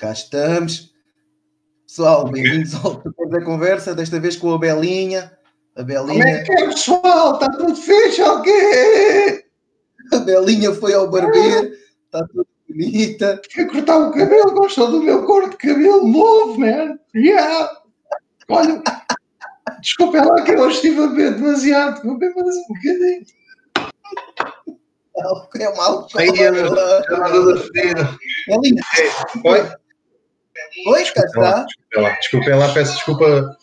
Cá estamos. Pessoal, bem-vindos ao Depois da Conversa, desta vez com a Belinha. A Belinha. Como é que é, pessoal? Está tudo fixe ou quê? A Belinha foi ao barbeiro, está tudo bonita. Quer cortar o cabelo? Gostou do meu corte de cabelo novo, man? Yeah! Olha, desculpem lá que eu hoje estive a beber demasiado, vou beber mais um bocadinho. É mal. Aí, é toda fedida. Belinha, Oi? Oi, cá está. Desculpem lá, peço desculpa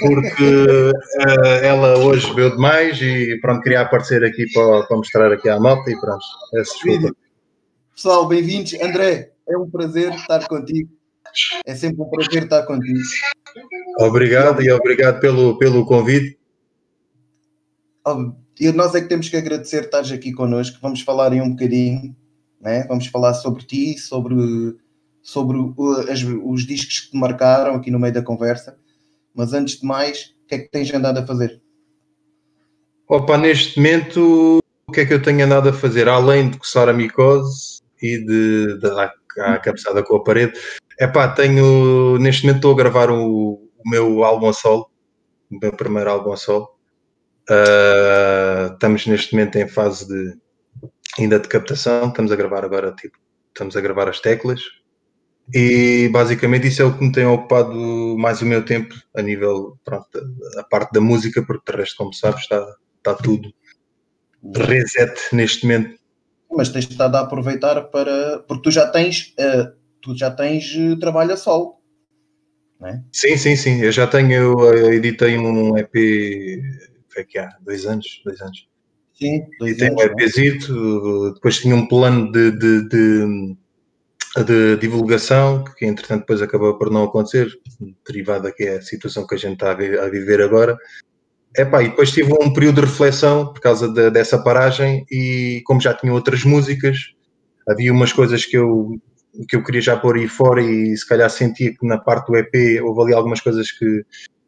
porque eh, ela hoje bebeu demais e pronto, queria aparecer aqui para, para mostrar aqui à malta e pronto, peço desculpa. Pessoal, bem-vindos. André, é um prazer estar contigo. É sempre um prazer estar contigo. Obrigado e obrigado pelo, pelo convite. E nós é que temos que agradecer estares aqui connosco. Vamos falar aí um bocadinho, né? vamos falar sobre ti, sobre, sobre os discos que te marcaram aqui no meio da conversa. Mas antes de mais, o que é que tens andado a fazer? Opa, neste momento, o que é que eu tenho andado a fazer? Além de coçar a micose e de, de dar a cabeçada com a parede, epá, tenho, neste momento estou a gravar o, o meu álbum a solo, o meu primeiro álbum a solo. Ah, estamos neste momento em fase de ainda de captação, estamos a gravar agora, tipo, estamos a gravar as teclas e basicamente isso é o que me tem ocupado mais o meu tempo a nível, pronto, a parte da música, porque de resto, como sabes, está, está tudo reset neste momento. Mas tens estado a aproveitar para. Porque tu já tens, eh, tu já tens eh, trabalho a solo. Né? Sim, sim, sim, eu já tenho, eu editei um EP, foi que há dois anos, dois anos. Sim, dois Editei um anos, né? EPzito, depois tinha um plano de, de, de, de divulgação, que entretanto depois acabou por não acontecer, derivado aqui é a situação que a gente está a, a viver agora. Epá, e depois tive um período de reflexão por causa de- dessa paragem e como já tinha outras músicas, havia umas coisas que eu, que eu queria já pôr aí fora e se calhar sentia que na parte do EP houve ali algumas coisas que,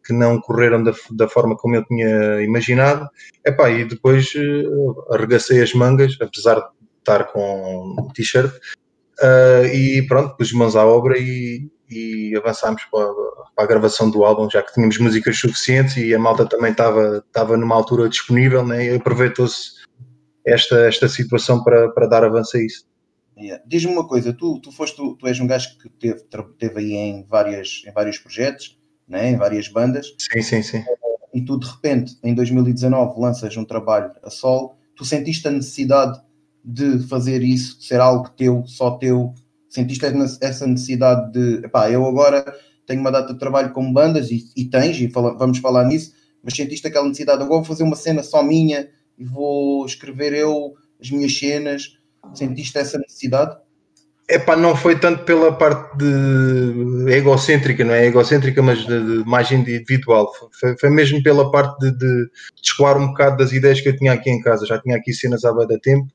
que não correram da, da forma como eu tinha imaginado. Epá, e depois eh, arregacei as mangas, apesar de estar com t-shirt, ah, e pronto, pus mãos à obra e, e avançámos para, a- para a gravação do álbum, já que tínhamos músicas suficientes e a malta também estava, estava numa altura disponível, né? e aproveitou-se esta, esta situação para, para dar avanço a isso. Yeah. Diz-me uma coisa, tu, tu, foste, tu és um gajo que teve, teve aí em, várias, em vários projetos, né? em várias bandas, Sim, sim, sim. e tu de repente, em 2019, lanças um trabalho a solo, tu sentiste a necessidade de fazer isso, ser algo teu, só teu, sentiste essa necessidade de, epá, eu agora tenho uma data de trabalho com bandas, e, e tens, e fala- vamos falar nisso, mas sentiste aquela necessidade, agora vou fazer uma cena só minha, e vou escrever eu as minhas cenas, sentiste essa necessidade? Epá, não foi tanto pela parte de egocêntrica, não é egocêntrica, mas de, de mais individual. Foi, foi mesmo pela parte de, de descolar um bocado das ideias que eu tinha aqui em casa. Já tinha aqui cenas há da tempo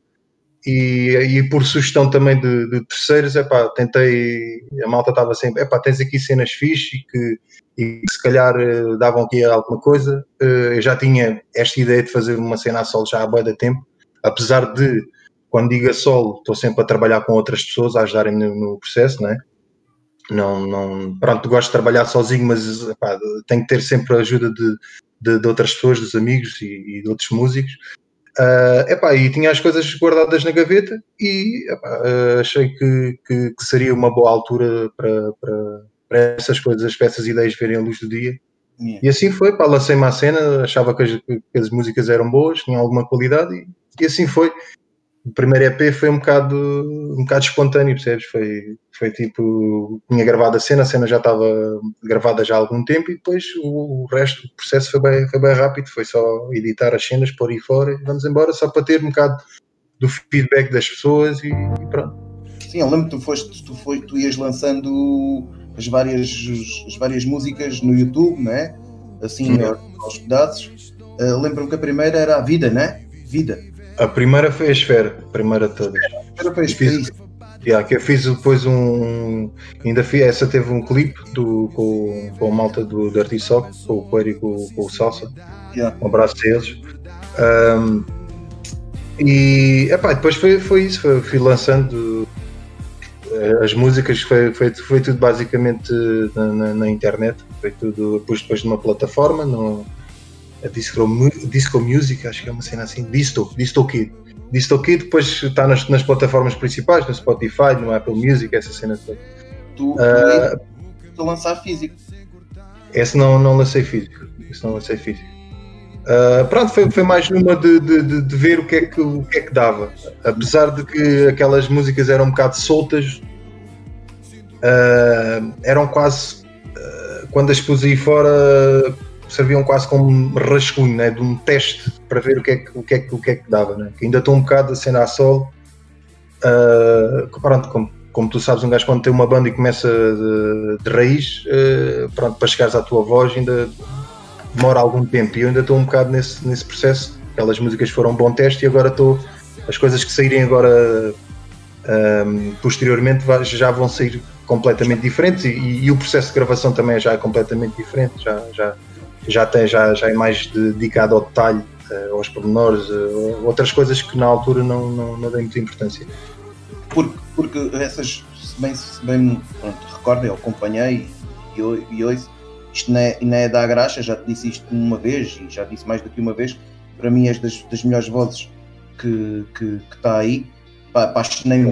e, e por sugestão também de, de terceiros, epá, tentei, a malta estava sempre, epá, tens aqui cenas fixe e que, e que se calhar eh, davam aqui alguma coisa. Eh, Eu já tinha esta ideia de fazer uma cena a solo já há da tempo, apesar de quando digo a solo, estou sempre a trabalhar com outras pessoas a ajudarem no, no processo, não é? Não, não, pronto, gosto de trabalhar sozinho, mas epá, tenho que ter sempre a ajuda de, de, de outras pessoas, dos amigos e, e de outros músicos. Ah, epá, e tinha as coisas guardadas na gaveta e epá, ah, achei que, que, que seria uma boa altura para, para, para essas coisas, para essas ideias verem a luz do dia. Yeah. E assim foi, pá, lancei-me à cena, achava que as, que as músicas eram boas, tinham alguma qualidade e, e assim foi. O primeiro EP foi um bocado, um bocado espontâneo, percebes? Foi, foi tipo, tinha gravado a cena, a cena já estava gravada já há algum tempo e depois o, o resto do processo foi bem, foi bem rápido, foi só editar as cenas, pôr aí fora e vamos embora, só para ter um bocado do feedback das pessoas e, e pronto. Sim, eu lembro que tu foste, tu, foi, tu ias lançando as várias, as várias músicas no YouTube, não é? Assim, Sim. aos, pedaços. Uh, Lembro-me que a primeira era a Vida, não é? Vida. A primeira foi a Esfera, a primeira de todas. Era para Fiz- isso. Yeah, que eu fiz depois um. Ainda fiz, essa teve um clipe do, com, com a malta do, do Artisoc, com o Coelho e com, com o Salsa. Yeah. Um abraço a eles. Um, e epá, depois foi, foi isso, foi, fui lançando As músicas foi, foi, foi tudo basicamente na, na, na internet, foi tudo depois, depois de uma plataforma, no, a Disco, Disco Music, acho que é uma cena assim, Disto, Disto Kid. Disto Kid depois está nas, nas plataformas principais, no Spotify, no Apple Music, essa cena toda. Tu, uh, tu lançar físico. Esse não, não lancei físico. Esse não lancei físico. Uh, pronto, foi, foi mais numa de, de, de, ver o que, é que, o que é que dava. Apesar de que aquelas músicas eram um bocado soltas, uh, eram quase. Uh, quando as pus aí fora, serviam quase como rascunho né, de um teste para ver o que é que, o que, é que, o que, é que dava. Né? Que ainda estou um bocado a cena a solo. pronto, como, como tu sabes, um gajo quando tem uma banda e começa de, de raiz, pronto, para chegares à tua voz ainda demora algum tempo e eu ainda estou um bocado nesse, nesse processo. Aquelas músicas foram um bom teste e agora estou. As coisas que saírem agora um, posteriormente já vão sair completamente diferentes e, e, o processo de gravação também já é completamente diferente, já, já, já, tem, já, já é mais dedicado ao detalhe, uh, aos pormenores, uh, outras coisas que na altura não, não, não dei muita importância. Porque, porque essas, se bem, se bem pronto, recordo, eu acompanhei e, e, ouço, isto não é, não é da graxa, já te disse isto uma vez e já disse mais do que uma vez. Para mim, és das, das melhores vozes que, que, que está aí. Apaixonei-me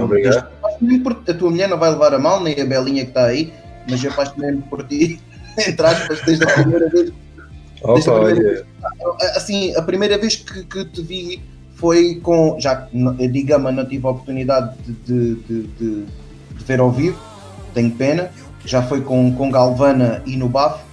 por A tua mulher não vai levar a mal, nem a Belinha que está aí, mas eu apaixonei-me por ti, entre aspas, desde a primeira vez. Desde a primeira vez. Assim, a primeira vez que, que te vi foi com. Já, digamos, não tive a oportunidade de, de, de, de ver ao vivo, tenho pena. Já foi com, com Galvana e no Bafo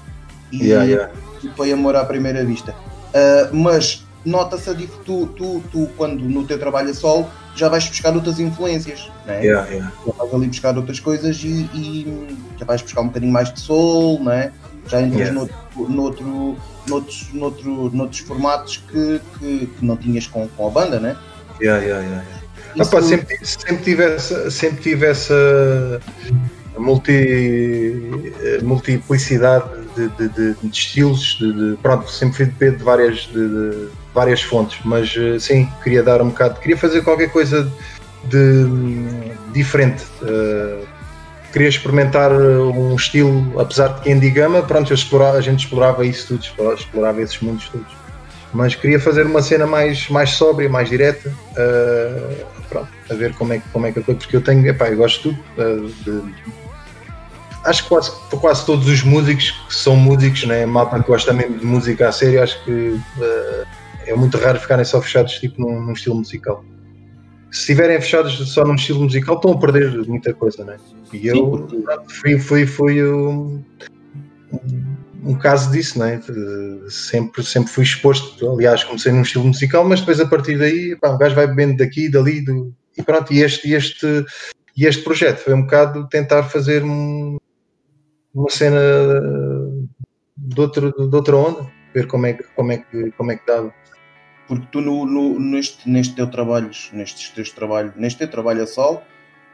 e yeah, yeah. foi amor à primeira vista. Uh, mas nota-se a tu, tu, tu, quando no teu trabalho a solo, já vais buscar outras influências, né? yeah, yeah. já vais ali buscar outras coisas e, e, já vais buscar um bocadinho mais de soul, né? já entras yeah. noutro, noutro, noutros, noutro, noutros formatos que, que, que, não tinhas com, com a banda, né? Yeah, yeah, yeah. Isso... Opa, sempre, sempre, tive essa, sempre tive essa multi, multiplicidade de, de, de, de estilos, de, pronto, sempre fui de, de várias, de, várias fontes, mas eh, sim, queria dar um bocado, queria fazer qualquer coisa de diferente. Uh, queria experimentar um estilo, apesar de que em Digama, pronto, explorava, a gente explorava isso tudo, explorava, explorava esses mundos todos. Mas queria fazer uma cena mais, mais sóbria, mais direta, uh, pronto, a ver como é, como é que eu porque eu tenho, epá, eu gosto de tudo, uh, de, acho que quase, quase todos os músicos que são músicos, né? malta que gosta mesmo de música a sério, acho que uh, é muito raro ficarem só fechados tipo num, num, estilo musical. Se estiverem fechados só num estilo musical, estão a perder muita coisa, né? E eu fui, fui, fui um, um, caso disso, né? Sempre, sempre fui exposto. Aliás, comecei num estilo musical, mas depois a partir daí, pá, um gajo vai bebendo daqui, dali, do, e pronto. E este, este, e este projeto foi um bocado tentar fazer um, uma cena de, outro, de outra onda, ver como é que, como é que, como é que dava. Porque tu no, no, neste, neste teu trabalho, nestes teus trabalhos, neste teu trabalho a sol,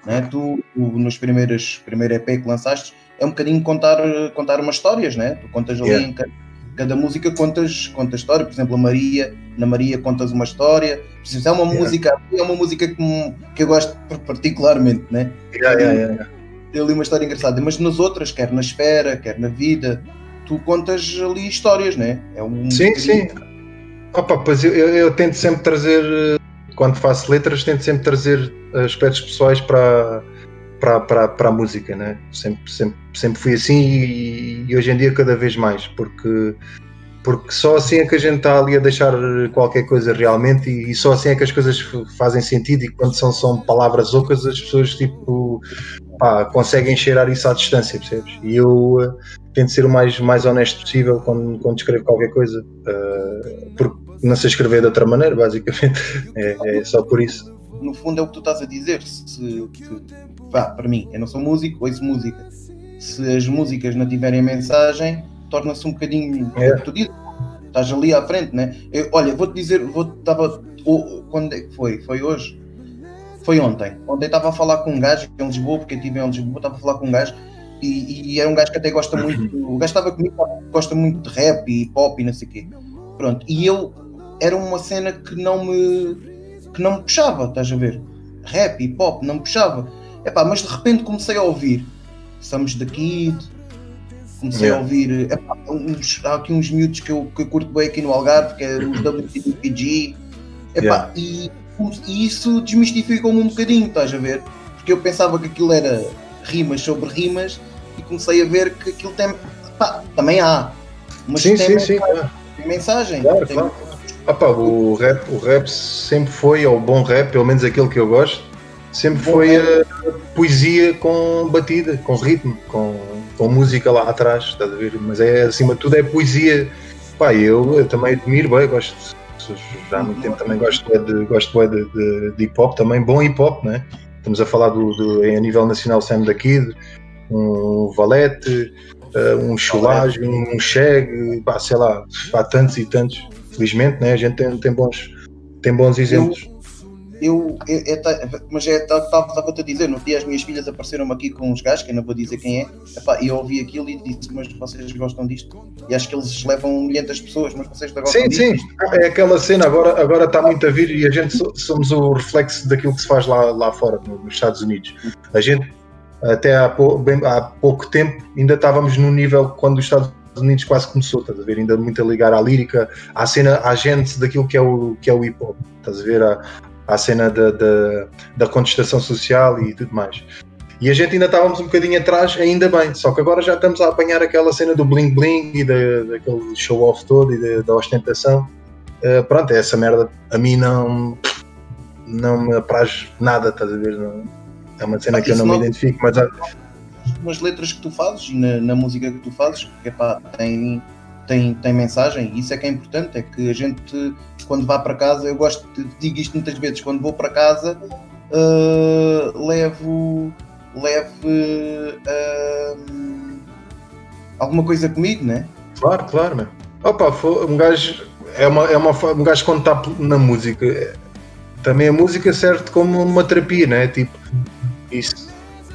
né, tu, tu nos primeiros primeiro EP que lançaste é um bocadinho contar, contar umas histórias, né? Tu contas ali yeah. em cada, cada, música contas, contas história, por exemplo, a Maria, na Maria contas uma história, é uma yeah. música, é uma música que, que eu gosto particularmente, né? Yeah, yeah, yeah tem ali uma história engraçada, mas nas outras, quer na esfera, quer na vida, tu contas ali histórias, né? É um sim, sim. Opa, pois eu, eu, eu, tento sempre trazer, quando faço letras, tento sempre trazer aspectos pessoais para, para, para, para a música, né? Sempre, sempre, sempre fui assim e, e hoje em dia cada vez mais, porque porque só assim é que a gente está ali a deixar qualquer coisa realmente e, e, só assim é que as coisas fazem sentido e quando são, são palavras ocas as pessoas tipo pá, conseguem cheirar isso à distância, percebes? E eu uh, tento ser o mais, mais honesto possível quando, quando escrevo qualquer coisa, uh, porque não sei escrever de outra maneira, basicamente, é, é, só por isso. No fundo é o que tu estás a dizer, se, pá, para mim, eu não sou músico, ouço música, se as músicas não tiverem mensagem, torna-se um bocadinho, é. tu dizes, estás ali à frente, né? Eu, olha, vou-te dizer, vou estava, quando é que foi? Foi hoje? Foi ontem. Ontem estava a falar com um gajo em Lisboa, porque eu estive em Lisboa, estava a falar com um gajo e, e era um gajo que até gosta muito. O gajo estava comigo, gosta muito de rap e pop e não sei o quê. Pronto. E eu era uma cena que não me que não me puxava, estás a ver? Rap e pop não me puxava. Epá, mas de repente comecei a ouvir Estamos daqui, comecei yeah. a ouvir. Epá, uns, há aqui uns miúdos que eu, que eu curto bem aqui no Algarve, que é os WPG. Epá, yeah. e, e isso desmistificou-me um bocadinho, estás a ver? Porque eu pensava que aquilo era rimas sobre rimas e comecei a ver que aquilo tem. Pá, também há. Mas sim, tem, sim, mensagem, sim, tem mensagem. Claro, tem... o, rap, o rap sempre foi, ou o bom rap, pelo menos aquele que eu gosto, sempre bom foi a, poesia com batida, com ritmo, com, com música lá atrás, estás a ver? Mas é acima de tudo é poesia. Pá, eu, eu também admiro, bem, gosto já há muito tempo também gosto de, gosto de, de, de hip hop também, bom hip hop, né? Estamos a falar do, do a nível nacional Sam da Kid, um Valete, uh, um Chulage, um Cheg, pá, sei lá, há tantos e tantos. Felizmente, né? A gente tem, tem bons, tem bons exemplos. Eu, eu, é, é, mas é tal tá, tá, que eu estou a dizer, no dia as minhas filhas apareceram aqui com uns gajos, que eu não vou dizer quem é, e eu ouvi aquilo e disse, mas vocês gostam disto? E acho que eles levam milhares pessoas, mas vocês gostam sim, disto? Sim, sim, é aquela cena, agora, agora está muito a vir e a gente somos o reflexo daquilo que se faz lá, lá fora, nos Estados Unidos. A gente, até há, pou, bem, há pouco tempo, ainda estávamos no nível quando os Estados Unidos quase começou, estás a ver? Ainda muito a ligar à lírica, à cena, à gente daquilo que é o, que é o hip hop, estás a ver? À, à cena da, da, da contestação social e tudo mais. E a gente ainda estávamos um bocadinho atrás, ainda bem, só que agora já estamos a apanhar aquela cena do bling bling e da, daquele show off todo e da, da ostentação. Uh, pronto, essa merda a mim não, não me apraz nada, estás a ver? Não, é uma cena ah, que eu não, não, me identifico, mas. Há... Nas letras que tu fazes e na, na música que tu fazes, que pá, tem, tem, tem mensagem, isso é que é importante, é que a gente quando vá para casa, eu gosto de digo isto muitas vezes, quando vou para casa uh, levo levo uh, alguma coisa comigo, né? Claro, claro, né? Opa, um gajo é uma, é uma um gajo quando está na música também a música serve como uma terapia, né? Tipo, isso,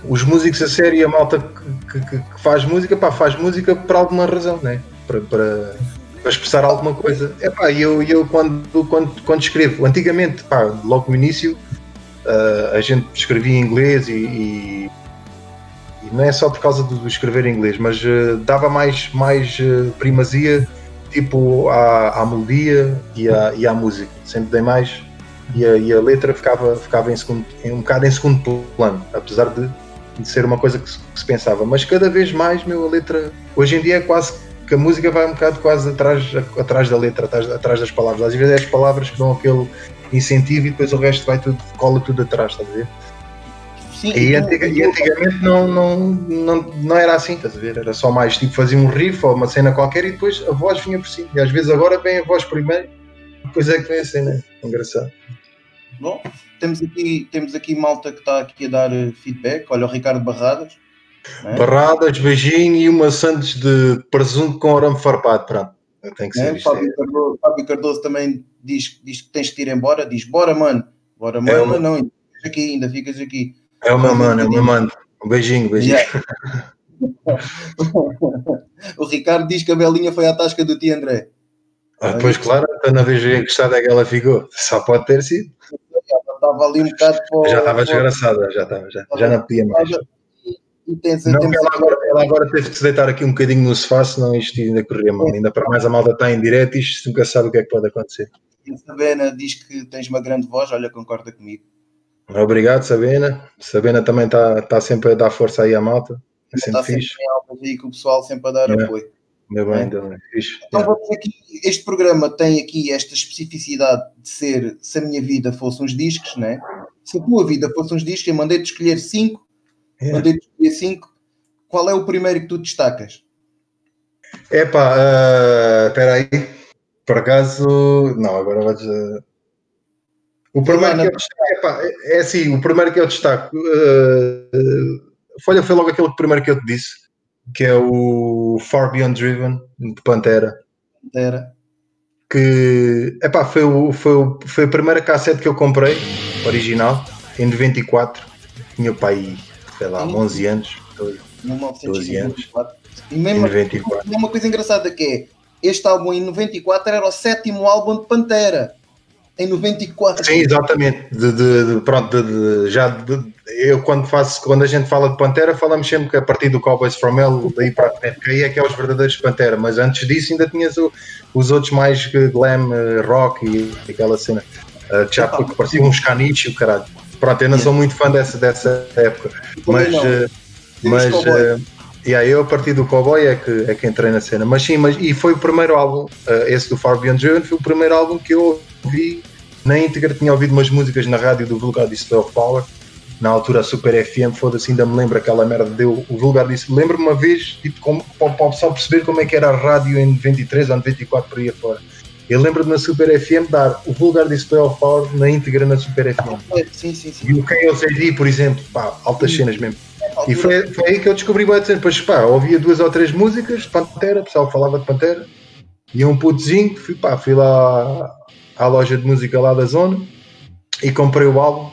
os músicos a sério e a malta que, que, que, faz música, pá, faz música por alguma razão, né? Para, para, para expressar alguma coisa. É pá, eu, eu quando, quando, quando escrevo, antigamente, pá, logo no início, uh, a gente escrevia em inglês e, e, e, não é só por causa do, escrever em inglês, mas uh, dava mais, mais uh, primazia tipo à, à melodia e à, e à música. Sempre dei mais e a, e a letra ficava, ficava em segundo, um bocado em segundo plano, apesar de, de ser uma coisa que se, que se pensava. Mas cada vez mais, meu, a letra hoje em dia é quase que a música vai um bocado quase atrás, atrás da letra, atrás, atrás das palavras. Às vezes é as palavras que dão aquele incentivo e depois o resto vai tudo, cola tudo atrás, estás a ver? Sim, e, antiga, e antigamente não, não, não, não era assim, estás a ver? Era só mais tipo fazer um riff ou uma cena qualquer e depois a voz vinha por cima. E às vezes agora vem a voz primeiro, depois é que vem a cena. Engraçado. Bom, temos aqui, temos aqui malta que está aqui a dar eh, feedback. Olha, o Ricardo Barradas é? Barradas, beijinho e uma sandes de presunto com arame farpado. Pronto, tem que ser. É, Fábio, Cardoso, Fábio, Cardoso, também diz, diz que tens que ir embora. Diz: Bora, mano. Bora, é mano. É não, ainda ficas aqui, ainda ficas aqui. É o meu mano, é o meu mano. Um beijinho, beijinho. Yeah. o Ricardo diz que a Belinha foi à tasca do tio André. Ah, pois, claro, eu não vejo a gostada é que ela ficou. Só pode ter sido. Estava ali um bocado. Já estava desgraçada, já estava, já, já não podia mais e tens, não, temos ela, agora, ela agora teve que se deitar aqui um bocadinho no sofá, senão isto ainda corria mal. Ainda para mais a malda está em direto, isto nunca sabe o que é que pode acontecer. E Sabena diz que tens uma grande voz, olha, concorda comigo. Obrigado, Sabena. Sabena também está, está sempre a dar força aí à malta. É sempre está fixe. sempre em alta aí com o pessoal sempre a dar é. apoio. Meu bem, é fixe. Então vamos aqui, este programa tem aqui esta especificidade de ser se a minha vida fosse uns discos, né? Se a tua vida fosse uns discos, eu mandei-te escolher cinco é. Mandei dia 5. Qual é o primeiro que tu destacas? Epá, uh, espera aí. Por acaso, não, agora vais. Uh... O primeiro que eu destaco, epá, é, é assim, o primeiro que eu destaco, uh, foi, foi logo aquele primeiro que eu te disse, que é o Far Beyond Driven, de Pantera. Pantera. Que, epá, foi, o, foi, o, foi a primeira cassete que eu comprei, original, em 94. Tinha o pai sei lá, 11 anos, 12, anos. E mesmo, 94. uma coisa engraçada que é, este álbum em 94 era o sétimo álbum de Pantera. Em 94. Sim, exatamente. De, de, de pronto, de, já eu quando faço, quando a gente fala de Pantera, falamos sempre que a partir do Cowboys From Hell, daí para a frente, que aí é que é os verdadeiros Pantera, mas antes disso ainda tinhas o, os outros mais glam, eh, rock e aquela cena. Uh, já que pareciam uns caniches o caralho. Pronto, eu não sou muito fã dessa, dessa época, mas, uh, mas uh, yeah, eu a partir do Cowboy é que, é que entrei na cena. Mas sim, mas, e foi o primeiro álbum, uh, esse do Far Beyond Driven, foi o primeiro álbum que eu ouvi na íntegra. Tinha ouvido umas músicas na rádio do Vulgar Display of Power, na altura a Super FM, foda-se, ainda me lembro aquela merda, deu o Vulgar disse, lembro-me uma vez, tipo, como, para, pessoal perceber como é que era a rádio em 23 ou 94 por aí afora. Eu lembro-me na Super FM dar o Vulgar Display of Power na íntegra na Super FM. Sim, sim, sim. E o KLCD, por exemplo, pá, altas cenas mesmo. E foi, foi aí que eu descobri o Depois, pá, ouvia duas ou três músicas de Pantera, o pessoal falava de Pantera. E um putozinho, fui, pá, fui lá à loja de música lá da zona e comprei o álbum.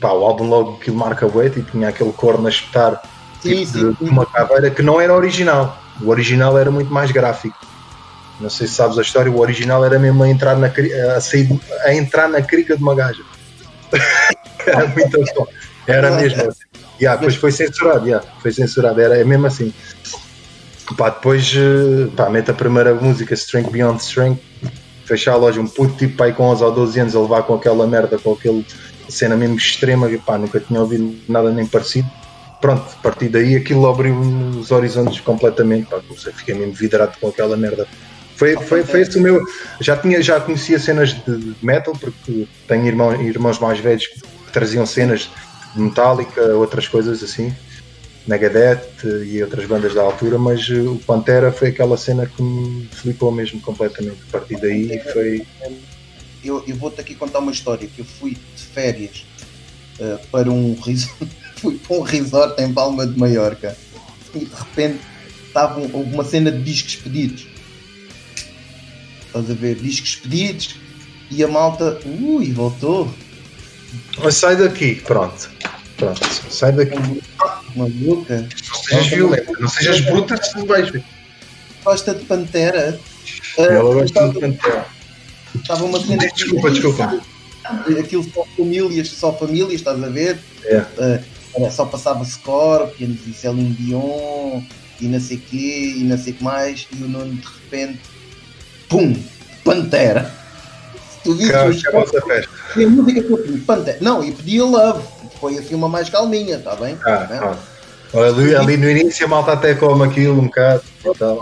Pá, o álbum logo que marca o e tinha aquele corno a espetar tipo sim, de, uma caveira que não era original. O original era muito mais gráfico. Não sei se sabes a história, o original era mesmo a entrar na, a sair, a entrar na crica de uma gaja. era muito Era mesmo assim. Yeah, depois foi censurado, yeah, foi censurado, era é mesmo assim. Pá, depois eh, pá, mete a primeira música, Strength Beyond Strength, fechar a loja, um puto tipo pai com 11 ou 12 anos a levar com aquela merda, com aquele cena mesmo extrema, que pá, nunca tinha ouvido nada nem parecido. Pronto, a partir daí aquilo abriu os horizontes completamente, pá, fiquei mesmo vidrado com aquela merda. Foi, foi, foi esse o meu. Já, tinha, já conhecia cenas de metal, porque tenho irmão, irmãos mais velhos que traziam cenas de Metallica, outras coisas assim. Megadeth e outras bandas da altura, mas eh, o Pantera foi aquela cena que me flipou mesmo completamente. A partir daí foi. Eu, eu vou-te aqui contar uma história que eu fui de férias uh, para um resort, fui para um resort em Palma de Maiorca e de repente estava uma cena de discos pedidos. Estás a ver? Discos pedidos e a malta, ui, voltou. Mas sai daqui, pronto. Pronto, sai daqui. Maluca. Não sejas violenta, não sejas bruta se não vais ver. Gosta de Pantera? Ela uh, gosta de Pantera. Estava uma cena. Desculpa, desculpa. Aquilo só famílias, só famílias, estás a ver? É. Uh, só passava Scorpions e Celine Dion e não sei quê e não sei o que mais e o Nuno de repente, pum, Pantera. Tu viste Cara, festa. E a música que eu pedi, Pantera. Não, e pedi Love foi assim uma mais calminha, está bem? Ah, tá ah. Ali, ali, no início a malta até come aquilo um bocado.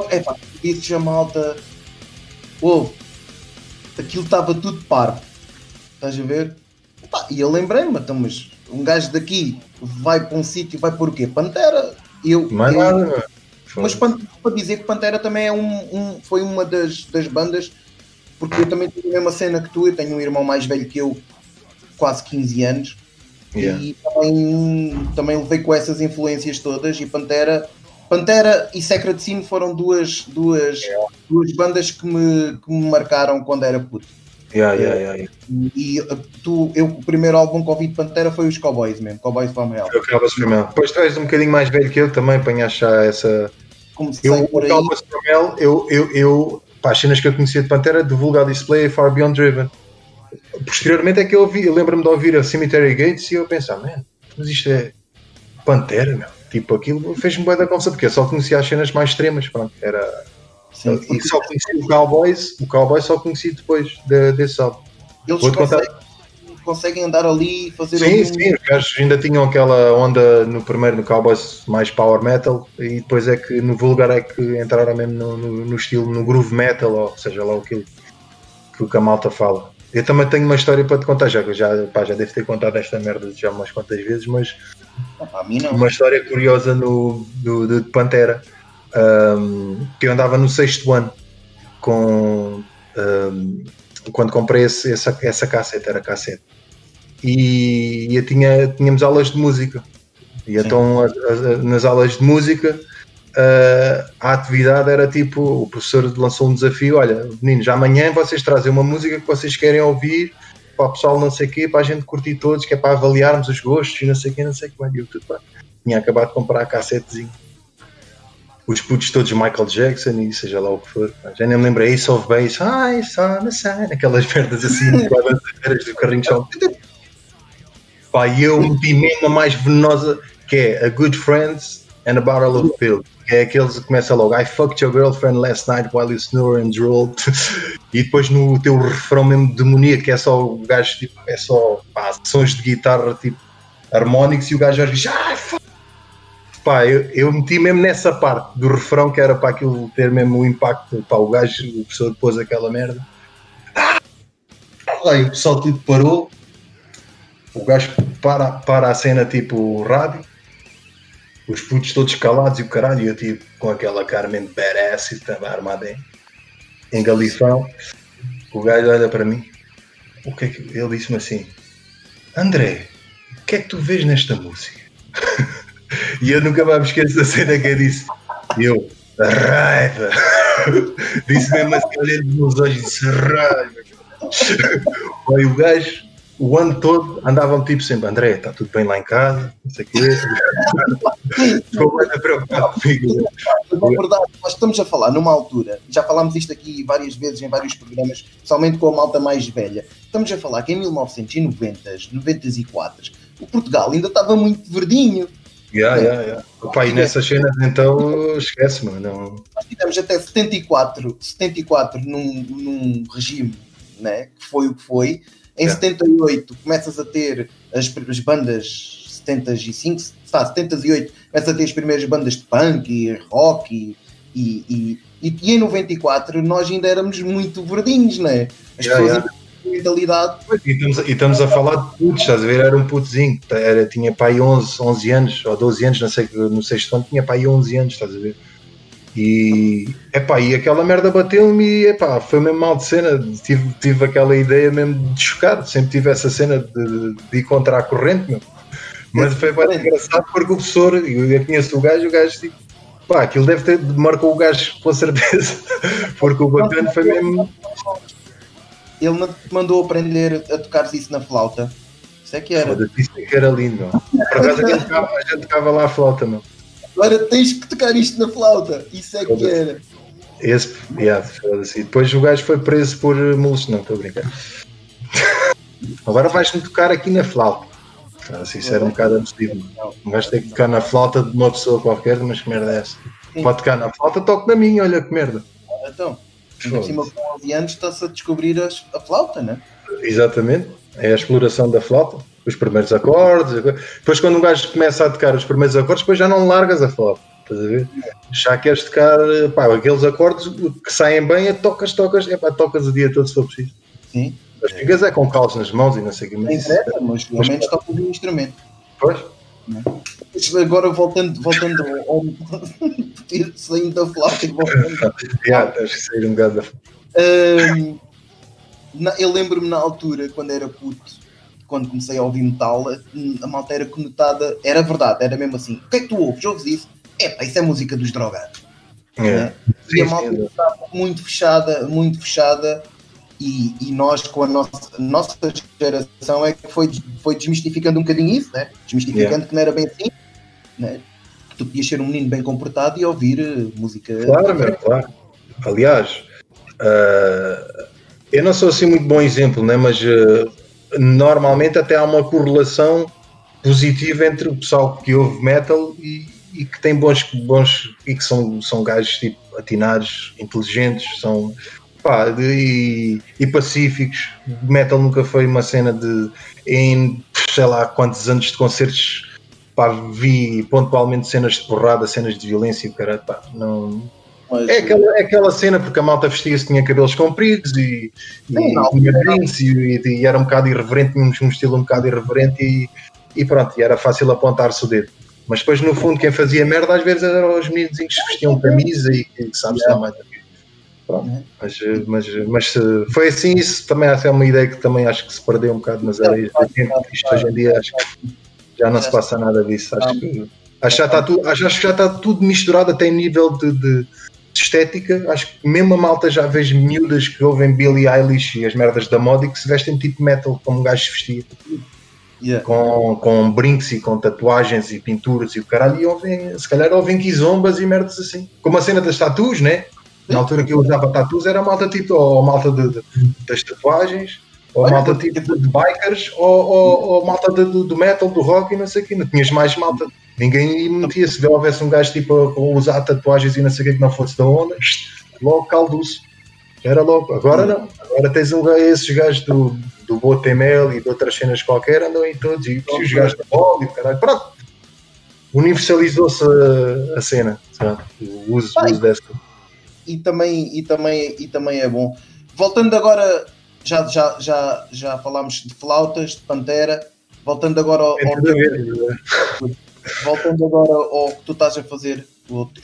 É pá, disse a malta, ouve, aquilo estava tudo parvo, estás a ver? Pá, e eu lembrei-me, então, mas um gajo daqui vai para um sítio, vai por o quê? Pantera. Eu, Mais eu, nada, mas para dizer que Pantera também é um, um, foi uma das, das bandas, porque eu também tenho a mesma cena que tu, eu tenho um irmão mais velho que eu, quase 15 anos, Yeah. E também, também levei com essas influências todas e Pantera, Pantera e Secret Sin foram duas, duas, yeah. duas bandas que me, que me marcaram quando era puto. Yeah, yeah, yeah, E uh, tu, eu, o primeiro álbum que ouvi de Pantera foi os Cowboys mesmo, Cowboys from Hell. Eu Cowboys from Hell. Depois tu és um bocadinho mais velho que eu também para achar essa. Como se eu, por aí. Cowboys from Hell, eu, eu, eu pá, as cenas que eu conhecia de Pantera, de Vulgar Display e Far Beyond Driven posteriormente é que eu ouvi, lembro-me de ouvir a Cemetery Gates e eu pensar, man, mas isto é Pantera, meu. Tipo, aquilo fez-me bem da conversa, porque eu só conhecia as cenas mais extremas, pronto, era. Sim, e só conheci o Cowboys, o Cowboys só conheci depois de, desse álbum. Eles conseguem, conseguem, andar ali e fazer Sim, sim, os gajos ainda tinham aquela onda no primeiro no Cowboys mais power metal e depois é que no Vulgar é que entraram mesmo no, no, no estilo, no groove metal, ou seja lá o que, que a malta fala. Eu também tenho uma história para te contar, já que já, pá, já devo ter contado esta merda já umas quantas vezes, mas uma história curiosa no, do, do Pantera. Um, que eu andava no sexto ano com um, quando comprei esse, essa, essa cassete, era cassete. E, e eu tinha, tínhamos aulas de música. E Sim. então a, a, nas aulas de música uh, a atividade era tipo, o professor lançou um desafio, olha, meninos, amanhã vocês trazem uma música que vocês querem ouvir para o pessoal não sei o quê, para a gente curtir todos, que é para avaliarmos os gostos e não sei o quê, não sei o que, eu tudo, pá. tinha acabado de comprar a cassetezinho. os putos todos Michael Jackson e seja lá o que for. Já nem me lembro, Ace of Base, sign, aquelas merdas assim, do carrinho de chão. Pá, e eu meti mesmo a mais venenosa, que é A Good Friends and a Barrel of Pills. É aqueles que começa logo, I fucked your girlfriend last night while you snore and drooled. e depois no teu refrão mesmo demoníaco, é só o gajo, tipo, é só pá, sons de guitarra, tipo, harmónicos, e o gajo diz, ai, fuck pá, eu, eu meti mesmo nessa parte do refrão que era para aquilo ter mesmo o impacto, pá, o gajo, o professor pôs aquela merda. Ah! Aí o pessoal tudo parou, o gajo para, para a cena tipo rádio, os putos todos calados e o caralho, e eu tipo com aquela cara mesmo badass e estava armado em, em galifão. O gajo olha para mim, o que é que ele disse-me assim, André, o que é que tu vês nesta música? E eu nunca mais me esqueço da cena que eu disse. Eu, raiva. disse mesmo assim, olhando nos olhos e disse, raiva. Aí o gajo, o ano todo, andavam tipo sempre, André, está tudo bem lá em casa, não sei o quê. Ficou mais preocupado comigo. Na verdade, nós estamos a falar numa altura, já falámos isto aqui várias vezes em vários programas, somente com a malta mais velha. Estamos a falar que em 1990, 94, o Portugal ainda estava muito verdinho Yeah, yeah, yeah. Opa, e nessas cenas então esquece, mano. Não... Nós tivemos até 74, 74 num, num regime né, que foi o que foi. Em yeah. 78 começas a ter as, as bandas 75, está, 78, começas a ter as primeiras bandas de punk e rock e, e, e, e, em 94 nós ainda éramos muito verdinhos, né? As yeah, pessoas yeah mentalidade. E estamos, e estamos a falar de putos, estás a ver? Era um putozinho, era, tinha pai 11, 11 anos, ou 12 anos, não sei, no sexto ano tinha pai 11 anos, estás a ver? E, epá, e aquela merda bateu-me e epá, foi mesmo mal de cena. Tive, tive aquela ideia mesmo de chocar, sempre tive essa cena de, de ir contra a corrente, meu. Mas foi bem engraçado porque o professor, eu conheço o gajo, o gajo tipo, pá, aquilo deve ter marcou o gajo com certeza, porque o bacana foi mesmo ele mandou aprender a tocar isso na flauta. Isso é que era. Isso é que era lindo. Por acaso a gente, tocava, lá a flauta, meu. Agora tens que tocar isto na flauta. Isso é que era. Esse, yeah, assim. Depois o gajo foi preso por molestos. Não, estou a brincar. Agora vais-me tocar aqui na flauta. Assim, isso era um bocado abusivo. Um gajo tem que tocar na flauta de uma pessoa qualquer, mas que merda é essa? Pode tocar na flauta, toque na minha, olha que merda. Então. Ainda cima com 11 anos está-se a descobrir as, a flauta, né? Exatamente. É a exploração da flauta, os primeiros acordes. Depois, quando um gajo começa a tocar os primeiros acordes, depois já não largas a flauta. Estás a ver? Já queres tocar pá, aqueles acordes que saem bem, é tocas, tocas, é pá, tocas o dia todo se for preciso. Sim. Mas ficas é com calos nas mãos e não sei o que mais. Sim, mas pelo menos tocas o instrumento. Pois. Agora voltando, voltando ao, saindo da flauta e voltando. yeah, tens que sair um bocado da Eu lembro-me na altura, quando era puto, quando comecei a ouvir metal, a malta era conotada, era verdade, era mesmo assim. O que é que tu ouves? Ouves isso? Epá, isso é música dos drogados. Yeah. Né? E a malta estava muito fechada, muito fechada e, e, nós, com a nossa, nossa geração, é que foi, foi desmistificando um bocadinho isso, né? desmistificando yeah. que não era bem assim, né? que tu podias ser um menino bem comportado e ouvir uh, música. Claro, meu, claro. Aliás, uh, eu não sou assim muito bom exemplo, né? mas uh, normalmente até há uma correlação positiva entre o pessoal que ouve metal e, e que tem bons, bons e que são, são gajos tipo atinados, inteligentes, são pá, de, e, e, pacíficos. Metal nunca foi uma cena de. Em sei lá quantos anos de concertos pá, vi pontualmente cenas de porrada, cenas de violência e pá, não. Mas, é, aquela, é aquela cena porque a malta vestia-se, tinha cabelos compridos e, e, não, tinha drinks e, e, era um bocado irreverente, tinha um, estilo um bocado irreverente e, e pronto, e era fácil apontar-se o dedo. Mas depois, no fundo, quem fazia merda às vezes eram os meninos que vestiam camisa e que sabes yeah. mais Pronto, mas, mas, mas foi assim, isso também é uma ideia que também acho que se perdeu um bocado nas areias tempo. Isto hoje em dia acho que já não se passa nada disso. Acho que, acho já está tudo, acho, que já está tudo misturado até em nível de, de, estética. Acho que mesmo a malta já vejo miúdas que ouvem Billie Eilish e as merdas da moda e que se vestem tipo metal como um gajo se vestia. Yeah. Com, com brincos e com tatuagens e pinturas e o caralho, e ouvem, se calhar ouvem quizombas e merdas assim. Como a cena das tatuas, né? Na altura que eu usava tatuas era malta tipo, ou malta de, de, das tatuagens, ou Olha, malta tipo de bikers, ou, ou, ou malta de, do metal, do rock e não sei o quê. Não tinhas mais malta. Ninguém metia. Se houvesse um gajo tipo a usar tatuagens e não sei o quê que não fosse da onda, logo calduço. Era logo. Agora não. Agora tens um, esses gajos do, do Botemel e de outras cenas qualquer andam aí todos. E os gajos da bola e caralho. Pronto. Universalizou-se a, a, cena. Sabe? O uso, o uso dessa. E também, e, também, e também é bom. Voltando agora, já, já, já, já falámos de flautas, de pantera. Voltando agora ao, né? Voltando agora ao que tu estás a fazer,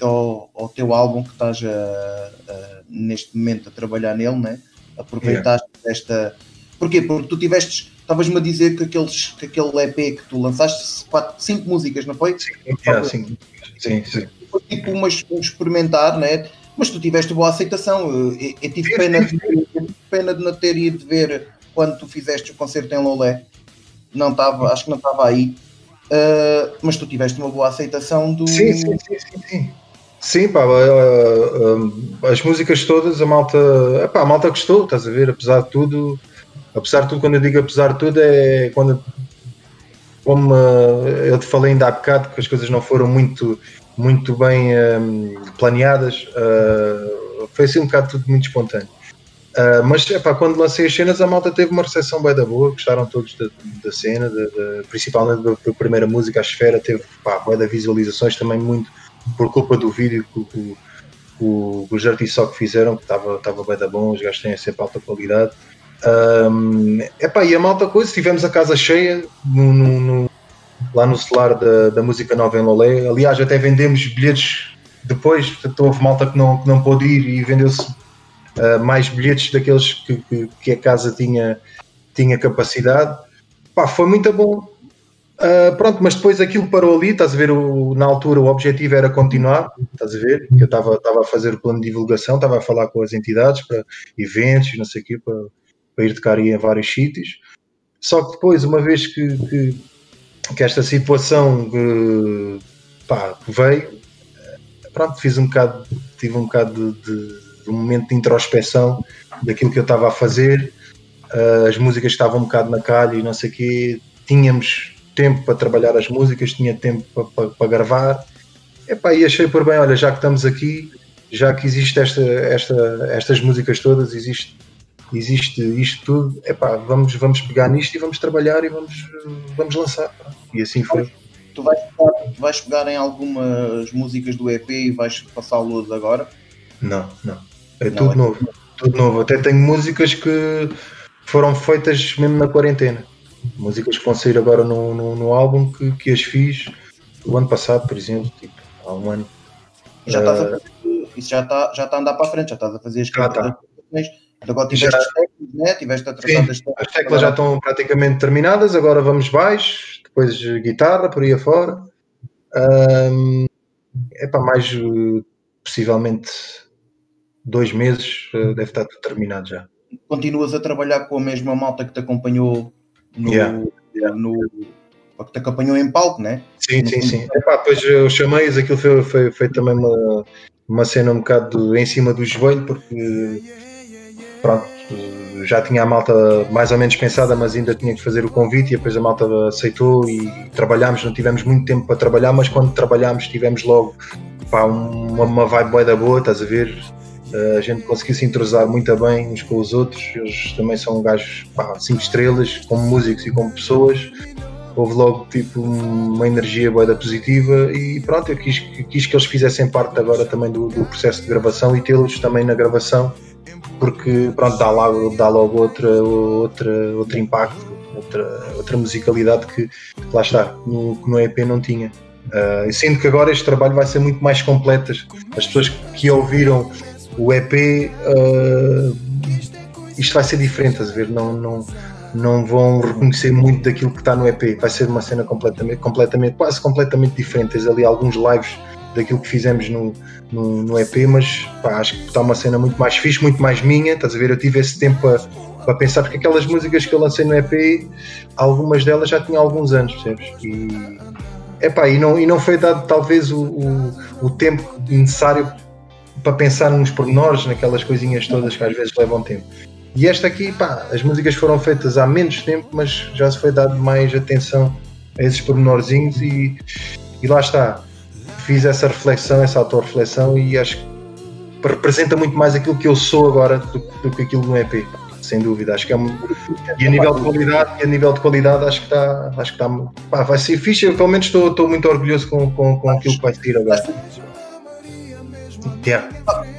ao, ao teu álbum que estás a, a, neste momento a trabalhar nele, né? aproveitaste yeah. esta. Porquê? Porque tu tiveste, estavas-me a dizer que, aqueles, que aquele EP que tu lançaste, quatro, cinco músicas, não foi? Sim, yeah, sim, sim, sim. Foi tipo umas, um experimentar, né? mas tu tiveste boa aceitação. Eu, eu tive pena de, pena de não ter ido ver quando tu fizeste o concerto em Lolé. Não estava, acho que não estava aí. Uh, mas tu tiveste uma boa aceitação do. Sim, sim, sim, sim. sim. Sim, pá, uh, uh, as músicas todas, a malta, epá, a malta gostou, estás a ver, apesar de tudo, apesar de tudo, quando eu digo apesar de tudo, é quando, como eu te falei ainda há bocado, que as coisas não foram muito, muito bem planeadas, foi assim um bocado tudo muito espontâneo. Uh, mas epá, quando lancei as cenas, a malta teve uma recepção bem da boa, gostaram todos da, da cena, de, de, principalmente da, da, primeira música, a Esfera, teve pá, bem da visualizações também muito por culpa do vídeo que, que, que, que os artistas que fizeram, que estava, bem da bom, os gajos têm sempre alta qualidade. Um, epá, e a malta coisa, tivemos a casa cheia no, no, no, lá no celular da, da música nova em Lolé. Aliás, até vendemos bilhetes depois, houve malta que não, que não pôde ir e vendeu-se uh, mais bilhetes daqueles que, que, que, a casa tinha, tinha capacidade. Pá, foi muito bom. Uh, pronto, mas depois aquilo parou ali, estás a ver, o, na altura o objetivo era continuar, estás a ver, eu estava, a fazer o plano de divulgação, estava a falar com as entidades para eventos, não sei o quê, para, ir tocar em vários sítios, só que depois, uma vez que, que, que esta situação que, pá, veio, pronto, fiz um bocado, tive um bocado de, de de um momento de introspeção daquilo que eu estava a fazer. Uh, as músicas estavam um bocado na calha e não sei o quê. Tínhamos tempo para trabalhar as músicas, tinha tempo para, para, para gravar. Epá, e achei por bem, olha, já que estamos aqui, já que existe esta, esta, estas músicas todas, existe, existe isto tudo, epá, vamos, vamos pegar nisto e vamos trabalhar e vamos, vamos lançar. E assim foi. Tu vais, tu vais pegar em algumas músicas do EP e vais passá-los agora? Não, não. É tudo é. novo. Tudo novo. Até tenho músicas que foram feitas mesmo na quarentena. Músicas que vão sair agora no, no, no álbum que, que as fiz o ano passado, por exemplo, tipo, há um ano. Já estás a eh, fazer, isso já está já tá a andar para a frente, já estás a fazer as tá. Agora tiveste já, as teclas, né? tiveste a tratar das teclas. As teclas já estão praticamente terminadas, agora vamos baixo, depois guitarra, por aí afora. Um, é para mais eh, possivelmente dois meses uh, deve estar terminado já. Continuas a trabalhar com a mesma malta que te acompanhou no, yeah. no que te acompanhou em palco, né? Sim, sim, sim. Epá, depois eu chamei-os, aquilo foi, foi, foi também uma, uma cena um bocado em cima do joelho, porque pronto, já tinha a malta mais ou menos pensada, mas ainda tinha que fazer o convite e depois a malta aceitou e trabalhámos, não tivemos muito tempo para trabalhar, mas quando trabalhámos tivemos logo pá, uma, uma vibe boa da boa, estás a ver? A gente conseguiu se entrosar muito bem uns com os outros. Eles também são gajos 5 estrelas, como músicos e como pessoas. Houve logo tipo uma energia boa positiva e pronto, eu quis, quis, que eles fizessem parte agora também do, do processo de gravação e tê-los também na gravação, porque pronto, dá, lá, dá logo outra, outra, outro impacto, outra, outra musicalidade que lá está, no, no EP não tinha. Uh, sendo que agora este trabalho vai ser muito mais completo. As pessoas que ouviram o EP uh, isto vai ser diferente, estás a ver? Não, não, não vão reconhecer muito daquilo que está no EP. Vai ser uma cena completamente, completamente quase completamente diferente. Tens ali alguns lives daquilo que fizemos no, no, no EP, mas pá, acho que está uma cena muito mais fixe, muito mais minha. Estás a ver? Eu tive esse tempo para, para pensar, porque aquelas músicas que eu lancei no EP, algumas delas já tinham alguns anos, percebes? E, epá, e, não, e não foi dado talvez o, o, o tempo necessário para pensar nos pormenores, naquelas coisinhas todas que às vezes levam tempo. E esta aqui, pá, as músicas foram feitas há menos tempo, mas já se foi dado mais atenção a esses pormenorzinhos e, e lá está. Fiz essa reflexão, essa autorreflexão e acho que representa muito mais aquilo que eu sou agora do, do que aquilo do EP, sem dúvida. Acho que é um, e a nível de qualidade, a nível de qualidade acho que está, acho que está, pá, vai ser fixe. Eu, pelo menos estou, estou muito orgulhoso com, com, com aquilo que vai sair agora. Yeah.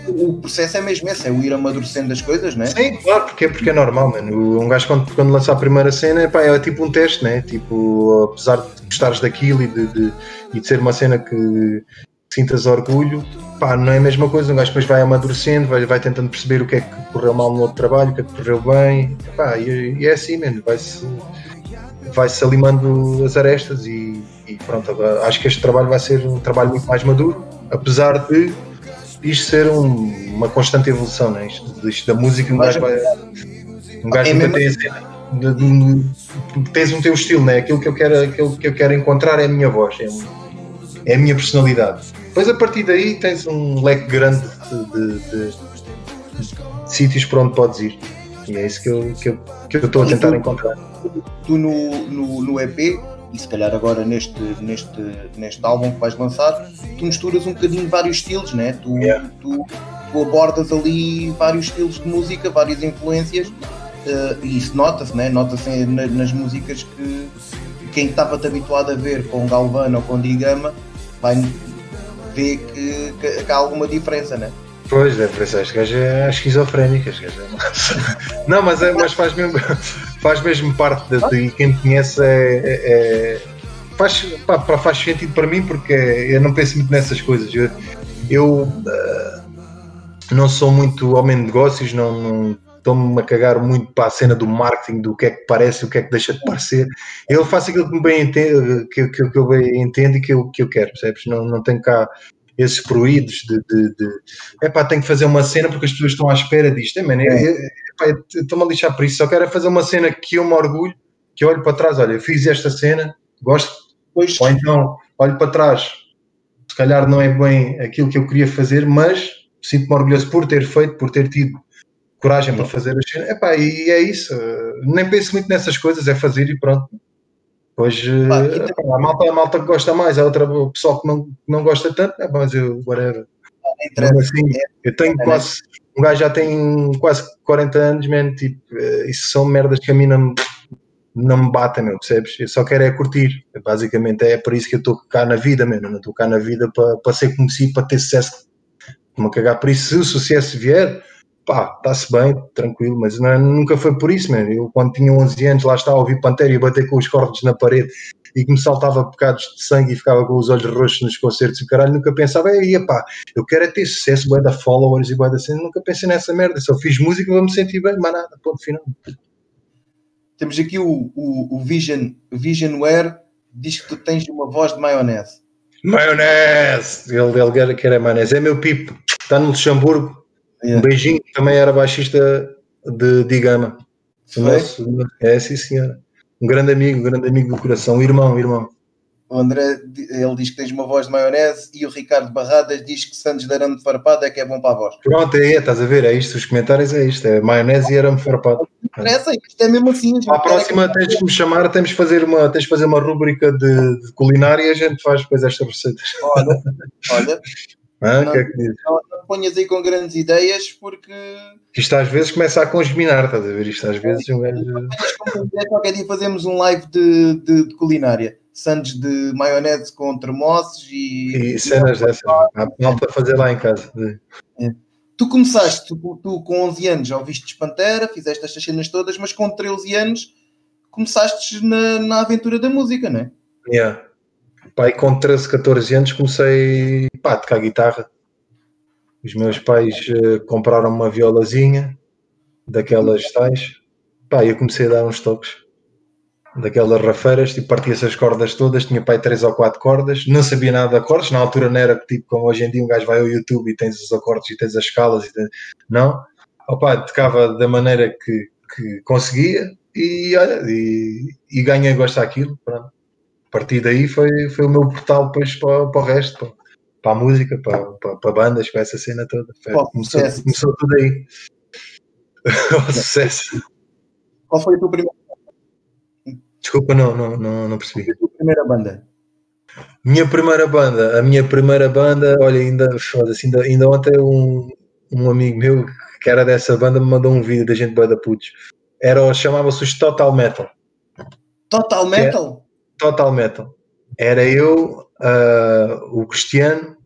O processo é mesmo esse, é o ir amadurecendo as coisas, né? Sim, claro, porque, porque é normal, mano. Um gajo quando, quando lança a primeira cena pá, é tipo um teste, né? Tipo, apesar de gostares daquilo e de, de, e de ser uma cena que sintas orgulho, pá, não é a mesma coisa. Um gajo depois vai amadurecendo, vai, vai tentando perceber o que é que correu mal no outro trabalho, o que é que correu bem, pá, e, e é assim, mano. Vai-se vai-se alimando as arestas e, e pronto. Acho que este trabalho vai ser um trabalho muito mais maduro, apesar de isto ser um, uma constante evolução, né? isto, isto da música, um gajo vai. Um gajo é nunca tem assim, de, de, de, tens um teu estilo, né? aquilo, que eu quero, aquilo que eu quero encontrar é a minha voz, é, é a minha personalidade. Depois a partir daí tens um leque grande de, de, de sítios para onde podes ir. E é isso que eu, que eu, que eu estou a tentar encontrar. Tu no, no, no EP e se calhar agora neste, neste, neste álbum que vais lançar, tu misturas um bocadinho vários estilos, né? tu, yeah. tu, tu abordas ali vários estilos de música, várias influências, uh, e isso nota-se, né? nota-se nas músicas que quem estava-te habituado a ver com Galvano ou com Digama vai ver que, que, que há alguma diferença, né? Pois, por isso este gajo é esquizofrénica. Este gajo é... Não, mas, é, mas faz, mesmo, faz mesmo parte de, de quem me conhece é, é, é faz, pá, faz sentido para mim porque eu não penso muito nessas coisas. Eu, eu uh, não sou muito homem de negócios, não, não estou-me a cagar muito para a cena do marketing, do que é que parece, o que é que deixa de parecer. Eu faço aquilo que, me bem entendo, que, que, que eu bem entendo e que eu, que eu quero, percebes? Não, não tenho cá esses proídos de, de, de epá, tenho que fazer uma cena porque as pessoas estão à espera disto. É, mano, estou-me a lixar por isso, só quero é fazer uma cena que eu me orgulho, que eu olho para trás, olha, eu fiz esta cena, gosto, pois. ou então olho para trás, se calhar não é bem aquilo que eu queria fazer, mas sinto-me orgulhoso por ter feito, por ter tido coragem para fazer a cena, epá, e é isso, nem penso muito nessas coisas, é fazer e pronto. Hoje ah, a, malta, a malta que gosta mais, a outra o pessoal que não, não gosta tanto, é, mas eu, whatever. Mas, assim, eu tenho quase, um gajo já tem quase 40 anos, man, tipo, eh, isso são merdas que a mim não, não me batem, meu, percebes? Eu só quero é curtir, basicamente. É por isso que eu estou cá na vida, meu, não estou cá na vida para, ser conhecido, para ter sucesso, me cagar. Por isso, se o sucesso vier, pá, está-se bem, tranquilo, mas não, nunca foi por isso, mano. Eu, quando tinha 11 anos, lá estava a ouvir Pantera e bater com os cordes na parede e que me saltava bocados de sangue e ficava com os olhos roxos nos concertos e caralho, nunca pensava, ei, pá, eu quero é ter sucesso, boa da followers e boa da cena, nunca pensei nessa merda, só fiz música e vou me sentir bem, mas nada, ponto final. Temos aqui o, o, o Vision, Visionware, diz que tu tens uma voz de maionese. Maionese! Ele, ele quer a maionese, é meu pipo, está no Luxemburgo, Yeah. Um beijinho, também era baixista de Digama. Nosso, é, sim, senhora. Um grande amigo, um grande amigo do coração, um irmão, um irmão. O André, ele diz que tens uma voz de maionese e o Ricardo Barradas diz que Santos de arame farpado é que é bom para a voz. Pronto, é, é estás a ver, é isto, os comentários é isto, é maionese e arame farpado. Interessa, isto é mesmo assim. A próxima tens que me chamar, temos que fazer uma, tens de fazer uma rúbrica de, de culinária e a gente faz depois estas receitas. Olha, olha, ah, não, que é que diz? Não, não ponhas aí com grandes ideias porque. Isto às vezes começa a congeminar, estás a ver? Isto às vezes um gajo. Qualquer dia fazemos um live de, de, de culinária. Sandes de maionese com termossos e. E cenas dessas. Há para fazer lá em casa. É. Tu começaste, tu, tu, com 11 anos já ouviste Pantera, fizeste estas cenas todas, mas com 13 anos começaste na, na aventura da música, não é? Yeah. Pai, com 13, 14 anos comecei pá, a tocar guitarra. Os meus pais uh, compraram uma violazinha daquelas tais. Pá, eu comecei a dar uns toques daquelas rafeiras, tipo, partia-se as cordas todas, tinha pai três ou quatro cordas, não sabia nada de acordes, na altura não era tipo como hoje em dia um gajo vai ao YouTube e tens os acordes e tens as escalas e tens... não, tocava da maneira que, que conseguia e, olha, e, e ganhei gosto daquilo. Pronto. A partir daí foi, foi o meu portal depois para, para o resto, para, para a música, para, para, para bandas, para essa cena toda. Foi, começou, começou tudo aí. o sucesso. Qual foi a tua primeira Desculpa, não, não, não, não percebi. Qual foi a tua primeira banda? Minha primeira banda, a minha primeira banda, olha, ainda, ainda, ainda ontem um, um amigo meu que era dessa banda me mandou um vídeo da gente boa da putos. Era, chamava-se os Total Metal. Total Metal? Total Metal. Era eu, uh, o Cristiano,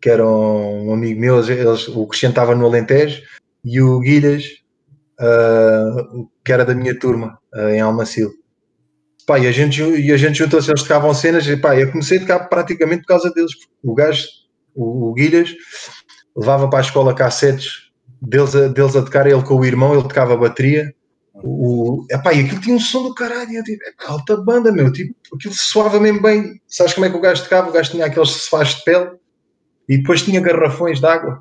que era um amigo meu, eles, o Cristiano estava no Alentejo, e o Guilhas, uh, que era da minha turma, uh, em Almacil. Pá, e a gente, e a gente juntou-se, eles tocavam cenas, e pá, eu comecei a tocar praticamente por causa deles. O gajo, o, o Guilhas, levava para a escola cassetes deles a, deles a tocar, ele com o irmão, ele tocava bateria. O, epá, e aquilo tinha um som do caralho, eu tipo, alta banda, meu, tipo, aquilo soava mesmo bem. Sabes como é que o gajo tocava? O gajo tinha aqueles sofás de pele e depois tinha garrafões de água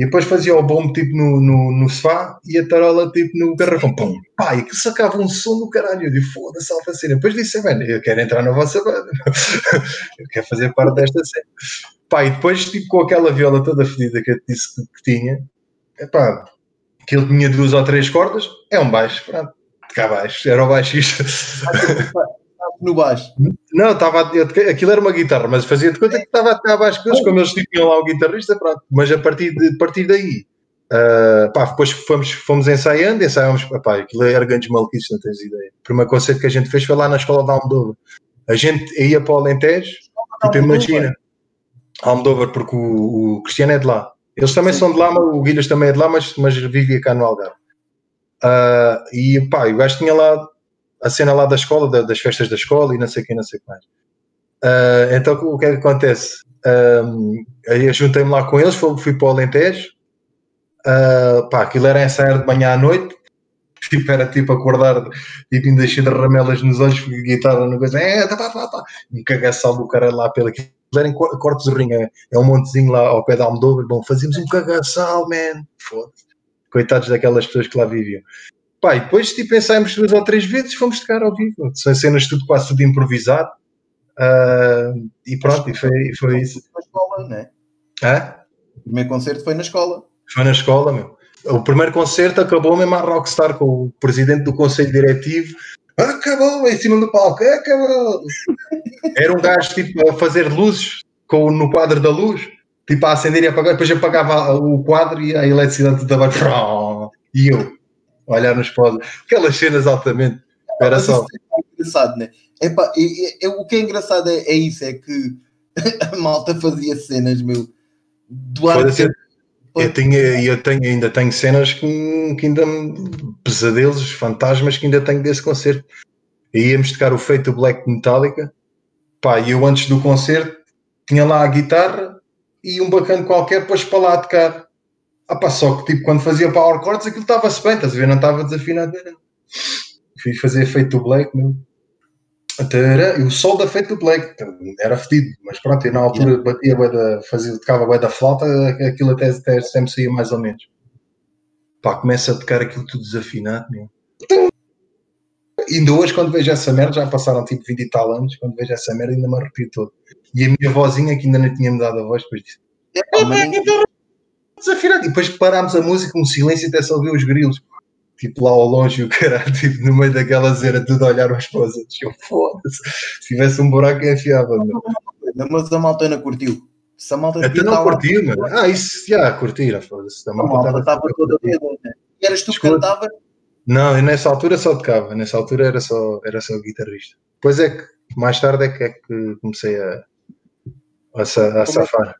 e depois fazia o bombo tipo no, no, no sofá e a tarola tipo no garrafão. Pum, pá, e que sacava um som do caralho. Eu disse, foda-se, alfa cena. Depois disse, velho, eu quero entrar na vossa banda. eu quero fazer parte desta cena. Pá, e depois, tipo, com aquela viola toda fedida que eu te disse que, que tinha, epá, que ele tinha duas ou três cordas, é um baixo, pronto. Cá baixo, era o baixista. no baixo. Não, estava aquilo era uma guitarra, mas fazia de conta que estava a tocar baixo com eles, como eles tinham lá o guitarrista, pronto. Mas a partir, de, a partir daí, uh, pá, depois fomos, fomos ensaiando, ensaiámos, pá, aquilo era grandes maluquices, não tens ideia. O primeiro concerto que a gente fez foi lá na escola de Almodóvar. A gente ia para o Alentejo, tipo, imagina, Almodóvar, porque o, o, Cristiano é de lá. Eles também Sim. são de lá, o Guilherme também é de lá, mas, mas vivia cá no Algarve. Uh, e pá, o gajo tinha lá a cena lá da escola, da, das festas da escola e não sei o que, não sei o que mais. Uh, então o que é que acontece? Um, aí juntei-me lá com eles, fui, fui para o Alentejo, uh, pá, aquilo era ensaiar de manhã à noite, tipo, era tipo acordar, tipo, ainda cheio de ramelas nos olhos, guitarra no coisa, é, tá, tá, tá, tá, um cagaçal do cara lá pela aquilo era em Cortes do Rinho, é, é um montezinho lá ao pé da Almodóvar, bom, fazíamos um cagaçal, man, foda-se, coitados daquelas pessoas que lá viviam. Pá, e depois tipo, pensámos duas ou três vezes, fomos tocar ao vivo. São cenas tudo quase tudo improvisado. Uh, e pronto, e foi, foi isso. Foi na escola, não é? Hã? O primeiro concerto foi na escola. Foi na escola, meu. O primeiro concerto acabou mesmo a Rockstar com o presidente do conselho diretivo. Acabou em cima do palco, acabou. Era um gajo tipo a fazer luzes com, no quadro da luz, tipo a acender e apagar, depois apagava o quadro e a eletricidade estava. E eu, olhar nos pódios, aquelas cenas altamente. Era só. É engraçado, né? Epa, e, e, o que é engraçado é, é, isso, é que a malta fazia cenas, meu. Do ar eu, tenho, eu tenho, ainda tenho cenas que, que ainda pesadelos, fantasmas que ainda tenho desse concerto. E íamos tocar o feito Black Metallica. Pá, e eu antes do concerto tinha lá a guitarra e um bacana qualquer depois para lá tocar. Ah pá, só que tipo, quando fazia power chords aquilo estava-se bem, estás a ver? Não estava desafinado. Fui fazer efeito do Black, meu. E o sol da feito do Black era fedido, mas pronto, eu na altura batia da, fazia, tocava bem da flauta, aquilo até, até sempre saía mais ou menos. Pá, começa a tocar aquilo tudo desafinado, meu. Ainda hoje, quando vejo essa merda, já passaram tipo 20 e tal anos, quando vejo essa merda, ainda me arrepio todo. E a minha vozinha, que ainda não tinha mudado a voz, depois disse: É, desafinado. E depois parámos a música, um silêncio até só ouvir os grilos. Tipo lá ao longe, o cara, tipo, no meio daquela zera, tudo a olhar umas para as Eu foda-se. Se tivesse um buraco, enfiava. Mas a malta ainda curtiu. Se a malta Até não curtiu, mano. Ah, isso já curtiram, foda-se. A malta estava toda bêbada. Né? E eras tu que cantava? Não, eu nessa altura só tocava. Nessa altura era só, era só guitarrista. Depois é que, mais tarde é que, é que comecei a, a, a, a safar.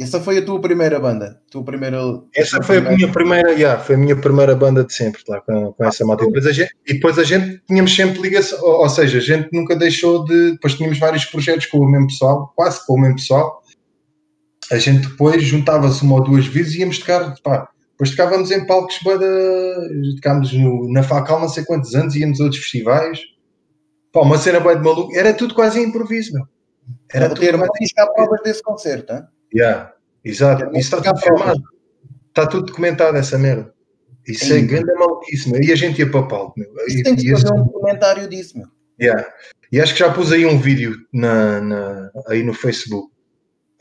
Essa foi a tua primeira banda? Tua primeira, essa foi primeira... a minha primeira, yeah, foi a minha primeira banda de sempre, lá, com, com essa malta. E depois, a gente, e depois a gente tínhamos sempre ligação, ou, ou, seja, a gente nunca deixou de. Depois tínhamos vários projetos com o mesmo pessoal, quase com o mesmo pessoal. A gente depois juntava-se uma ou duas vezes e íamos tocar, pá, depois tocávamos em palcos, bada, tocámos no, na Facal não sei quantos anos, íamos a outros festivais. Pá, uma cena bem de maluco, era tudo quase improviso, meu. Era tudo ter quase... uma provas desse concerto, hein? Yeah, exato. Isso está tudo filmado. Está tudo documentado, essa merda. Isso é grande maluquice, meu. E a gente ia para o palco, meu. E, tem que fazer um comentário disso, meu. Yeah. E acho que já pus aí um vídeo na, na aí no Facebook.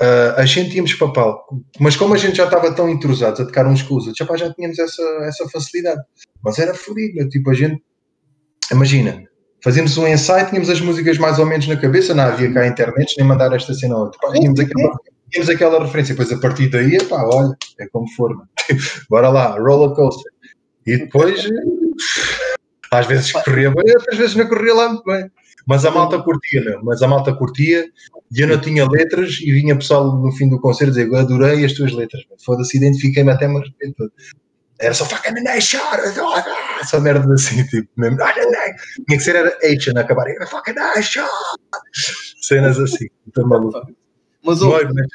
Uh, a gente íamos para palco, mas como a gente já estava tão entrosados a tocar uns com os outros, já, já tínhamos essa, essa facilidade. Mas era fodido, tipo, a gente, imagina, fazíamos um ensaio, tínhamos as músicas mais ou menos na cabeça, não havia cá internet, nem mandar esta cena a outra. Pá, tínhamos, aquela, tínhamos aquela referência, depois a partir daí, pá, olha, é como for, bora lá, roller coaster. E depois, às vezes corria bem, outras vezes não corria lá muito bem. Mas a malta curtia, não? mas a malta curtia e eu não tinha letras e vinha pessoal no fim do concerto dizer adorei as tuas letras, foda-se, identifiquei-me até me arrependo. Era só fucking nation, essa merda assim, tipo, mesmo, tinha que ser era H na acabar, fucking nation, cenas assim, muito maluco. Mas, oh, mas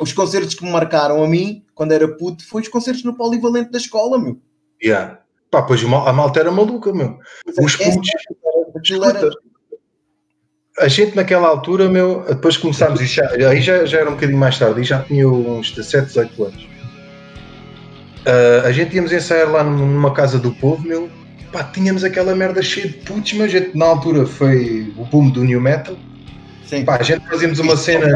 os concertos que me marcaram a mim, quando era puto, foi os concertos no Polivalente da escola, meu. Yeah. Pá, pois a malta era maluca, meu. Os é, putos. A gente naquela altura, meu, depois começámos, e já, aí já, já era um bocadinho mais tarde, e já tinha uns 17, 18 anos. Uh, a gente íamos ensaiar lá numa casa do povo, meu, pá, tínhamos aquela merda cheia de putos, mas a gente na altura foi o boom do New Metal. Sim. Pá, a gente fazíamos uma cena.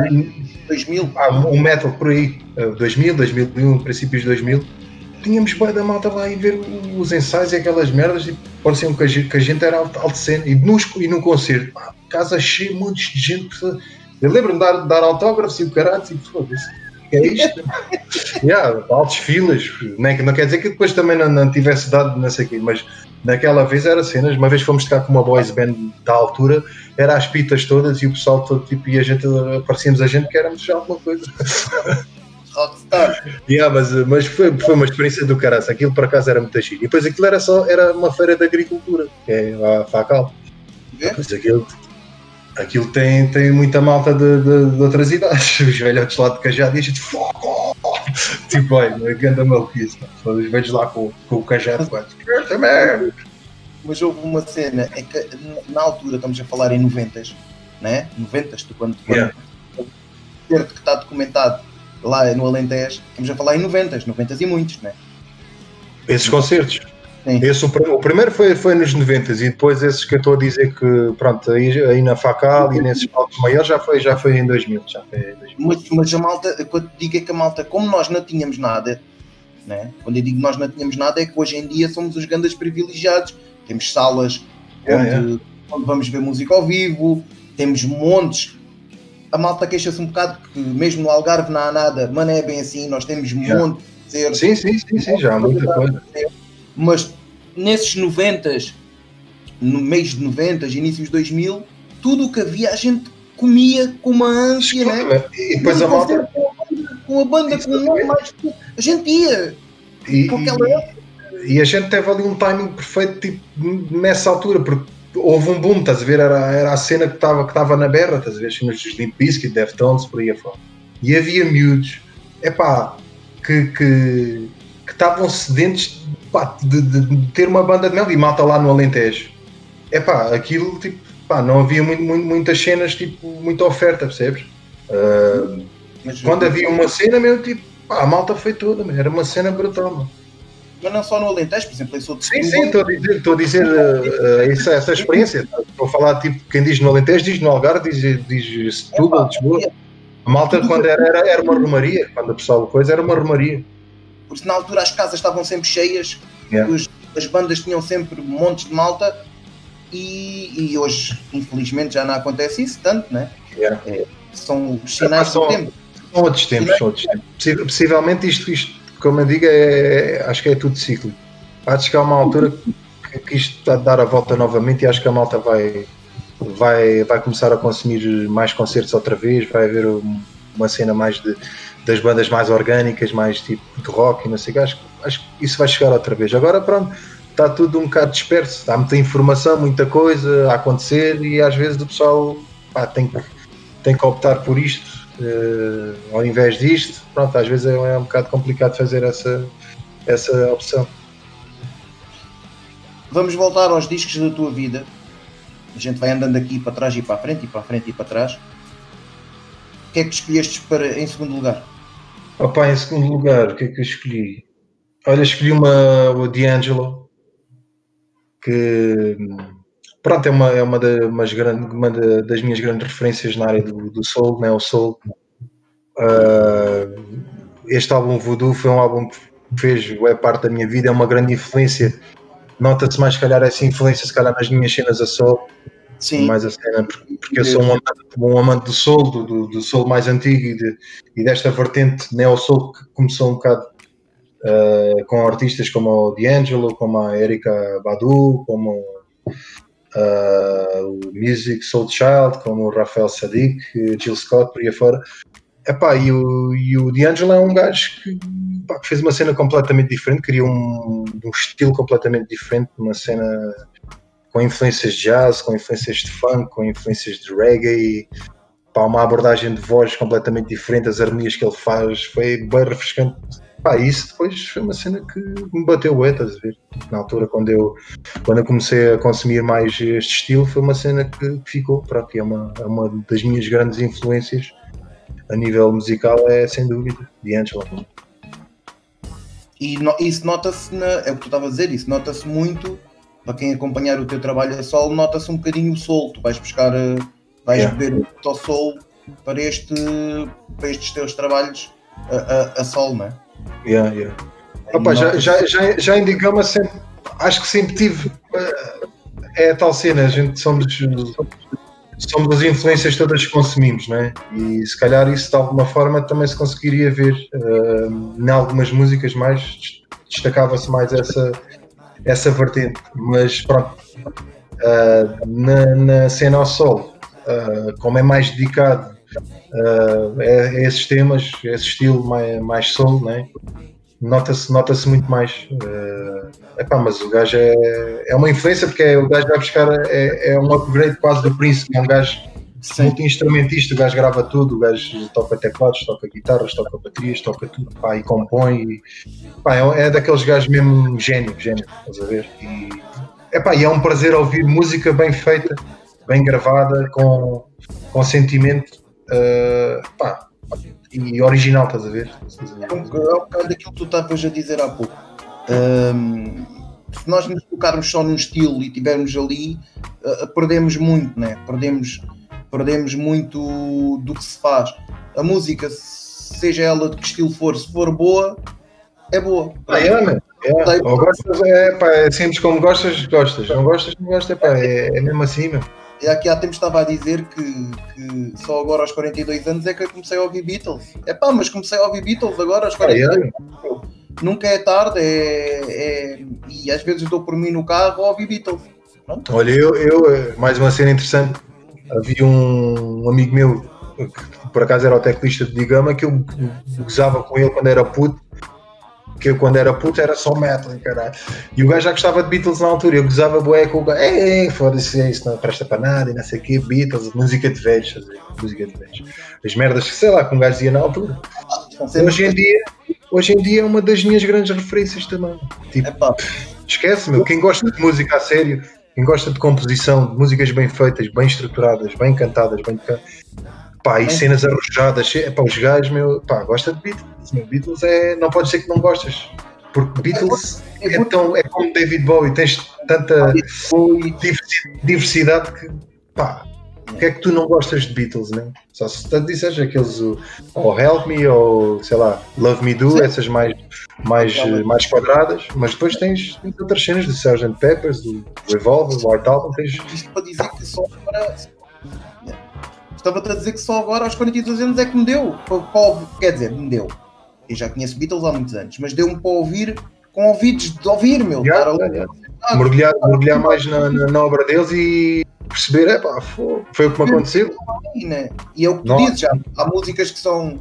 2000? Pá, um metal por aí, 2000, 2001, princípios de 2000 tínhamos boa da malta lá e ver os ensaios e aquelas merdas e pareciam que a gente, que a gente era alto, alto cena e, nos, e no concerto, pá, casa cheia, montes de gente. Eu lembro-me de dar, dar autógrafos e o caralho, tipo, foda-se, é isto? yeah, altas filas, não, não quer dizer que depois também não, não tivesse dado, não sei o quê, mas naquela vez era cenas. Uma vez fomos tocar com uma boys band da altura, era as pitas todas e o pessoal todo tipo, e a gente, parecíamos a gente que éramos já alguma coisa. Rockstar. Yeah, mas mas foi, foi uma experiência do caraça. Aquilo por acaso era muito giro. E depois aquilo era só era uma feira de agricultura, que é a FACAL. É? Depois aquilo, aquilo tem, tem muita malta de, de, de outras idades. Os velhotes lá de cajado e a gente foco! Tipo, olha, grande maluquice. Os velhos lá com, com o cajado. Mas, mas houve uma cena, é que na altura estamos a falar em 90 né? 90 tu quando, quando yeah. que está documentado lá no Alentejo, estamos a falar em 90, 90 e muitos, né? Esses concertos. Esse, o, o, primeiro foi, foi nos 90 e depois esses que eu estou a dizer que, pronto, aí, aí na Facal e nesses palcos maiores já foi, já foi em 2000. Já foi em 2000. Mas, mas a malta, quando digo é que a malta, como nós não tínhamos nada, né? quando eu digo nós não tínhamos nada, é que hoje em dia somos os grandes privilegiados. Temos salas onde, onde vamos ver música ao vivo, temos montes a malta queixa-se um bocado que mesmo no Algarve não há nada, mas não é bem assim, nós temos um monte de ser. Sim, sim, sim, sim, já há muita coisa. Mas nesses 90, no mês de 90, inícios de 2000, tudo o que havia a gente comia com uma ânsia, né? E depois a malta. Com a banda, com um nome mais. A gente ia. E, e, e a gente teve ali um timing perfeito tipo, nessa altura, porque houve um boom, estás a ver? Era, era a cena que estava que tava na berra, estás a ver? Assim, nos Limp Bizkit, Deftones, por aí afora. E havia miúdos, epá, que que estavam sedentes pá, de, de, ter uma banda de mel e mata lá no Alentejo. Epá, aquilo, tipo, pá, não havia muito, muito, muitas cenas, tipo, muita oferta, percebes? Uh, quando havia uma cena, meu, tipo, pá, a malta foi toda, era uma cena brutal, mano mas não só no Alentejo, por exemplo, eu sou de Sim, sim, estou a dizer, estou a dizer uh, essa, essa experiência. Estou a falar, tipo, quem diz no Alentejo diz no Algarve, diz, diz Setúbal, Lisboa. A malta, quando era, era, era uma romaria, quando a pessoa coisa, era uma romaria. Porque na altura as casas estavam sempre cheias, yeah. os, as bandas tinham sempre montes de malta e, e, hoje, infelizmente, já não acontece isso tanto, né? Yeah. É, são os sinais é, são, do tempo. São outros tempos, são outros tempos. Possivelmente isto, isto como eu digo, é, acho que é tudo ciclo. Há de chegar uma altura que, que isto está a dar a volta novamente e acho que a malta vai, vai, vai começar a consumir mais concertos outra vez, vai haver uma cena mais de, das bandas mais orgânicas, mais tipo de rock e não sei o que. Acho, acho que isso vai chegar outra vez. Agora, pronto, está tudo um bocado disperso, há muita informação, muita coisa a acontecer e às vezes o pessoal pá, tem, que, tem que optar por isto uh, ao invés disto, pronto, às vezes é, é, um bocado complicado fazer essa, essa opção. Vamos voltar aos discos da tua vida. A gente vai andando aqui para trás e para a frente, e para a frente e para trás. O que é que escolheste para, em segundo lugar? Opa, em segundo lugar, o que é que eu escolhi? Olha, escolhi uma, o D'Angelo, que pronto, é uma, é uma, da, umas grande, uma das minhas grandes referências na área do, do soul, né, o soul. Uh, este álbum Voodoo foi um álbum que fez é parte da minha vida, é uma grande influência. Nota-se mais, se calhar, essa influência, se calhar, nas minhas cenas a soul. Sim. Mais a cena, porque, eu sou um amante, um amante do soul, do, do, soul mais antigo e, de, e desta vertente neo-soul que começou um bocado uh, com artistas como o D'Angelo, como a Erika Badu, como uh, o Music Soul Child, como o Rafael Sadiq, Jill Scott, por aí afora. Epá, e o, e o D'Angelo é um gajo que, que, fez uma cena completamente diferente, criou um, um, estilo completamente diferente, uma cena com influências de jazz, com influências de funk, com influências de reggae, pá, uma abordagem de voz completamente diferente, as harmonias que ele faz, foi bem refrescante Pá, isso depois foi uma cena que me bateu o estás a ver? Na altura, quando eu, quando eu comecei a consumir mais este estilo, foi uma cena que, que ficou, pronto, é uma, é uma das minhas grandes influências a nível musical, é sem dúvida, de Angela. E no, isso nota-se, é o que tu estava a dizer, isso nota-se muito, para quem acompanhar o teu trabalho a solo, nota-se um bocadinho o sol, tu vais buscar, eh, vais yeah. beber muito ao sol para, este, para estes teus trabalhos a, a, a sol, não é? Yeah, yeah. Opa, já, já, já, já em Digama sempre, acho que sempre tive. Eh, é a tal cena, a gente somos, somos as influências todas que consumimos, né? E se calhar isso de alguma forma também se conseguiria ver. Uh, em algumas músicas mais destacava-se mais essa, essa vertente, mas pronto. Uh, na, na cena ao sol, uh, como é mais dedicado uh, é, é, esses temas, esse estilo mais, mais soul, né? nota-se nota muito mais. Uh, epá, mas o gajo é, é uma influência porque é, o gajo vai buscar, é, é um upgrade quase do Prince, é um gajo multi-instrumentista, o gajo grava tudo, o gajo toca teclados, toca guitarras, toca baterias, toca tudo, pá, e compõe. E, pá, é, é, daqueles gajos mesmo gênio, gênio, estás a ver? E, epá, e é um prazer ouvir música bem feita, bem gravada, com, com sentimento uh, pá, e original, estás a ver? É um, é bocado daquilo que tu estavas a dizer há pouco. Um, se nós nos focarmos só num estilo e estivermos ali, uh, perdemos muito, né? Perdemos, perdemos muito do que se faz. A música, seja ela de que estilo for, se for boa, é boa. Ah, é, é, é. Ou gostas, é, pá, é simples como gostas, gostas. Não gostas, não gostas, é, pá, é, é mesmo assim, meu aqui há tempos estava a dizer que, que, só agora aos 42 anos é que eu comecei a ouvir Beatles. É pá, mas comecei a ouvir Beatles agora aos 42 anos. Nunca é tarde, é, é, e às vezes dou por mim no carro a ouvir Beatles. Pronto. Olha, eu, eu, mais uma cena interessante, havia um, um amigo meu que por acaso era o teclista de Digama que eu gozava com ele quando era puto que eu quando era puto era só metal, caralho. E o gajo já gostava de Beatles na altura, eu gozava bué com o gajo, é, foda-se, isso não presta para nada e não sei o quê, Beatles, música de velhos, música de velhos. As merdas que sei lá que um gajo dizia na altura. Hoje em dia, hoje em dia é uma das minhas grandes referências também. Tipo, esquece, meu, quem gosta de música a sério, quem gosta de composição, de músicas bem feitas, bem estruturadas, bem cantadas, bem pá, e cenas arrojadas, pá, os gajos, meu, pá, gosta de Beatles, meu, Beatles é, não pode ser que não gostas, porque Beatles é, é, tão, é como David Bowie, tens tanta diversidade que, pá, o que é que tu não gostas de Beatles, né? Só se tu disseres aqueles ou Help Me ou sei lá, Love Me Do, Sim. essas mais, mais, mais quadradas, mas depois tens, tens outras cenas do Sgt. Peppers, do Revolver, do White Album, tens. Isto para dizer que só para Estava-te a dizer que só agora aos 42 anos é que me deu. Para, para, quer dizer, me deu. Eu já conheço Beatles há muitos anos, mas deu-me para ouvir com ouvidos de ouvir, meu. Yeah, yeah. Mergulhar, mergulhar mais na, na, na, obra deles e perceber, é pá, foi, foi o que me aconteceu. Né? E é o que tu dizes, já. Há músicas que são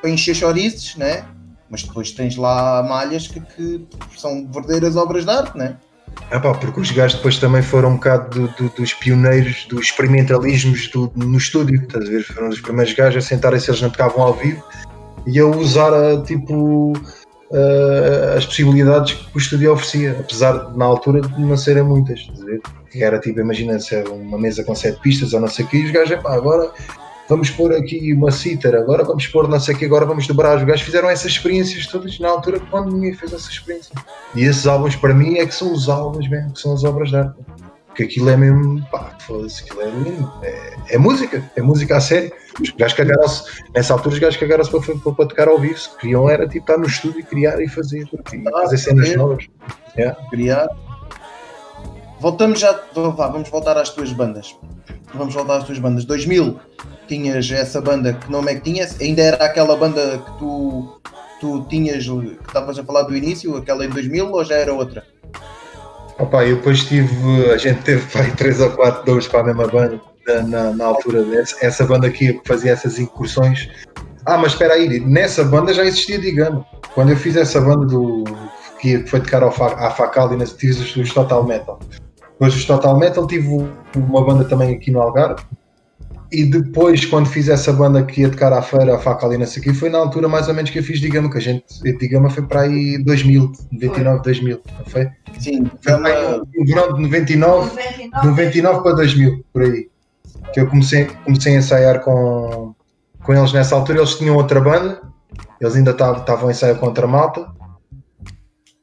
para encher chorizes, né? mas depois tens lá malhas que, que são verdadeiras obras de arte, né? Ah pá, porque os gajos depois também foram um bocado do, do, dos pioneiros dos experimentalismos do, no estúdio, estás a ver? Foram os primeiros gajos a sentarem-se, eles não tocavam ao vivo e a usar a, tipo uh, as possibilidades que o estúdio oferecia, apesar de na altura de não serem muitas? Que era tipo, imagina se era uma mesa com sete pistas ou não sei o que, e os gajos, pá, agora vamos pôr aqui uma cítara, agora vamos pôr não sei o que, agora vamos dobrar. Os gajos fizeram essas experiências todas na altura quando ninguém fez essa experiência. E esses álbuns para mim é que são os álbuns mesmo, que são as obras de arte. Porque aquilo é mesmo, pá, foda-se, aquilo é lindo. É, é, música, é música a sério. Os gajos cagaram-se, nessa altura os gajos cagaram-se para, para, para, tocar ao vivo. Se queriam era tipo estar no estúdio e criar e fazer, e ah, fazer cenas é. novas. Yeah. Criar. Voltamos já, vamos voltar às tuas bandas. Vamos voltar às tuas bandas. 2000 tinhas essa banda, que nome é que tinhas? Ainda era aquela banda que tu, tu tinhas, que estavas a falar do início, aquela em 2000 ou já era outra? Opa, eu depois tive, a gente teve pai, três ou quatro dores para a mesma banda na, na altura dessa, essa banda aqui que fazia essas incursões. Ah, mas espera aí, nessa banda já existia Digamos. Quando eu fiz essa banda do que foi tocar ao, à Facal e nas tive os Total Metal. Depois os Total Metal tive uma banda também aqui no Algarve e depois, quando fiz essa banda que ia tocar à feira, a faca ali nessa aqui, foi na altura mais ou menos que eu fiz Digama, que a gente, Digama foi para aí 2000, 99, 2000, não foi? Sim, foi uma... no verão de 99, 99, 99 para 2000, por aí. Que eu comecei, comecei a ensaiar com, com eles nessa altura, eles tinham outra banda, eles ainda estavam a ensaiar com outra malta.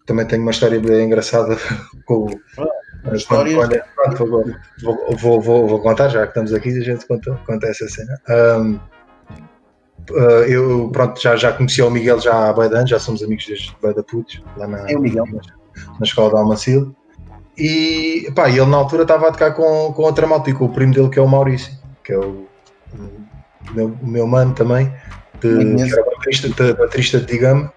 Também tenho uma história bem engraçada com, Histórias. Olha, pronto, vou, vou, vou, vou, contar, já que estamos aqui, a gente conta, conta essa cena. Um, uh, eu pronto, já, já conheci o Miguel já há bem anos, já somos amigos desde bem da Putos, lá na, é Miguel. na, na escola de Almacil. E pá, ele na altura estava a tocar com, com outra malta e com o primo dele que é o Maurício, que é o, o meu, o meu mano também, de, que era baterista, de, baterista de Digama.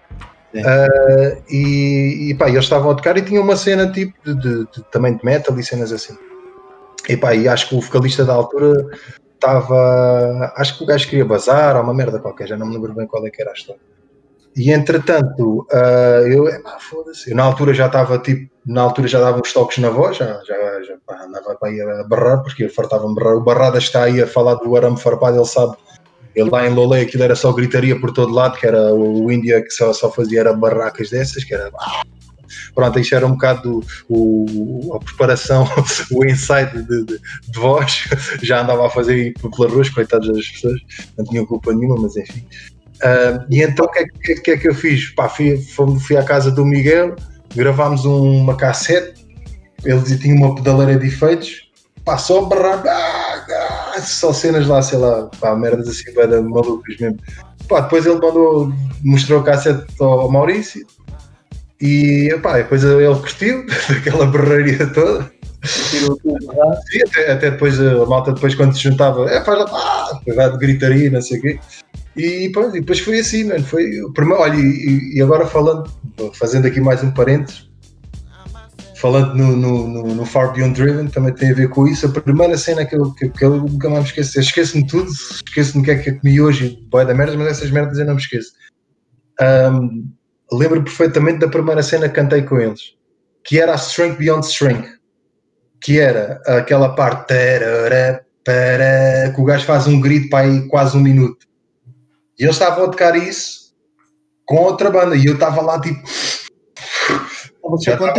Uh, e, e pá, eles estavam a tocar e tinham uma cena tipo de, de, de, também de metal e cenas assim. E pá, e acho que o vocalista da altura estava. Acho que o gajo queria bazar ou uma merda qualquer, já não me lembro bem qual é que era a história. E entretanto, uh, eu, foda-se, eu na altura já estava tipo, na altura já dava uns toques na voz, já, já, já pá, andava para ir a barrar, porque fartava-me barrar. O Barrada está aí a falar do arame farpado, ele sabe ele lá em Lolé aquilo era só gritaria por todo lado, que era o Índia que só, só fazia era barracas dessas, que era. Pronto, isto era um bocado o, a preparação, o insight de, de, de, voz. Já andava a fazer pela rua, coitados das pessoas, não tinha culpa nenhuma, mas enfim. Uh, e então o que, é, que, que, é que eu fiz? Pá, fui, fui à casa do Miguel, gravámos uma cassete, ele tinha uma pedaleira de efeitos, passou a barrar. Ah, ah, só cenas lá, sei lá, pá, merdas assim, bem malucas mesmo. Pá, depois ele mandou, mostrou a cassete ao Maurício e pá, depois ele curtiu daquela berraria toda. Tirou tudo Sim, até, até, depois a malta, depois quando se juntava, é, faz lá, pá, vai de gritaria, não sei o quê. E, pá, e depois foi assim, mano. Foi, primeiro, olha, e, e agora falando, fazendo aqui mais um parênteses, falando no, no, no, no, Far Beyond Driven, também tem a ver com isso. A primeira cena que eu, que, que eu nunca mais me esqueço, esqueço-me tudo, esqueço-me o que é que eu comi hoje, boia da merda, mas essas merdas eu não me esqueço. Um, lembro perfeitamente da primeira cena que cantei com eles, que era a Strength Beyond Strength, que era aquela parte tarara, para, que o gajo faz um grito para aí quase um minuto. E eles estavam a tocar isso com outra banda, e eu estava lá tipo. Estava,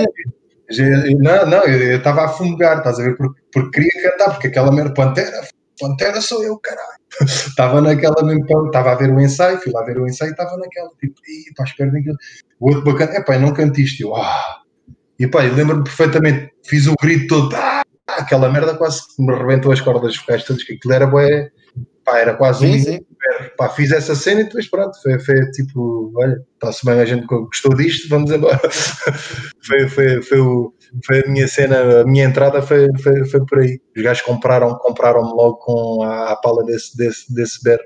não, não, eu estava a fumegar, estás a ver? Porque, porque queria cantar, porque aquela merda Pantera, Pantera sou eu, caralho. Estava naquela mesmo, estava a ver o ensaio, fui lá ver o ensaio e estava naquela, tipo, e pá, espero daquilo. O outro bacana, é pá, não cantiste, eu, ah. E pá, lembro-me perfeitamente, fiz o grito todo, ah, aquela merda quase me arrebentou as cordas vocais todas, que aquilo era bué, pá, era quase sim, um. Sim. Pá, fiz essa cena e depois pronto, foi, foi tipo, olha, está-se bem, a gente gostou disto, vamos embora. foi, foi, foi, o, foi a minha cena, a minha entrada foi, foi, foi por aí. Os gajos compraram, compraram-me logo com a, a pala desse, desse, desse ber.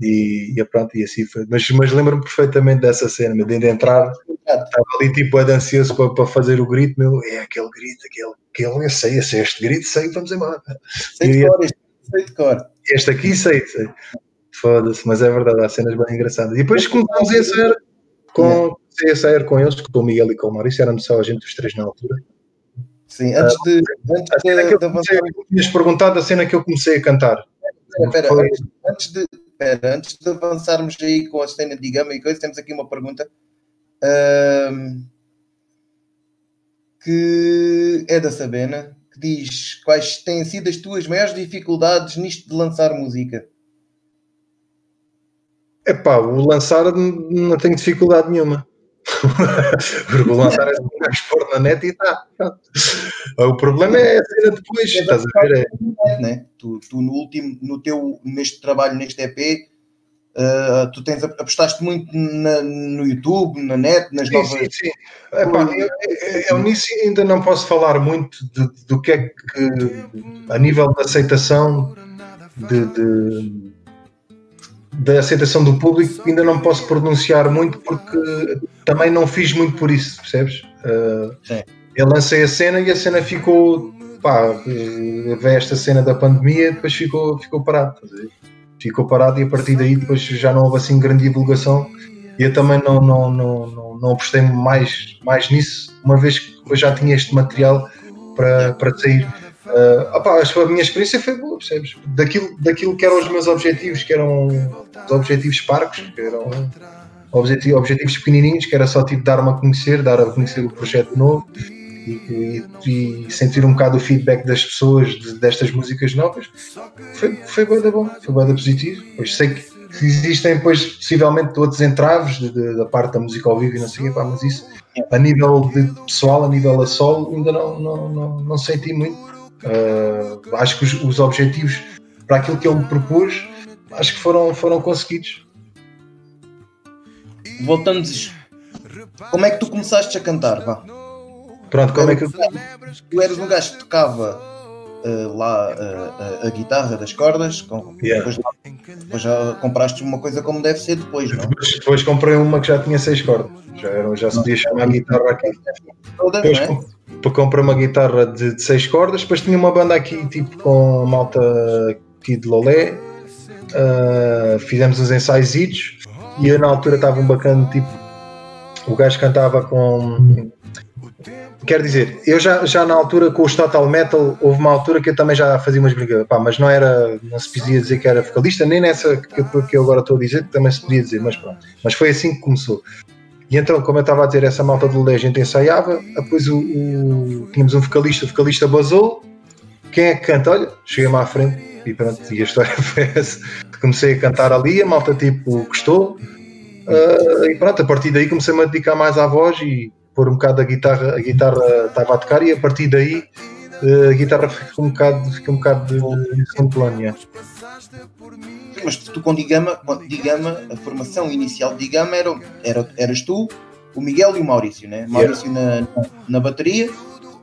E, e pronto, e assim foi. Mas, mas lembro-me perfeitamente dessa cena, de, de entrar, estava ali tipo é ansioso para, para fazer o grito, meu, é aquele grito, aquele, aquele, eu sei, eu sei este grito, sei, vamos embora. Sei de cor, este, sei de cor. Este aqui sei, sei. Foda-se, mas é verdade, há cenas bem engraçadas. E depois começámos a ensaiar com, a ensaiar com eles, com o Miguel e com o Maurício, éramos só a gente os três na altura. Sim, antes de. Uh, antes de, de, de avançar... Tinhas perguntado a cena que eu comecei a cantar. Espera, Foi... antes, de, espera, antes de avançarmos aí com a cena de Gama e coisa, temos aqui uma pergunta. Que é da Sabena, que diz quais têm sido as tuas maiores dificuldades nisto de lançar música? É pá, o lançar não tenho dificuldade nenhuma. Porque o lançar é um gajo pôr na net e está. O problema é a cena depois, estás a ver? É. Né? Tu, tu, no último, no teu, neste trabalho, neste EP, uh, tu tens, apostaste muito na, no YouTube, na net, nas sim, novas. Sim, sim. Epá, eu, eu, eu, nisso ainda não posso falar muito de, do que é que, a nível de aceitação de, de da aceitação do público ainda não posso pronunciar muito porque também não fiz muito por isso, percebes? Uh, eu lancei a cena e a cena ficou pá, veio esta cena da pandemia depois ficou, ficou parado, ficou parado e a partir daí depois já não houve assim grande divulgação e eu também não, não, não, não, não apostei mais, mais nisso, uma vez que eu já tinha este material para, para sair. Uh, opa, a minha experiência foi boa, percebes? Daquilo, daquilo que eram os meus objetivos, que eram os objetivos parcos, que eram objetivos, objetivos pequenininhos, que era só tipo dar-me a conhecer, dar a conhecer o projeto novo e, e, e sentir um bocado o feedback das pessoas de, destas músicas novas. Foi, foi bom, foi bem positivo. Pois sei que existem depois possivelmente outros entraves de, de, da parte da música ao vivo e não sei o mas isso a nível de pessoal, a nível a solo, ainda não, não, não, não senti muito Uh, acho que os, os, objetivos para aquilo que ele me propôs, acho que foram, foram conseguidos. Voltando, como é que tu começaste a cantar? Vá? Pronto, como é que eu... Tu eras um gajo que tocava uh, lá uh, a guitarra das cordas, com, yeah. depois, depois, já compraste uma coisa como deve ser depois, não? Depois, depois comprei uma que já tinha seis cordas, já, era, já se podia chamar guitarra aqui. Todas, depois, não é? Para comprar uma guitarra de, de seis cordas. Depois tinha uma banda aqui, tipo, com a malta aqui de Lolé. Uh, fizemos uns ensaios e eu na altura estava um bacana, tipo, o gajo cantava com. Quer dizer, eu já, já na altura com os Total Metal, houve uma altura que eu também já fazia umas brincadeiras, pá, mas não era, não se podia dizer que era vocalista, nem nessa que, que eu agora estou a dizer, que também se podia dizer, mas pronto. Mas foi assim que começou. E então, como eu estava a dizer, essa malta do gente ensaiava, depois o, o, tínhamos um vocalista, o vocalista basou. Quem é que canta? Olha, cheguei-me à frente e pronto, e a história foi essa. Comecei a cantar ali, a malta tipo gostou. Uh, e pronto, a partir daí comecei-me a dedicar mais à voz e pôr um bocado a guitarra, a guitarra estava a tocar e a partir daí uh, a guitarra ficou um bocado, ficou um bocado de, de segundo plano. Mas tu com Digama, Digama, a formação inicial de Digama era, era, eras tu, o Miguel e o Maurício, né? Maurício yeah. na, na bateria.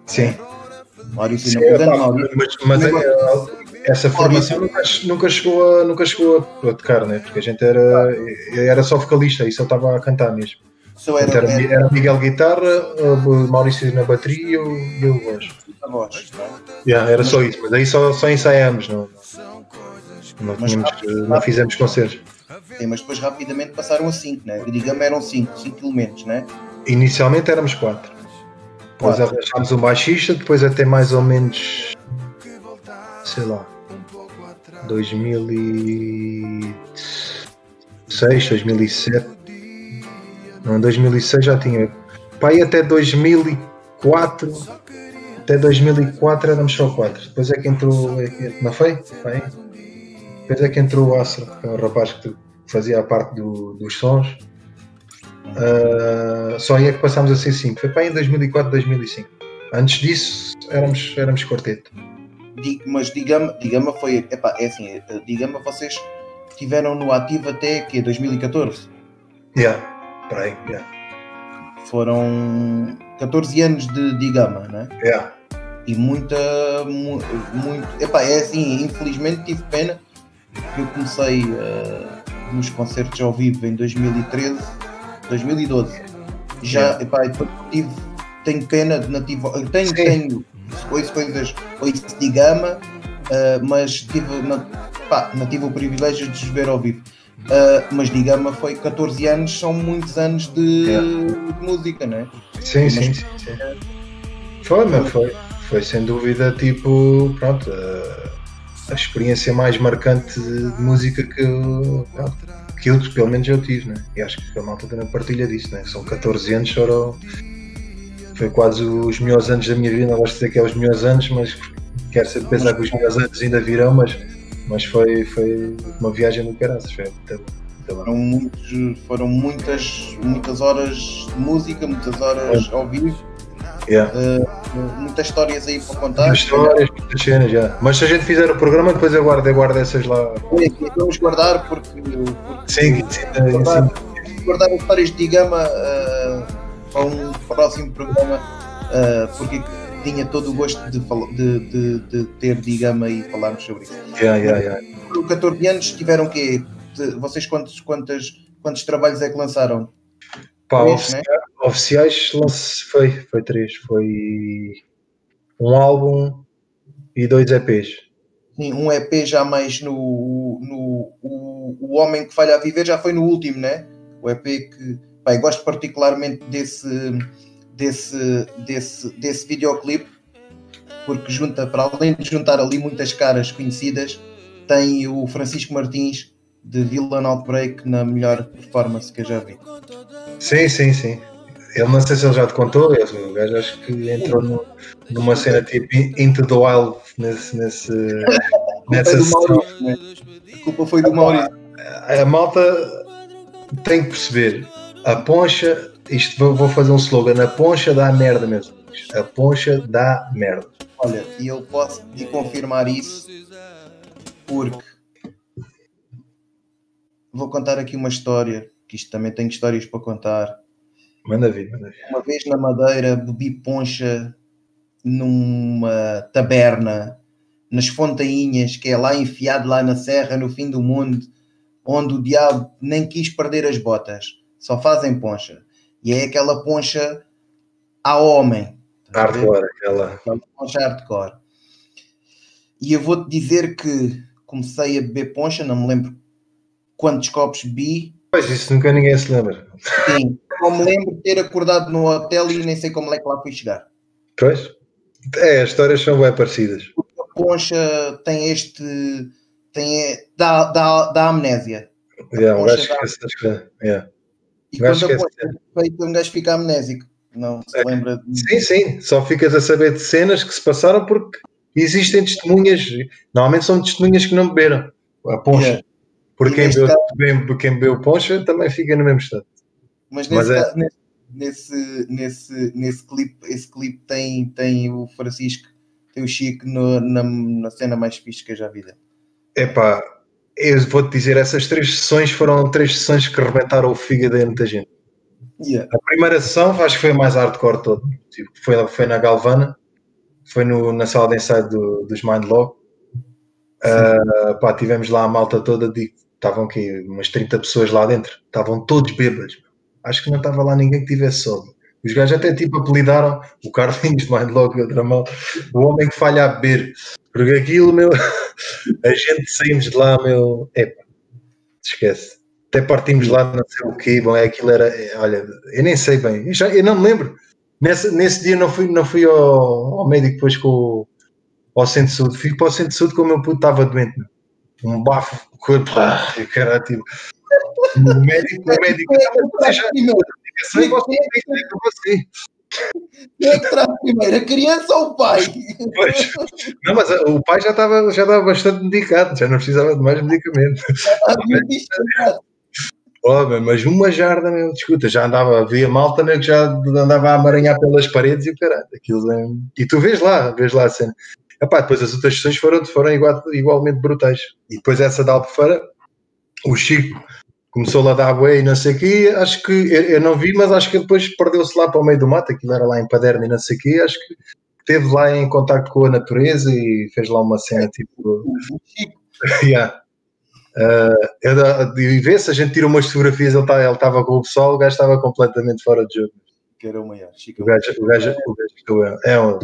Sim. Maurício Sim, na Maurício. Mas, mas é, essa formação nunca, nunca, chegou a, nunca chegou a tocar, né? Porque a gente era, era só vocalista e só estava a cantar mesmo. So era, era, era, Miguel guitarra, Maurício na bateria e eu, eu voz. A voz, tá? yeah, era só isso, mas aí só, só ensaiamos, não, não, tínhamos, não fizemos concertos. Sim, mas depois rapidamente passaram a 5, né? Digamos eram 5, 5 elementos, né? Inicialmente éramos 4. Depois arranjámos um baixista, depois até mais ou menos, sei lá, 2006, 2007. Não, 2006 já tinha. Pai, até 2004, até 2004 éramos só 4. Depois é que entrou, é não foi? Pai? Depois é que entrou o Astra, que é um rapaz que fazia a parte do, dos sons. Uh, só aí é que passámos a ser 5. Foi para aí em 2004, 2005. Antes disso, éramos, éramos quarteto. Mas Digama, Digama foi. Epá, é assim, Digama vocês estiveram no ativo até que 2014? Yeah, para aí, yeah. Foram 14 anos de Digama, né? Yeah. E muita. Mu, muito. Epá, é assim, infelizmente tive pena eu comecei uh, nos concertos ao vivo em 2013, 2012. Já, é. epá, tive, tenho pena de nativo, tenho, Sim. tenho ouço coisas, ouço de gama, uh, mas tive, não, pá, não tive o privilégio de os ver ao vivo. Uh, mas Digama foi 14 anos, são muitos anos de, é. de música, não é? Sim, sim, sim, sim. Foi, mas foi, foi sem dúvida tipo, pronto, uh, a experiência mais marcante de música que eu, que pelo menos eu tive, né? e acho que a malta também partilha disso, né? são 14 anos, foram, foi quase os melhores anos da minha vida, não gosto de dizer que é os melhores anos, mas quero sempre pensar que os melhores anos ainda virão, mas, mas foi, foi uma viagem no caraças, foi também. Foram, muitos, foram muitas, muitas horas de música, muitas horas ao vivo. Yeah. Uh, muitas histórias aí para contar. Muitas histórias, muitas cenas já. Mas se a gente fizer o programa, depois eu guardo, eu guardo essas lá. É, vamos guardar porque. porque sim, sim, guardar, sim. guardar as histórias de Gama uh, para um próximo programa, uh, porque tinha todo o gosto de, de, de, de ter Digama e falarmos sobre isso. Yeah, yeah, yeah. Com 14 anos tiveram o quê? Vocês quantos, quantos, quantos trabalhos é que lançaram? Pá, três, oficiais, né? oficiais foi, foi três. Foi um álbum e dois EPs. Sim, um EP já mais no. no o, o Homem que Falha a Viver já foi no último, né? O EP que. Pá, gosto particularmente desse desse, desse, desse videoclipe, porque junta, para além de juntar ali muitas caras conhecidas, tem o Francisco Martins de Villain Outbreak na melhor performance que eu já vi. Sim, sim, sim. Ele não sei se ele já te contou, o gajo acho que entrou no, numa cena tipo Into the Wild nesse, nesse, nessa sessão. Né? A culpa foi do Maurício. A, a malta tem que perceber, a poncha isto vou fazer um slogan, a poncha dá merda mesmo. A poncha dá merda. Olha, e eu posso te confirmar isso porque vou contar aqui uma história, que isto também tem histórias para contar. Manda vir, manda vir. Uma vez na Madeira bebi poncha numa taberna, nas Fontainhas, que é lá enfiado lá na serra, no fim do mundo, onde o diabo nem quis perder as botas, só fazem poncha. E é aquela poncha a homem. Hardcore, aquela poncha hardcore. E eu vou-te dizer que comecei a beber poncha, não me lembro quantos copos bebi. Pois, isso nunca ninguém se lembra. Sim, não me lembro de ter acordado no hotel e nem sei como é que lá fui chegar. Pois, é, as histórias são bem parecidas. A poncha tem este. Tem, dá, dá, dá amnésia. Yeah, um gajo esquece das coisas. Yeah. E quando a ponta é feita, um gajo fica amnésico. Não se é. lembra de... Sim, sim. Só ficas a saber de cenas que se passaram porque existem testemunhas. Normalmente são testemunhas que não beberam a poncha. Yeah. Porque quem bebeu, caso... quem bebeu poncha também fica no mesmo estado. Mas nesse, Mas é... nesse, nesse, nesse clipe, esse clipe tem, tem o Francisco, tem o Chico no, na, na cena mais fixe que eu já vi. É pá, eu vou-te dizer, essas três sessões foram três sessões que rebentaram o fígado de muita gente. Yeah. A primeira sessão acho que foi a mais hardcore todo. Tipo, foi, foi na Galvana, foi no, na sala de ensaio do, dos Mindlog. Uh, pá, tivemos lá a malta toda, de, estavam aqui umas 30 pessoas lá dentro, estavam todos bêbados. Acho que não estava lá ninguém que tivesse sono. Os gajos até tipo apelidaram o Carlinhos Mindlog e outra mal, o homem que falha a beber. Porque aquilo, meu, a gente saímos de lá, meu, epa, esquece. Até partimos lá, não sei o quê, bom, é aquilo era, é, olha, eu nem sei bem, eu, já, eu não me lembro. Nesse, nesse dia não fui, não fui ao, ao médico depois com ao centro saúde, fui para o centro saúde como o meu puto estava doente, um bafo, corpo, ah. cara, tipo, o médico, o médico, você já, você tem que você. Quem é que traz primeiro, a criança ou o pai? Pois. Não, mas o pai já estava, já estava bastante medicado, já não precisava de mais medicamento. Oh, mas uma jarda, meu, escuta, já andava, havia malta né, que já andava a amaranhar pelas paredes e o caralho, aquilo é... E tu vês lá, vês lá a cena. Epá, depois as outras sessões foram, foram igual, igualmente brutais. E depois essa da Albufeira, o Chico começou lá a dar bué e não sei o quê, acho que eu, eu, não vi, mas acho que depois perdeu-se lá para o meio do mato, aquilo era lá em Paderno e não sei o quê, acho que esteve lá em contato com a natureza e fez lá uma cena tipo. yeah. Uh, e vê se a gente tira umas fotografias, ele tá, estava com o pessoal, o gajo estava completamente fora de jogo. Que era o maior. Chico. O gajo, o gajo, o gajo é um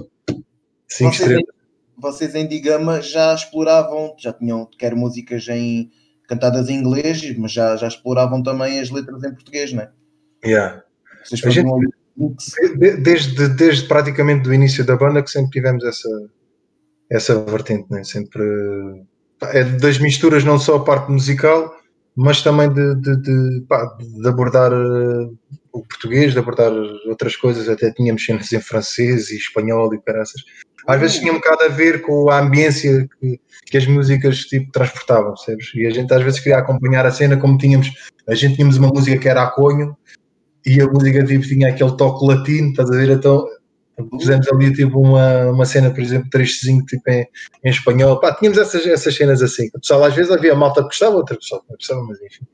5 estrelas. Vocês em Digama já exploravam, já tinham quer músicas em cantadas em inglês, mas já, já exploravam também as letras em português, não é? Yeah. A gente, desde, desde praticamente do início da banda que sempre tivemos essa, essa vertente, né? sempre é das misturas não só a parte musical, mas também de, de, de, pá, de abordar uh, o português, de abordar outras coisas, até tínhamos cenas em francês e espanhol e caraças. Às vezes tinha um bocado a ver com a ambiência que, que as músicas tipo, transportavam, percebes? E a gente às vezes queria acompanhar a cena como tínhamos, a gente tínhamos uma música que era a conho e a música tipo, tinha aquele toque latino, estás a ver? Então pusemos ali tipo uma, uma cena, por exemplo, trechozinho tipo em, em espanhol, pá, tínhamos essas, essas cenas assim. O pessoal às vezes havia malta que gostava, outra pessoa que não gostava, mas enfim.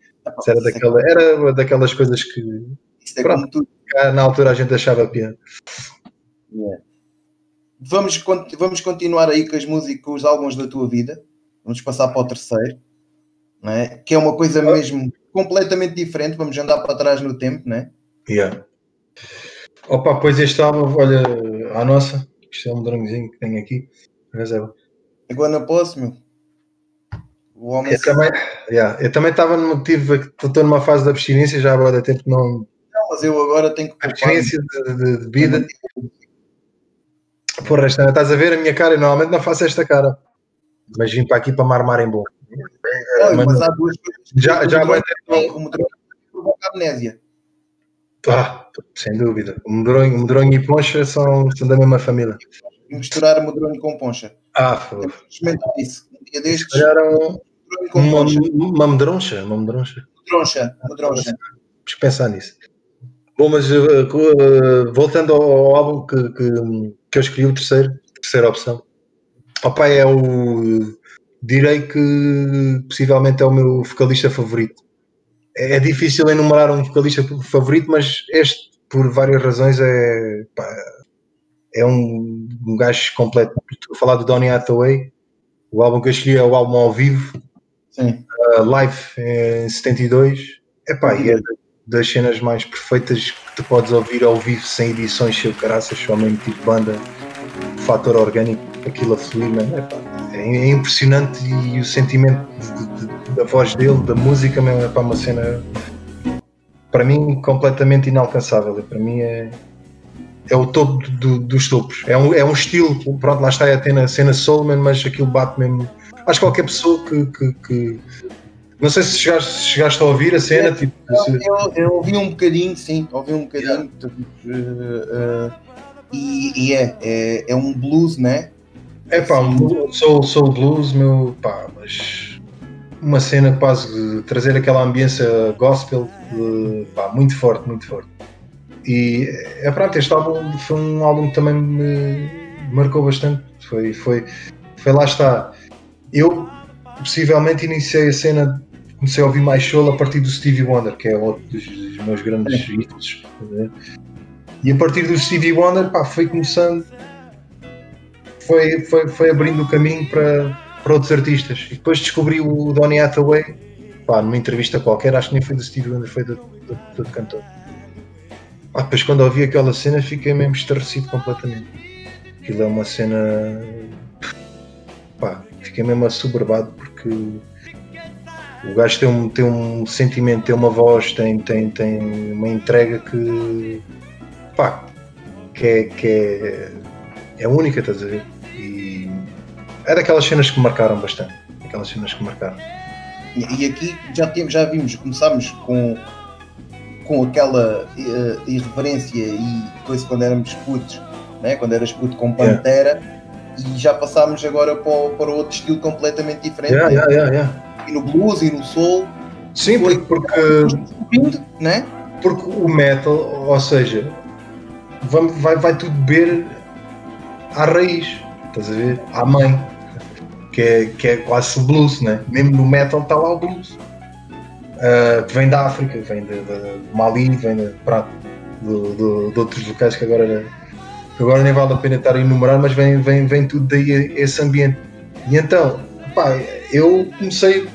Era, daquela, era daquelas coisas que é pronto, na altura a gente achava piada. Yeah. Vamos, vamos continuar aí com as músicas, com os álbuns da tua vida. Vamos passar para o terceiro, é? que é uma coisa mesmo completamente diferente. Vamos andar para trás no tempo, não é? Yeah. Opa, pois este álbum, olha, a nossa, isto é um drãozinho que tenho aqui, reserva. Agora não posso, meu. O homem eu, também, yeah, estava no motivo, estou numa fase de abstinência, já agora há tempo não. Não, mas eu agora tenho que. Abstinência de, de, de bebida. Porra, esta, estás a ver a minha cara? Eu normalmente não faço esta cara. Mas vim para aqui para me armar em bom. Não, mas, mas há duas coisas. Já, já. O medronho provoca amnésia. Ah, sem dúvida. O medronho, o medronho e poncha são, são da mesma família. Misturar medronho com poncha. Ah, foi. Experimentar isso. Um dia destes. Era uma, uma medroncha. Uma medroncha. Medroncha. Medroncha. Vamos pensar nisso. Bom, mas uh, voltando ao, ao álbum que, que, que, eu escolhi, o terceiro, terceira opção. Opa, é o. Direi que possivelmente é o meu vocalista favorito é difícil enumerar um vocalista favorito, mas este, por várias razões, é, pá, é um, um gajo completo. Estou a falar do Donny Hathaway, o álbum que eu escolhi é o álbum ao vivo, uh, live em 72. Epá, uhum. E é das cenas mais perfeitas que tu podes ouvir ao vivo sem edições, sem caraças, somente tipo banda, fator orgânico, aquilo a fluir, man, epá, é, é impressionante e o sentimento de, de, da voz dele, da música, mesmo, é para uma cena para mim completamente inalcançável. Para mim é, é o topo do, dos topos. É um, é um estilo, pronto, lá está a ter na cena Soulman, mas aquilo bate mesmo. Acho que qualquer pessoa que, que, que não sei se chegaste, se chegaste, a ouvir a cena. É, tipo, eu, eu, eu, ouvi um bocadinho, sim, ouvi um bocadinho. Yeah. Uh, uh, e, e é, é, é, um blues, né? É pá, soul, soul blues, meu pá, mas uma cena quase de trazer aquela ambiência gospel de, pá, muito forte, muito forte. E é pronto, este álbum foi um álbum que também me marcou bastante. Foi, foi, foi lá está. Eu possivelmente iniciei a cena, comecei a ouvir mais soul a partir do Stevie Wonder, que é outro dos, dos meus grandes ídolos. Né? E a partir do Stevie Wonder, pá, foi começando, foi, foi, foi abrindo o caminho para para outros artistas. E depois descobri o Donny Hathaway, pá, numa entrevista qualquer, acho que nem foi do Steve Wonder, foi do, do, do cantor. Ah, depois quando ouvi aquela cena fiquei mesmo estarrecido completamente. Aquilo é uma cena. Pá, fiquei mesmo assoberbado porque o gajo tem um, tem um sentimento, tem uma voz, tem, tem, tem uma entrega que. pá, que é, que é, é única, estás a ver? é daquelas cenas que marcaram bastante. Aquelas cenas que marcaram. E, aqui já, temos, já vimos, começámos com, com aquela uh, irreverência e coisa quando éramos putos, né? quando eras puto com Pantera, yeah. E já passámos agora para, para outro estilo completamente diferente. Yeah, yeah, e no blues e no soul. Sim, foi, porque. né? Porque o metal, ou seja, vai, vai tudo beber à raiz, estás a ver? À mãe que é, que é quase blues, né? mesmo no metal está lá o blues. Uh, vem da África, vem de, de Mali, vem de, pronto, de, de, outros locais que agora, agora nem vale a pena estar a enumerar, mas vem, vem, vem tudo daí esse ambiente. E então, pá, eu comecei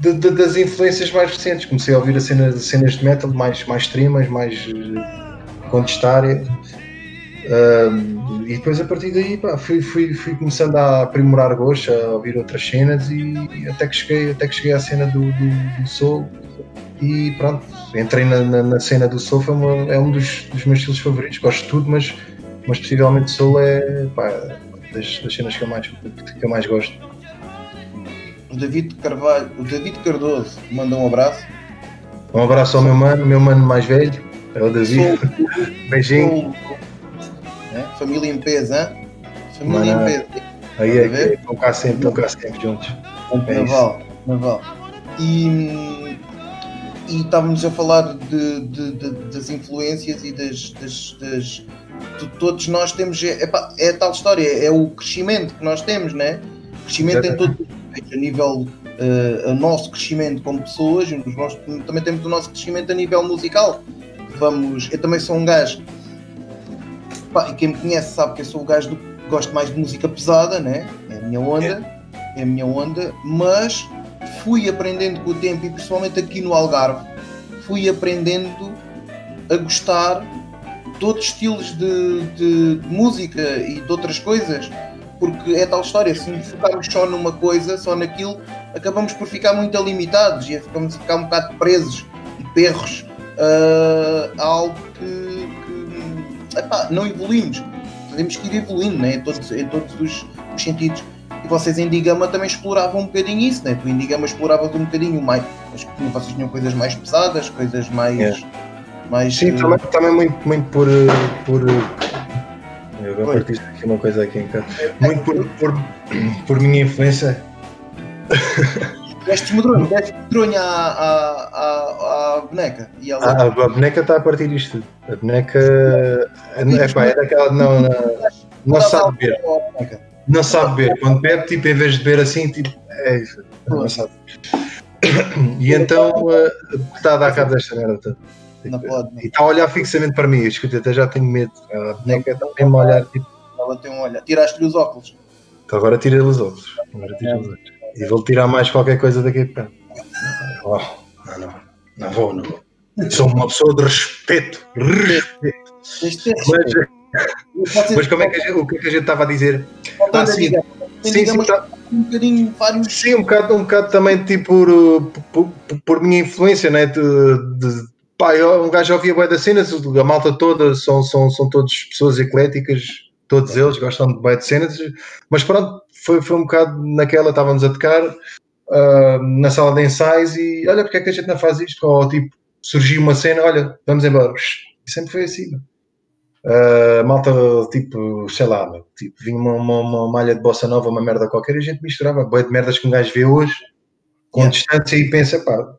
de, de, das influências mais recentes, comecei a ouvir a cena, cenas de metal mais, mais extremas, mais uh, contestárias. Uh, e depois a partir daí pá, fui, fui, fui começando a aprimorar gosto, a ouvir outras cenas e até que cheguei, até que cheguei à cena do, do, do Soul e pronto, entrei na, na, na cena do Soul, uma, é um dos, dos, meus estilos favoritos, gosto de tudo, mas, mas possivelmente Soul é pá, das, das cenas que eu, mais, que eu mais gosto. O David Carvalho, o David Cardoso manda um abraço. Um abraço ao meu mano, meu mano mais velho, é o David. Beijinho. Né? Família em peso, hein? Família em peso. Aí é que estão cá sempre, estão cá sempre juntos. É naval, naval. E, e estávamos a falar de, de, de, das influências e das, das, das todos nós temos é, é tal história, é o crescimento que nós temos, né? Crescimento Exatamente. em todo a nível uh, o nosso crescimento como pessoas, nós também temos o nosso crescimento a nível musical. Vamos, eu também sou um gajo, pá, e quem me conhece sabe que eu sou o gajo do gosto mais de música pesada, né? É a minha onda, é, é a minha onda, mas fui aprendendo com o tempo e principalmente aqui no Algarve, fui aprendendo a gostar de outros estilos de, de, de música e de outras coisas, porque é tal história, se focarmos só numa coisa, só naquilo, acabamos por ficar muito limitados e ficamos a ficar um bocado presos e perros uh, a algo que, que epá, não evoluímos temos que ir evoluindo né? em todos, em todos os, os sentidos. E vocês em Digama também exploravam um bocadinho isso, né? Tu em Digama exploravas um bocadinho mais. Que vocês tinham coisas mais pesadas, coisas mais. É. mais Sim, uh... também, também muito, muito por. por eu vou partir aqui uma coisa aqui em casa. Muito por, por, por minha influência. Deste medronho, deste medronho à, à, à, boneca. E ela... ah, a boneca está a partir disto. A boneca. É, pá, é daquela. Não, não, não sabe beber. Não sabe beber. Quando bebe, tipo, em vez de beber assim, tipo. É isso. Não sabe. E então está a dar cabo desta merda toda. Não pode. E está a olhar fixamente para mim. Escuta, até já tenho medo. A boneca está mesmo a olhar. Tipo... Ela tem um olhar. Tiraste-lhe os óculos. Então agora tira-lhe os óculos. Agora tira os óculos. E vou tirar mais qualquer coisa daqui a pouco. Oh, não, não, não vou, não vou. Sou uma pessoa de respeito. Respeito. Mas, mas como é que a gente, o que, é que a gente estava a dizer? Ah, sim, sim, sim, tá, um bocadinho vários. Sim, um bocado, um bocado também tipo por, por, por minha influência, né? De, de, pá, eu, um gajo ouvia boia das cenas, a malta toda são, são, são todas pessoas ecléticas, todos eles gostam de boia de cenas, mas pronto, foi, foi um bocado naquela, estávamos a tocar uh, na sala de ensaios e olha, porque é que a gente não faz isto? Ou tipo, surgiu uma cena, olha, vamos embora. E sempre foi assim. Uh, malta, tipo, sei lá, tipo, vinha uma, uma, uma, malha de bossa nova, uma merda qualquer, e a gente misturava. Boa de merdas que um gajo vê hoje, com yeah. distância, e pensa, pá,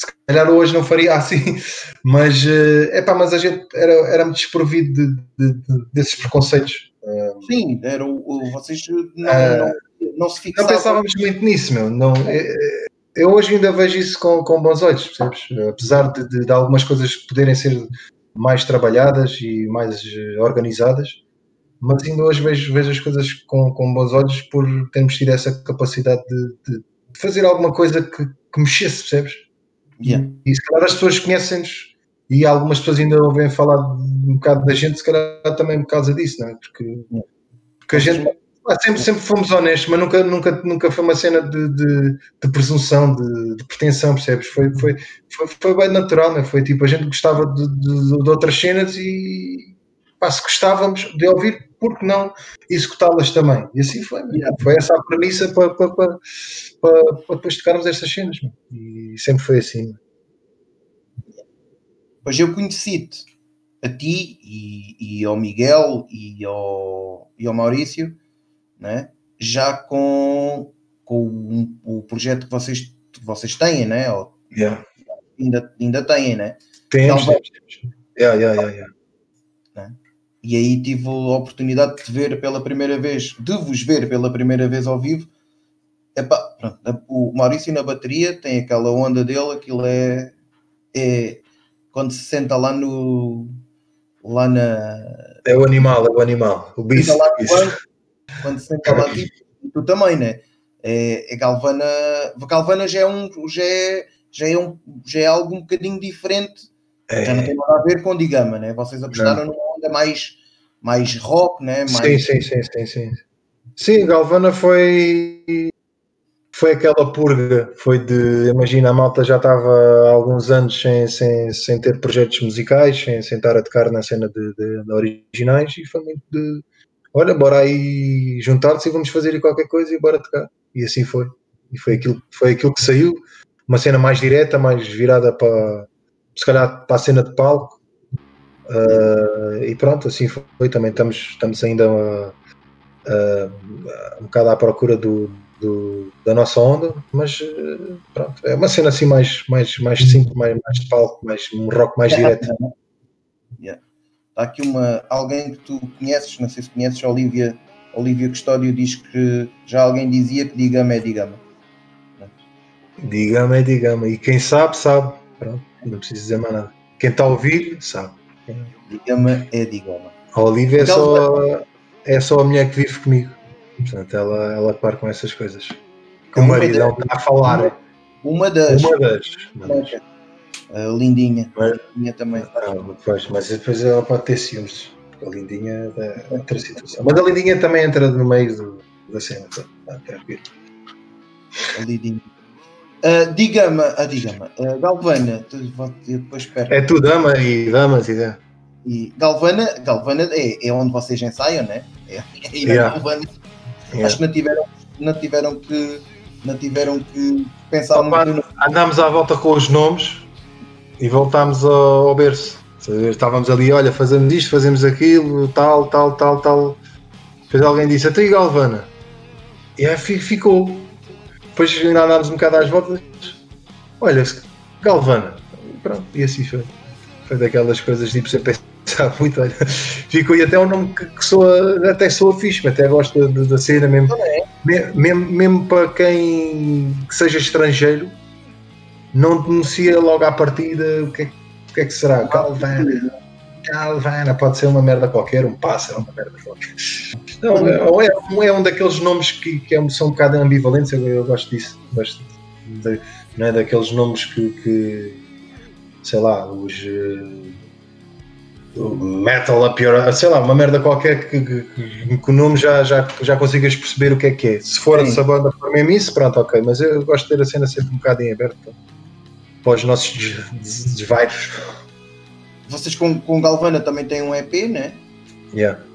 se calhar hoje não faria assim, mas, é uh, pá, mas a gente era, era muito desprovido de, de, de, desses preconceitos. Sim, era o, vocês não, uh, não, não, se fixavam. Não pensávamos muito nisso, meu. Não, eu hoje ainda vejo isso com, com bons olhos, percebes? Apesar de, de, de, algumas coisas poderem ser mais trabalhadas e mais organizadas, mas ainda hoje vejo, vejo as coisas com, com bons olhos por termos tido essa capacidade de, de fazer alguma coisa que, que mexesse, percebes? Yeah. E, se calhar as pessoas conhecem-nos e algumas pessoas ainda ouvem falar um bocado da gente, se calhar também por causa disso, não é? Porque, porque a gente sempre, sempre fomos honestos, mas nunca, nunca, nunca foi uma cena de, de, de presunção, de, de, pretensão, percebes? Foi, foi, foi, foi bem natural, não é? Foi tipo, a gente gostava de, de, de outras cenas e pá, se gostávamos de ouvir, por que não executá-las também? E assim foi, yeah. foi essa a premissa para, para, para, para, depois tocarmos estas cenas, e sempre foi assim. Pois eu conheci-te a ti e, e, ao Miguel e ao, e ao Maurício, né? já com, com o, o projeto que vocês, que vocês têm, né? Ou, yeah. ainda, ainda têm, né? Temos, então, temos. Yeah, yeah, yeah, yeah. Né? E aí tive a oportunidade de ver pela primeira vez, de vos ver pela primeira vez ao vivo. Epá, pronto, o Maurício na bateria tem aquela onda dele, aquilo é, é quando se senta lá no. lá na. É o animal, é o animal, o bicho. quando se senta lá, tipo, tu também, né? É, é Galvana. Galvana já é um. Já é, já é, um, já é algo um bocadinho diferente. É. Já não tem nada a ver com Digama, né? Vocês apostaram não. numa onda mais, mais rock, né? Mais... Sim, sim, sim, sim, sim. Galvana foi foi aquela purga, foi de, imagina, a malta já estava há alguns anos sem, sem, sem ter projetos musicais, sem, sem estar a tocar na cena de, de, de originais e foi muito de, olha, bora aí juntar-se e vamos fazer aí qualquer coisa e bora tocar. E assim foi. E foi aquilo, foi aquilo que saiu, uma cena mais direta, mais virada para, se calhar, para a cena de palco. Uh, e pronto, assim foi. Também estamos, estamos ainda a, uh, um bocado à procura do, do, da nossa onda, mas uh, pronto, é uma cena assim mais, mais, mais simples, mais, mais de palco, mais, um rock mais direto. Yeah. Há aqui uma, alguém que tu conheces, não sei se conheces, Olivia, Olivia Custódio diz que já alguém dizia que digama é digama. Digama é digama, e quem sabe, sabe. Pronto, não preciso dizer mais nada. Quem está a ouvir, sabe. Digama é digama. A Olivia é só, é só a mulher que vive comigo. Portanto, ela, ela para com essas coisas. Com o maridão está a falar. Uma das. Uma das. Uma das. A lindinha. Mas, a também. Ah, depois, mas depois ela pode ter ciúmes. A lindinha é outra situação. Mas a lindinha também entra no meio do, da cena. Tá, tranquilo. A lindinha. Uh, diga-me, uh, diga-me, uh, Galvana, tu, depois espero. É tu, dama e damas e dama. E Galvana, Galvana é, é onde vocês ensaiam, né? É, é yeah. Galvana. Yeah. Acho que não tiveram, não tiveram que não tiveram que pensar Opa, muito. Andámos à volta com os nomes e voltámos ao, ao berço. Estávamos ali, olha, fazemos isto, fazemos aquilo, tal, tal, tal, tal. Depois alguém disse, até Galvana. E aí ficou depois ainda andámos um bocado às voltas. Olha, Galvana. Pronto, e assim foi. Foi daquelas coisas tipo sem pensar muito. Olha, ficou e até um nome que, que soa, até soa fixe, até gosto da cena mesmo. É. Mesmo, mesmo para quem que seja estrangeiro, não denuncia logo à partida o que é, o que, é que será. Galvana. Galvana, pode ser uma merda qualquer, um pássaro, uma merda qualquer. Não, é, é, é um daqueles nomes que, que é, são um bocado ambivalentes, eu, eu gosto disso. Gosto de, não é daqueles nomes que, que sei lá, os uh, metal a pior, sei lá, uma merda qualquer que, que, que, o nome já, já, já consigas perceber o que é que é. Se for essa banda for mesmo isso, pronto, ok, mas eu gosto de ter a cena sempre um bocado em aberto para os nossos desvairos. Vocês com, com Galvana também têm um EP, né? Yeah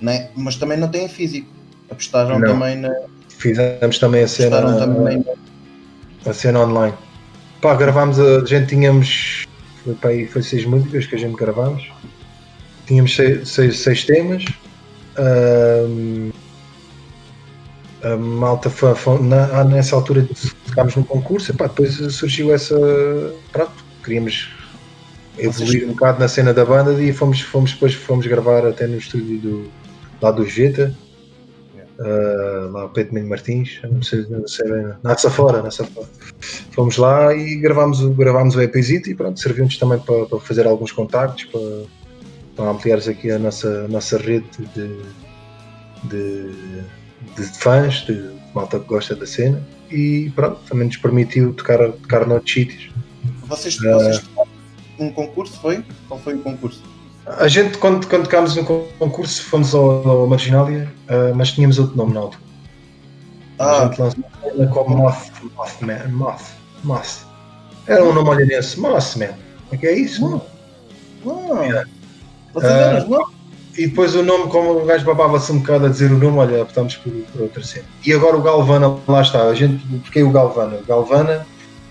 né? mas também não tem físico. Apostaram não. também na. Fizemos também a cena. Também na... A cena online. Pá, gravámos, a, a gente tínhamos. Foi, pá, foi seis músicas que a gente gravámos. Tínhamos seis, seis, seis temas. Um, a malta foi, foi na, nessa altura ficámos no concurso, pá, depois surgiu essa. Pronto, queríamos evoluir um bocado na cena da banda e fomos, fomos depois fomos gravar até no estúdio do, lá do Jeta, uh, lá o Pedro Mendes Martins, não sei, não sei bem, nessa fora, nessa fora. Fomos lá e gravámos, gravámos o EPzito e pronto, serviu-nos também para, para, fazer alguns contactos, para, para ampliar aqui a nossa, a nossa rede de, de, de fãs, de malta que gosta da cena e pronto, também nos permitiu tocar, tocar noutros sítios. Vocês, vocês uh, um concurso foi? Qual foi o concurso? A gente, quando, quando tocámos no concurso, fomos ao, ao Marginália, uh, mas tínhamos outro nome na altura. Ah. A gente lançou como Moth, Mothman, Moth, Moth. Era um nome olhanense, Mothman. O que é isso? Hum. Ah. Uh, e depois o nome, como o gajo babava-se um bocado a dizer o nome, olha, optámos por, por outra cena. E agora o Galvana, lá está, a gente, porque o Galvana? Galvana,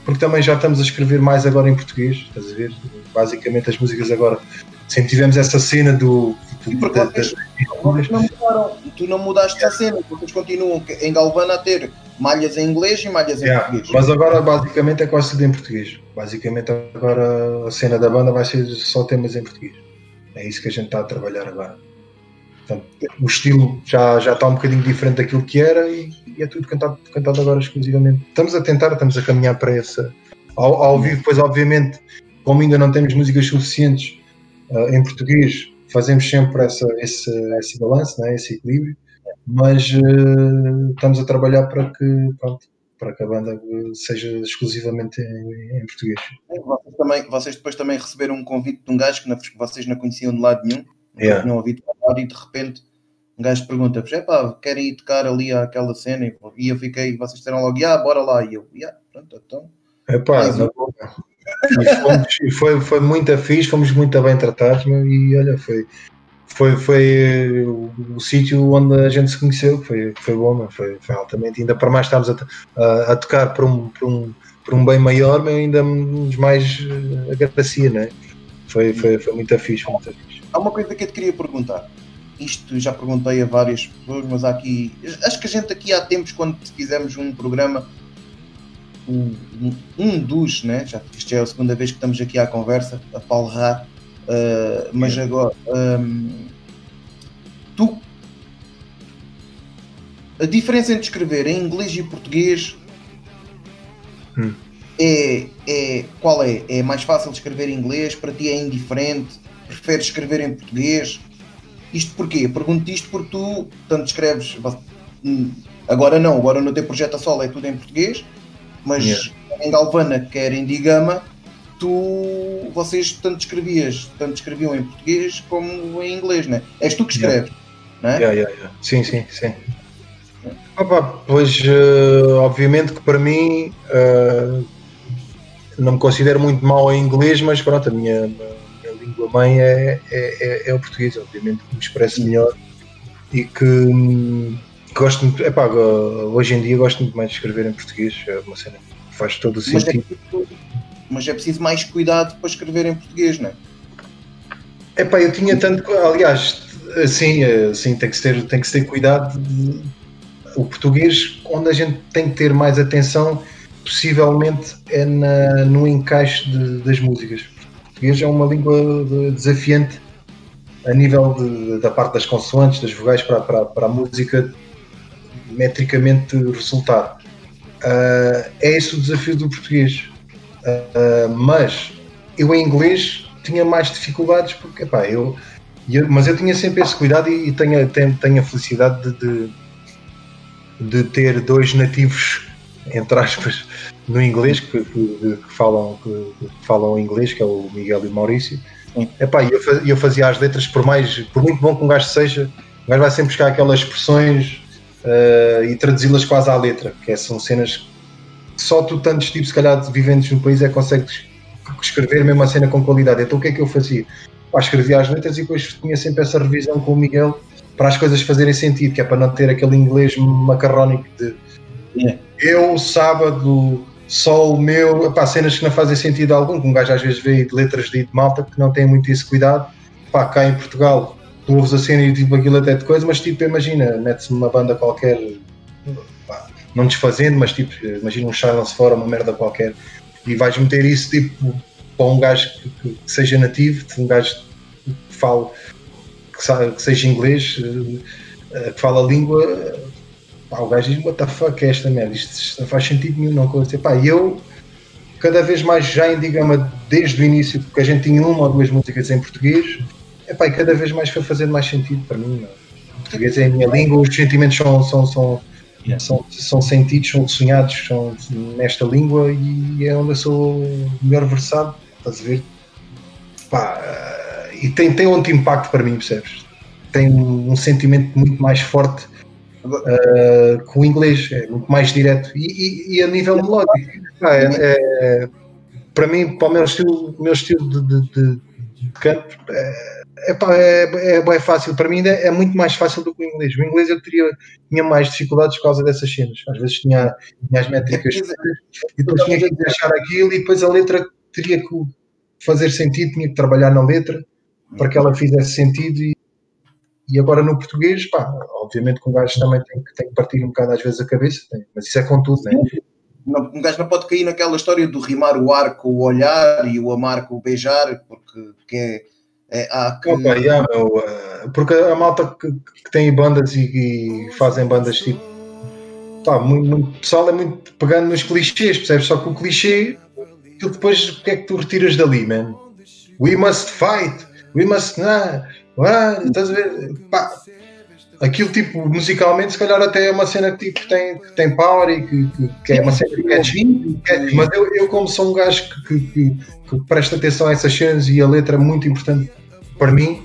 porque também já estamos a escrever mais agora em português, estás a ver? Basicamente as músicas agora sempre tivemos essa cena do. Porque vocês, vocês não mudaram, tu não mudaste a cena, vocês continuam em Galvana a ter malhas em inglês e malhas em yeah, português. Mas agora basicamente é quase tudo em português. Basicamente agora a cena da banda vai ser só temas em português. É isso que a gente está a trabalhar agora. Portanto, o estilo já, já está um bocadinho diferente daquilo que era e, e é tudo cantado, cantado agora exclusivamente. Estamos a tentar, estamos a caminhar para essa. Ao, ao vivo, pois obviamente, como ainda não temos músicas suficientes uh, em português fazemos sempre essa, esse, esse balanço, né, esse equilíbrio, mas uh, estamos a trabalhar para que, pronto, para que a banda seja exclusivamente em, em português. Vocês, também, vocês depois também receberam um convite de um gajo que, não, vocês não conheciam de lado nenhum, yeah. não tinham ouvido falar e de repente um gajo pergunta é pá, querem ir tocar ali àquela cena? E eu fiquei, vocês disseram logo, ah, bora lá. E eu, yeah, pronto, então. Epá, não, e, foi, foi muito fixe, fomos muito bem tratados meu, e olha, foi, foi, foi o, o sítio onde a gente se conheceu, foi, foi bom, meu, foi, foi altamente, ainda para mais estávamos a, a, a, tocar por um, por, um, por um bem maior, meu, ainda nos mais eh, agradecia, né? Foi, foi, foi muito fixe, muito fixe. Há uma coisa que eu te queria perguntar. Isto já perguntei a várias pessoas, mas há aqui. Acho que a gente aqui há tempos, quando fizemos um programa, um, um dos, né? Já, isto é a segunda vez que estamos aqui à conversa, a palrar, uh, mas agora. Um, tu. A diferença entre escrever em inglês e português hum. é, é. Qual é? É mais fácil escrever em inglês? Para ti é indiferente? Preferes escrever em português? Isto porquê? Pergunto isto porque tu tanto escreves. Hum, agora não, agora no teu projeto a solo é tudo em português, mas yeah. em Galvana, quer em Digama, tu vocês tanto escrevias, tanto escreviam em português como em inglês, né? És tu que escreves, yeah. não é? Yeah. Sim, sim, sim. Opa, pois uh, obviamente que para mim uh, não me considero muito mal em inglês, mas pronto, a minha língua mãe é, é, é, é, o português, obviamente, que me expresso melhor e que gosto muito, epá, hoje em dia gosto muito mais de escrever em português, é uma cena que faz todo o sentido. Mas é, preciso, mas é preciso mais cuidado para escrever em português, não é? Epá, eu tinha tanto, aliás, assim, assim tem que ter, tem que ter cuidado. De, o português, onde a gente tem que ter mais atenção, possivelmente é na, no encaixe de, das músicas português é uma língua desafiante a nível de, da parte das consoantes, das vogais, para, para, para a música metricamente resultar. Uh, é esse o desafio do português. Uh, mas eu em inglês tinha mais dificuldades porque, epá, eu, eu, mas eu tinha sempre esse cuidado e, e tenho, tenho, tenho a felicidade de, de, de ter dois nativos, entre aspas, no inglês, que, que, que falam, que, que, falam inglês, que é o Miguel e o Maurício. Epá, eu, eu fazia as letras, por mais, por muito bom que um gajo seja, o gajo vai sempre buscar aquelas expressões uh, e traduzi-las quase à letra, que é, são cenas que só tu, tantos tipos, se calhar, viventes no país, é que consegues escrever mesmo a cena com qualidade. Então o que é que eu fazia? Pá, escrevia as letras e depois tinha sempre essa revisão com o Miguel para as coisas fazerem sentido, que é para não ter aquele inglês macarrónico de yeah. eu sábado só o meu, pá, cenas que não fazem sentido algum, que um gajo às vezes vê de letras de malta que não tem muito esse cuidado, pá, cá em Portugal tu ouves a cena e tipo aquilo até de coisa, mas tipo, imagina, mete-se uma banda qualquer, pá, não desfazendo, mas tipo, imagina um Silence fora, uma merda qualquer, e vais meter isso tipo para um gajo que, que seja nativo, um gajo que fale, que, sabe, que seja inglês, eh, que fala a língua, Pá, o gajo diz, what the fuck é esta merda? Isto não faz sentido nenhum. Não acontecer. Pá, eu, cada vez mais já em Digama, desde o início, porque a gente tinha uma ou duas músicas em português, epá, e cada vez mais foi fazendo mais sentido para mim. Não? O português é a minha língua, os sentimentos são, são, são, yeah. são, são sentidos, são sonhados são nesta língua e é onde eu sou melhor versado. Estás a ver? Pá, e tem, tem outro impacto para mim, percebes? Tem um sentimento muito mais forte uh, com o inglês, é muito mais direto e, e, e a nível melódico. é, é, para mim, para o meu estilo, meu estilo de, de, de, de canto, é, é, é, fácil. Para mim é, é muito mais fácil do que o inglês. O inglês eu teria, tinha mais dificuldades por causa dessas cenas. Às vezes tinha, tinha as métricas e depois tinha que deixar aquilo e depois a letra teria que fazer sentido, tinha que trabalhar na letra para que ela fizesse sentido e, e agora no português, pá, obviamente que um gajo também tem que, tem que partir um bocado às vezes a cabeça, tem, mas isso é com tudo, né? Um gajo não pode cair naquela história do rimar o ar com o olhar e o amar com o beijar, porque que é, é, há que... Opa, yeah, meu, uh, porque a malta que, que tem bandas e, e, fazem bandas tipo pá, muito, muito, pessoal é muito pegando nos clichês, percebes? Só que o clichê, tu depois o que é que tu retiras dali, man? We must fight, we must. Nah, ah, estás a ver? Pá, aquilo tipo musicalmente se calhar até é uma cena que, tipo, tem, que tem power e que, que, que é uma cena que é mas eu, eu como sou um gajo que, que, que, presta atenção a essas cenas e a letra é muito importante para mim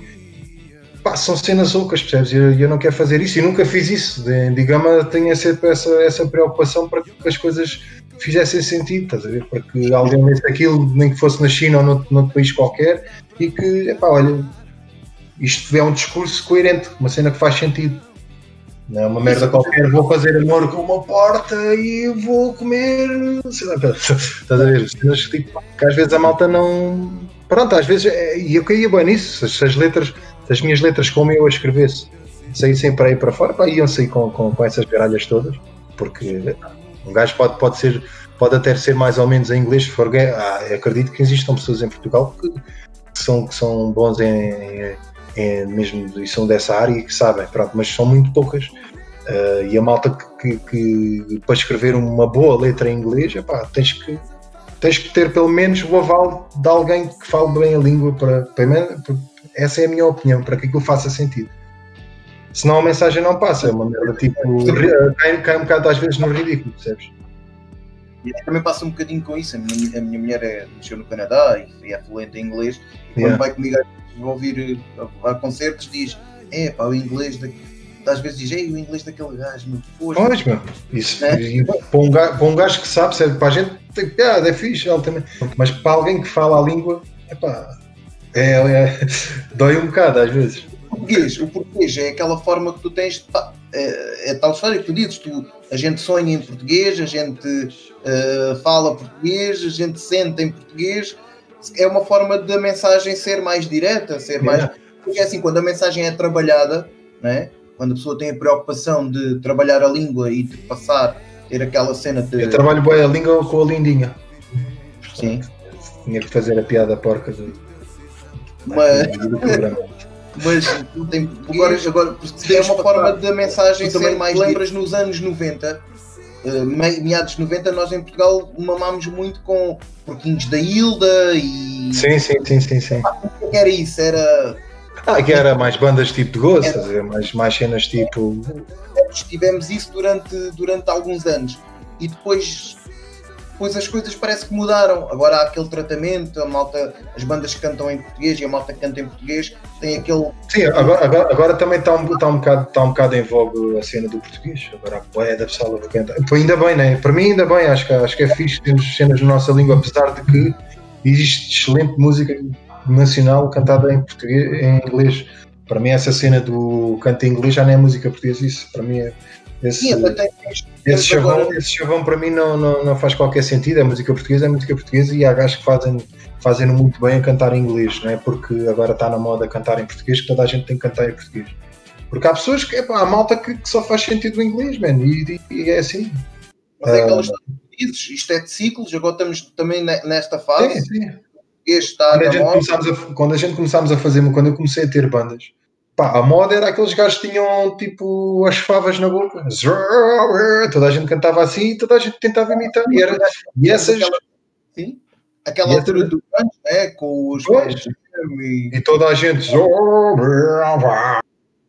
pá, são cenas ocas, percebes? Eu, eu não quero fazer isso e nunca fiz isso digamos, tenho sempre essa, essa preocupação para que as coisas fizessem sentido, estás a ver? Para que alguém lesse aquilo, nem que fosse na China ou noutro, noutro país qualquer e que, epá, olha isto é um discurso coerente, uma cena que faz sentido. Não é uma merda qualquer, vou fazer amor com uma porta e vou comer. Estás a ver? Tipo, que às vezes a malta não. Pronto, às vezes. É, e eu caía bem nisso. Se as letras, das minhas letras como eu a escrevesse, saíssem para aí para fora, pá, iam sair com, com, com essas garalhas todas, porque um gajo pode, pode ser, pode até ser mais ou menos em inglês, se for ah, acredito que existam pessoas em Portugal que, que são, que são bons em, em, em, mesmo e são dessa área e que sabem, pronto, mas são muito poucas. Uh, e a malta que, que, que, para escrever uma boa letra em inglês, epá, tens que tens que ter pelo menos o aval de alguém que fale bem a língua para, para essa é a minha opinião, para que aquilo faça sentido. Senão a mensagem não passa, é uma merda tipo. cai, cai um bocado às vezes no ridículo, percebes? E também passa um bocadinho com isso. A minha, a minha mulher é, nasceu no Canadá e é fluente em inglês. E yeah. quando vai comigo a ouvir a, a, concertos, diz: É pá, o inglês daqui às vezes diz, ei, o inglês daquele gajo, meu, pois. Pois, meu, isso, é? para, um gajo, para um gajo que sabe, serve para a gente, tem piada, é fixe, também. mas para alguém que fala a língua, epá, é, é, dói um bocado às vezes. O português, o português é aquela forma que tu tens, pá, é, é, tal história que tu dizes, tu, a gente sonha em português, a gente uh, fala português, a gente sente em português, é uma forma da mensagem ser mais direta, ser mais. Porque é assim, quando a mensagem é trabalhada, né? quando a pessoa tem a preocupação de trabalhar a língua e de passar, ter aquela cena de. Eu trabalho bem a língua com a lindinha. Sim. Tinha que fazer a piada porca do. Mas. mas tem, agora, agora é uma forma da mensagem ser mais. Lembras nos anos 90, uh, eh, meados de 90, nós em Portugal mamámos muito com porquinhos da Hilda e. Sim, sim, sim, sim. sim. Ah, era isso, era ah, que era mais bandas tipo de gosto, é. mais, mais cenas tipo. Tivemos isso durante, durante alguns anos e depois, depois as coisas parece que mudaram. Agora há aquele tratamento, a malta, as bandas que cantam em português e a malta que canta em português tem aquele. Sim, agora, agora, agora também está um, está, um bocado, está um bocado em voga a cena do português. Agora a poeira da pessoa que canta. Ainda bem, né? Para mim, ainda bem, acho que, acho que é fixe termos cenas na nossa língua, apesar de que existe excelente música nacional cantada em português, em inglês. Para mim, essa cena do canto em inglês já não é música portuguesa, isso para mim é. Esse, Sim, esse, chavão, agora... esse chavão para mim não, não, não faz qualquer sentido. É música portuguesa, é música portuguesa e há gajos que fazem, fazem muito bem a cantar em inglês, não é? Porque agora está na moda cantar em português, que toda a gente tem que cantar em português. Porque há pessoas que, epá, há malta que, que só faz sentido o inglês, man, e, e, é assim. Mas é aquelas uh, isto é de ciclos, agora estamos também nesta fase. Sim, sim está quando, a gente começámos a, quando a gente começámos a fazer, quando eu comecei a ter bandas, pá, a moda era aqueles gajos que tinham tipo as favas na boca, toda a gente cantava assim e toda a gente tentava imitar. E, era, e essas. Sim, aquela altura do canto, né, com os. E... e toda a gente.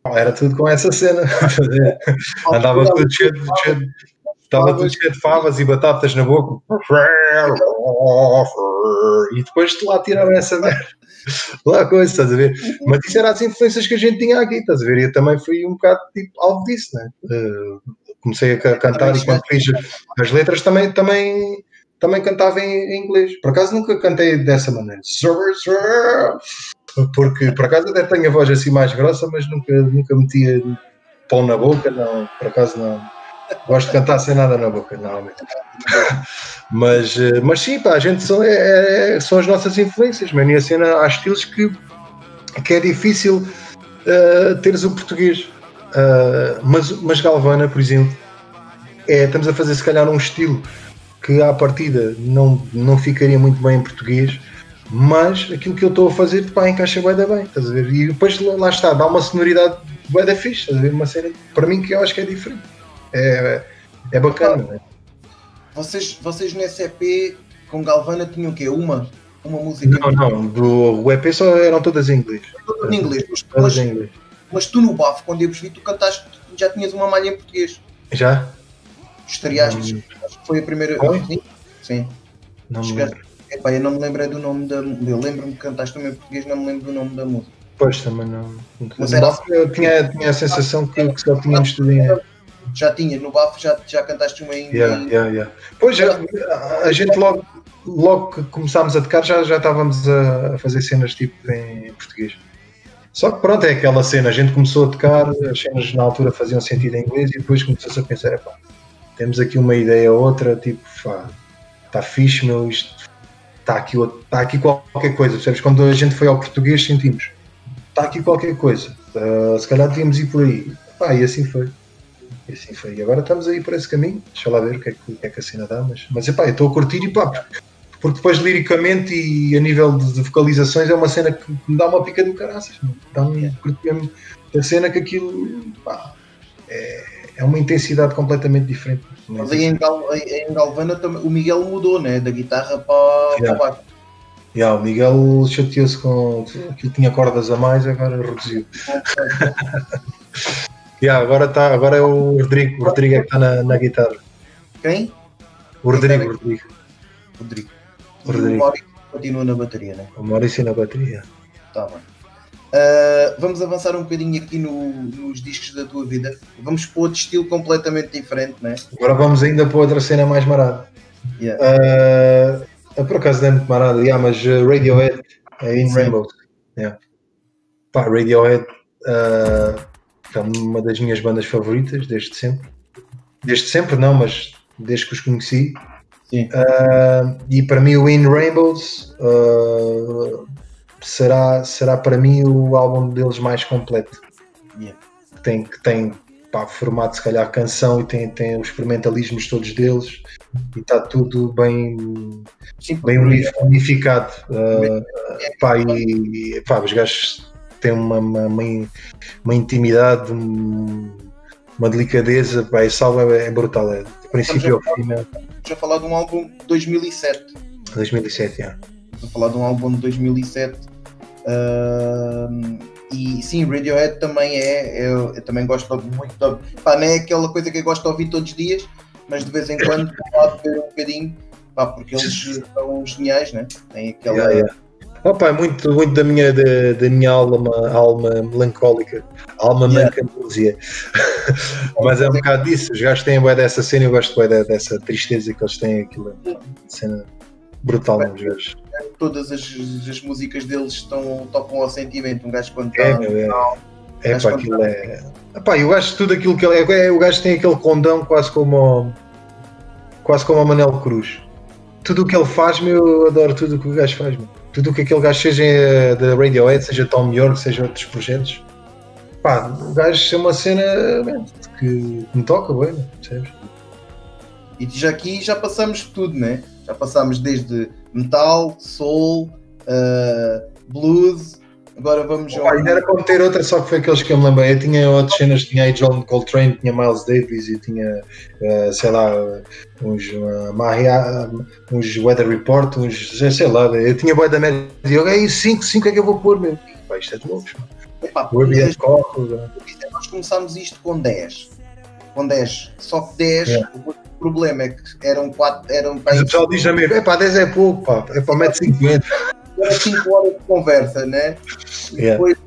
Era tudo com essa cena. Andava tudo cheio, cheio, Estava tudo cheio de favas e batatas na boca. E depois de lá tiraram essa merda. Lá coisa, estás a ver? Mas isso era as influências que a gente tinha aqui, estás a ver? E eu também fui um bocado tipo alvo disso, né? Uh, comecei a cantar e quando fiz as letras também, também, também cantava em, em inglês. Por acaso nunca cantei dessa maneira. Porque por acaso até tenho a voz assim mais grossa, mas nunca, nunca metia pão na boca, não, por acaso não Gosto de cantar sem nada na boca, normalmente. mas, eh, mas sim, pá, a gente são, é, é, são as nossas influências, mano. E a cena, há estilos que, que é difícil uh, teres o português. Uh, mas, mas Galvana, por exemplo, é, estamos a fazer se calhar um estilo que à partida não, não ficaria muito bem em português, mas aquilo que eu estou a fazer pá, encaixa bem da bem, estás a ver? E depois lá está, dá uma sonoridade bem da fixe, estás a ver? Uma cena para mim que eu acho que é diferente é, é bacana. Né? Vocês, vocês nesse EP com Galvana tinham o quê? Uma? Uma música? Não, não, do, o EP só eram todas em inglês. Todas em inglês. Mas, mas, em inglês. mas tu no bafo, quando eu vos vi, tu cantaste, já tinhas uma malha em português. Já? Estreaste, hum. foi a primeira. Foi? Sim. Sim. Não me lembro. Epá, eu não me lembrei do nome da. Eu lembro-me que cantaste também em português, não me lembro do nome da música. Pois também não. Mas era... eu tinha, tinha a sensação que, que só tínhamos tudo em já tinhas no bafo, já, já cantaste uma em. Yeah, yeah, yeah. Pois já, a gente logo, logo que começámos a tocar já, já estávamos a fazer cenas tipo em português. Só que pronto, é aquela cena, a gente começou a tocar, as cenas na altura faziam sentido em inglês e depois começou-se a pensar, pá, temos aqui uma ideia outra, tipo, está fixe, meu, isto está aqui, está aqui qualquer coisa, percebes? Quando a gente foi ao português sentimos. está aqui qualquer coisa, uh, se calhar devíamos ir por aí. Pá, e assim foi. E assim foi. E agora estamos aí por esse caminho, deixa lá ver o que é que, o que, é que a cena dá, mas, mas epá, eu estou a curtir e pá, porque depois liricamente e a nível de, de vocalizações é uma cena que me dá uma pica do caraças, dá-me a cena que aquilo pá, é, é uma intensidade completamente diferente. Mas aí em, Gal, em Galvana o Miguel mudou, né? Da guitarra para, yeah. para baixo. Yeah, o Miguel chateou-se com aquilo tinha cordas a mais, agora reduziu. yeah, agora, tá, agora é o Rodrigo, o Rodrigo é que está na, na guitarra. Quem? O Rodrigo, Rodrigo. Rodrigo. O Rodrigo. O Maurício continua na bateria, né? O Maurício na bateria. Tá bem. Uh, vamos avançar um bocadinho aqui no, nos discos da tua vida. Vamos para outro estilo completamente diferente, né? Agora vamos ainda para outra cena mais marada. Yeah. Uh, por acaso não é muito marada, yeah, mas uh, Radiohead é In Rainbows. Yeah. Pá, Radiohead uh, é uma das minhas bandas favoritas desde sempre. Desde sempre não, mas desde que os conheci. Uh, e para mim o In Rainbows uh, será, será para mim o álbum deles mais completo. Yeah. Tem, que tem pá, formato, se calhar, canção e tem, tem os experimentalismos todos deles e está tudo bem, Sim, bem unificado. Uh, pá, e pá, os gajos têm uma, uma, uma intimidade, uma delicadeza. Pá, esse álbum é, é brutal, é, de princípio ao fim. Já falar de um álbum de 2007. 2007, já. Estou a falar de um álbum de 2007 Uh, e sim, Radiohead também é, eu, eu também gosto muito de, pá, não é aquela coisa que eu gosto de ouvir todos os dias, mas de vez em quando ver um bocadinho, pá, porque eles são geniais, né? Tem aquela. Yeah, yeah. Opa, é muito, muito da minha, da, da minha alma, alma melancólica, alma yeah. melancolia. Mas é um bocado disso. Os gajos têm bem dessa cena, eu gosto dessa tristeza que eles têm, aquilo, cena brutal nos gajos todas as, as músicas deles estão, tocam ao sentimento. Um gajo quando está. É, meu, é. É, pá, aquilo é. Epá, eu acho tudo aquilo que ele é. O gajo tem aquele condão quase como. Quase como o Manel Cruz. Tudo o que ele faz, meu, eu adoro tudo o que o gajo faz, meu. Tudo o que aquele gajo, seja da Radiohead, seja Tom York, seja outros projetos. Pá, o gajo é uma cena que me toca, bem, percebes? E já aqui já passamos tudo, né? Já passamos desde metal, soul, uh, blues. Agora vamos ao. Ainda era para meter outra, só que foi aqueles que eu me lembrei. Eu tinha outras cenas, tinha aí John Coltrane, tinha Miles Davis e tinha, uh, sei lá, uns, uh, Maria, uns Weather Report, uns, sei lá, eu tinha boa da média. E eu, aí 5, 5 é que eu vou pôr, meu. Pá, isto é de loucos, mano. Nós começámos isto com 10. Com 10. Só que 10, yeah problema é que eram quatro. Eram, Mas o pessoal diz também, é pá, 10 é pouco, pá, é para 1,50m. 5 horas de conversa, né? Yeah. Depois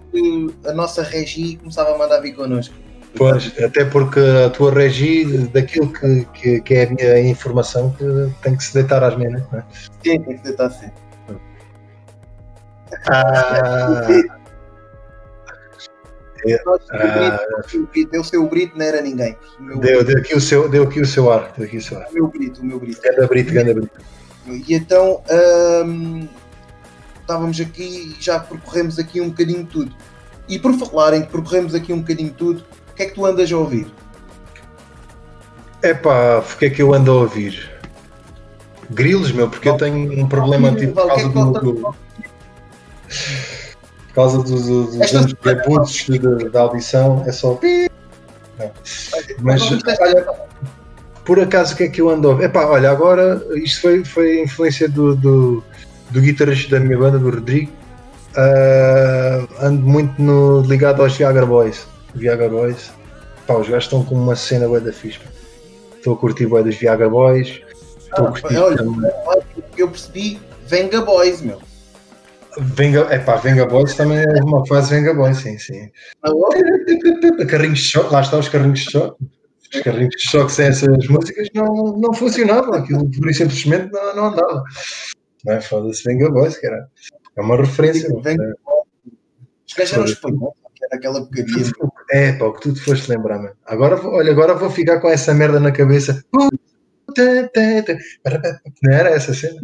a nossa regi começava a mandar vir connosco. Pois, até porque a tua regi, daquilo que, que, que, é a minha informação, que tem que se deitar às menas, não é? Sim, tem que se deitar sim. Ah. Ah, deu o seu grito, não era ninguém. Deu, deu, aqui o seu, deu aqui o seu ar. Deu aqui o seu ar. O meu grito, o meu grito. Ganda brito, ganda brito. E então hum, estávamos aqui, já percorremos aqui um bocadinho tudo. E por falarem que percorremos aqui um bocadinho tudo, o que é que tu andas a ouvir? É pá, o que é que eu ando a ouvir? Grilos, meu, porque eu tenho um problema tipo por causa do causa dos, dos anos reboots da audição, é só. Mas olha, por acaso o que é que eu ando a ouvir? Epá, olha, agora isto foi, foi influência do, do, do guitarrista da minha banda, do Rodrigo. Uh, ando muito no, ligado aos Viagra Boys. Viagra Boys. Pá, os gajos estão com uma cena boa da fixe. Estou a curtir boa dos Viagra Boys. Estou ah, a curtir olha, eu percebi Venga Boys, meu. Venga, é pá, Venga Boys também é uma fase Venga Boys, sim, sim. Carrinhos de choque, lá está os carrinhos de choque. Os carrinhos de choque sem essas músicas não, não funcionavam, aquilo por simplesmente não, não andava. Não é? Foda-se Venga Boys, era. É uma referência. Venga é. Os gajos eram espanhóis, era aquela porcaria. É, pá, o que tu te foste lembrar, mano. Agora, olha, agora vou ficar com essa merda na cabeça. Não era essa cena?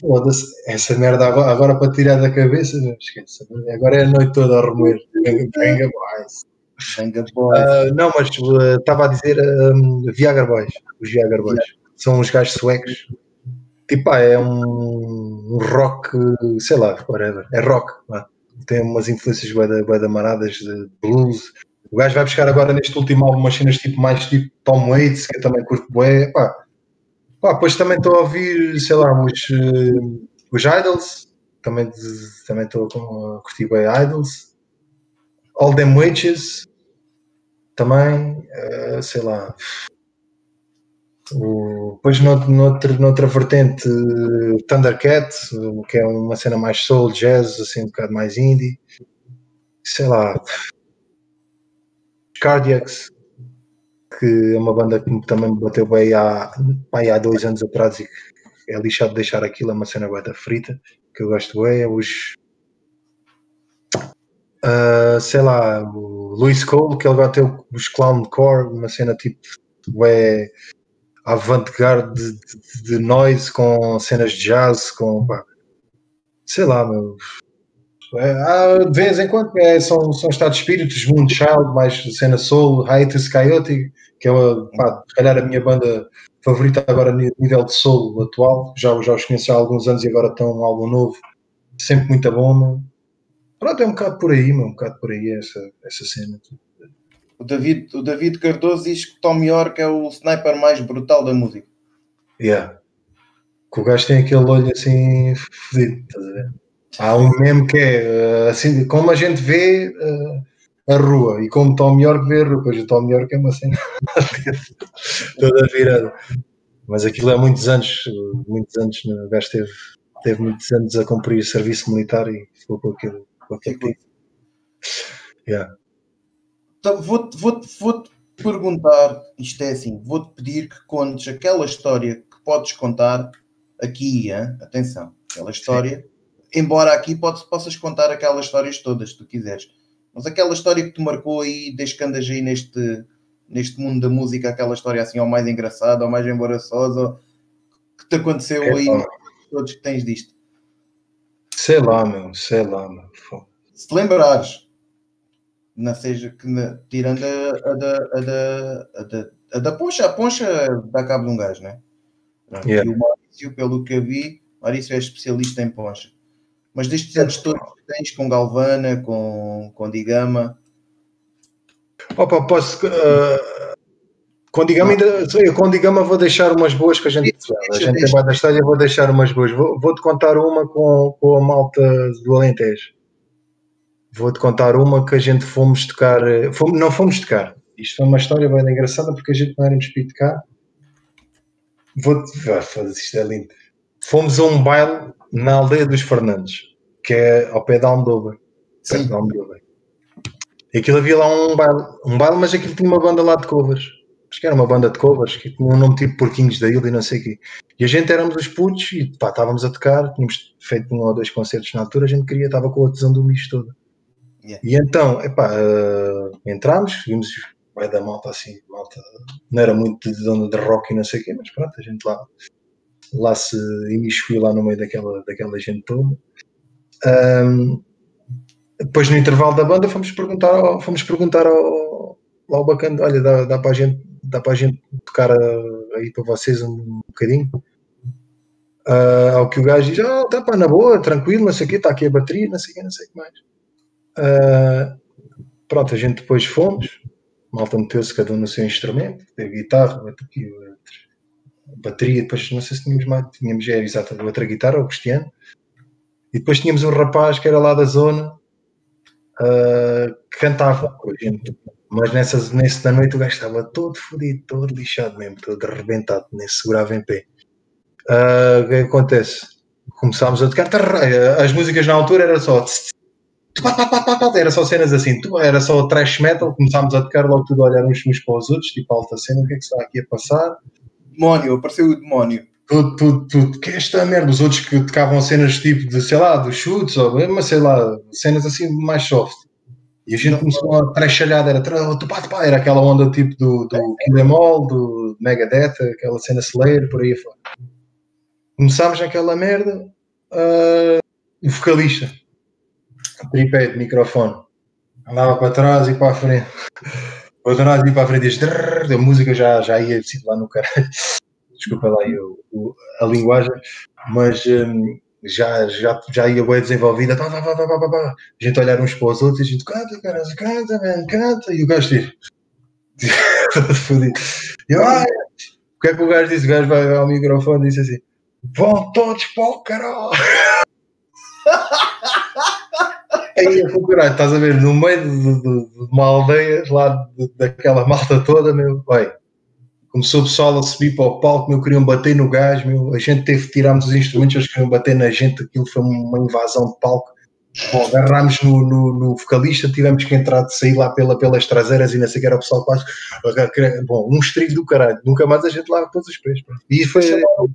Foda-se, essa merda agora, agora para tirar da cabeça, não esqueça. Agora é a noite toda a remoer. Venga Boys. Venga Boys. Uh, não, mas estava uh, a dizer um, Viagra Boys. Os Viagra Boys. São uns gajos suecos. Tipo, ah, é um, um, rock, sei lá, whatever. É rock. Tem umas influências bem damaradas de blues. O gajo vai buscar agora neste último álbum umas cenas tipo mais tipo Tom Waits, que eu também curto bué. Pá, Pá, depois também estou a ouvir, sei lá, os, uh, os Idols, também também estou a curtir bem Idols, All Them Witches, também, uh, sei lá. Depois noutra vertente Thundercat, que é uma cena mais soul, jazz, assim um bocado mais indie. Sei lá. Cardiacs, que é uma banda que também me bateu bem há, bem há dois anos atrás e é lixado de deixar aquilo, é uma cena da frita, que eu gosto bem, é os uh, sei lá, o Luis Cole, que ele vai ter os Clowncore, uma cena tipo é avant-garde de, de, de, noise com cenas de jazz, com pá, sei lá, meu, é, de vez em quando é, são, são estados de espíritos, Moonchild, mais cena soul, Hiatus Coyote, que é pá, se calhar a minha banda favorita agora a nível de soul atual. Já, já os conheço há alguns anos e agora estão um álbum novo, sempre muito bom. Meu. Pronto, é um bocado por aí, meu, um bocado por aí essa, essa cena. O David, o David Cardoso diz que Tom York é o sniper mais brutal da música. Yeah. Que o gajo tem aquele olho assim fodido, estás a ver? Há um meme que é eh, assim, como a gente vê uh, a rua e como Tom York vê a rua, pois o Tom York é uma cena toda virada. Mas aquilo é muitos anos, muitos anos, o gajo teve, teve muitos anos a cumprir serviço militar e ficou com aquilo. Com aquilo. Tipo. Yeah. Então, vou-te vou -te, vou perguntar, isto é assim, vou-te pedir que contes aquela história que podes contar aqui, hein? atenção, aquela história Sim embora aqui pode, possas contar aquelas histórias todas, se tu quiseres. Mas aquela história que te marcou aí, desde que andas aí neste, neste mundo da música, aquela história assim, ou mais engraçada, ou mais embaraçosa, que te aconteceu é, aí, todos que tens disto. Sei lá, meu, sei lá, meu. Se te lembrares, não seja que, tirando a, a, da, a, da, a, da, a da poncha, a poncha dá cabo de um gajo, né? Yeah. E o Maurício, pelo que eu vi, Maurício é especialista em poncha. Mas destes anos todos que tens com Galvana, com, com Digama. Opa, posso. Uh, com Digama ainda. Com Digama vou deixar umas boas que a gente. A gente tem da história, vou deixar umas boas. Vou-te vou contar uma com, com a malta do Alentejo. Vou-te contar uma que a gente fomos tocar. Eh, fomos, não fomos tocar. Isto foi uma história bem engraçada porque a gente não era de tocar. Vou-te. Ah, isto é lindo. Fomos a um baile na aldeia dos Fernandes, que é ao pé de Almodóvar. Perto de Almodóvar. E aquilo havia lá um baile, um baile, mas aquilo tinha uma banda lá de covers. Acho que era uma banda de covers, que tinha um nome tipo Porquinhos da Ilha e não sei o quê. E a gente éramos os putos e pá, estávamos a tocar, tínhamos feito um ou dois concertos na altura, a gente queria, estava com a tesão do misto todo. Yeah. E então, epá, uh, entramos, vimos vai da malta assim, malta, não era muito de dona de rock e não sei o quê, mas pronto, a gente lá lá se imiscuiu lá no meio daquela, daquela gente toda. Um, depois no intervalo da banda fomos perguntar fomos perguntar ao, ao bacana, olha, dá, dá para a gente, dá para a gente tocar aí para vocês um bocadinho. Uh, ao que o gajo diz, ah, tá pá, na boa, tranquilo, não sei o quê, está aqui a bateria, não sei o quê, não sei o que mais. Uh, pronto, a gente depois fomos, malta meteu-se cada um no seu instrumento, teve guitarra, aqui, bateria, depois não sei se tínhamos mais, tínhamos é, exato, outra guitarra, o Cristiano, e depois tínhamos um rapaz que era lá da zona uh, que cantava com a gente. Mas nessa, nessa da noite o gajo estava todo fodido, todo lixado mesmo, todo arrebentado, nem se segurava em pé. Uh, o que acontece? Começámos a tocar, as músicas na altura era só era só cenas assim, era só trash metal, começámos a tocar logo tudo a olhar uns, uns para os outros, tipo alta cena, o que é que está aqui a passar? demónio, apareceu o demónio. Tudo, tudo, tudo. Que é esta merda? Os outros que tocavam cenas tipo de, sei lá, dos chutes, ou mesmo, sei lá, cenas assim mais soft. E a gente começou a trachalhada, era, pá, era aquela onda tipo do, do Kill Em All, do Megadeth, aquela cena Slayer, por aí fora. Começámos naquela merda, uh, o vocalista, tripé de microfone, andava para trás e para a frente. Para trás e para a frente, este, a música já, já ia lá no caralho. Desculpa lá eu, a linguagem, mas um, já, já, já ia bem desenvolvida. Tá, tá, tá, tá, tá, tá. A gente olhar uns para os outros e a gente canta, cara, canta, man, canta. E o gajo diz. e eu, ah, o que é que o gajo disse? O gajo vai ao microfone e disse assim: Vão todos para o caralho. Aí caralho, estás a ver, no meio de, de, de uma aldeia, lá de, daquela malta toda, meu, vai começou o pessoal a subir para o palco, meu, queriam bater no gás, meu, a gente teve que tirarmos os instrumentos, eles queriam bater na gente, aquilo foi uma invasão de palco. Bom, agarrámos no, no, no, vocalista, tivemos que entrar de sair lá pela, pelas traseiras e não sei o que era o pessoal quase. Bom, um estrigo do caralho, nunca mais a gente lá todos os pés. E foi. Chamaram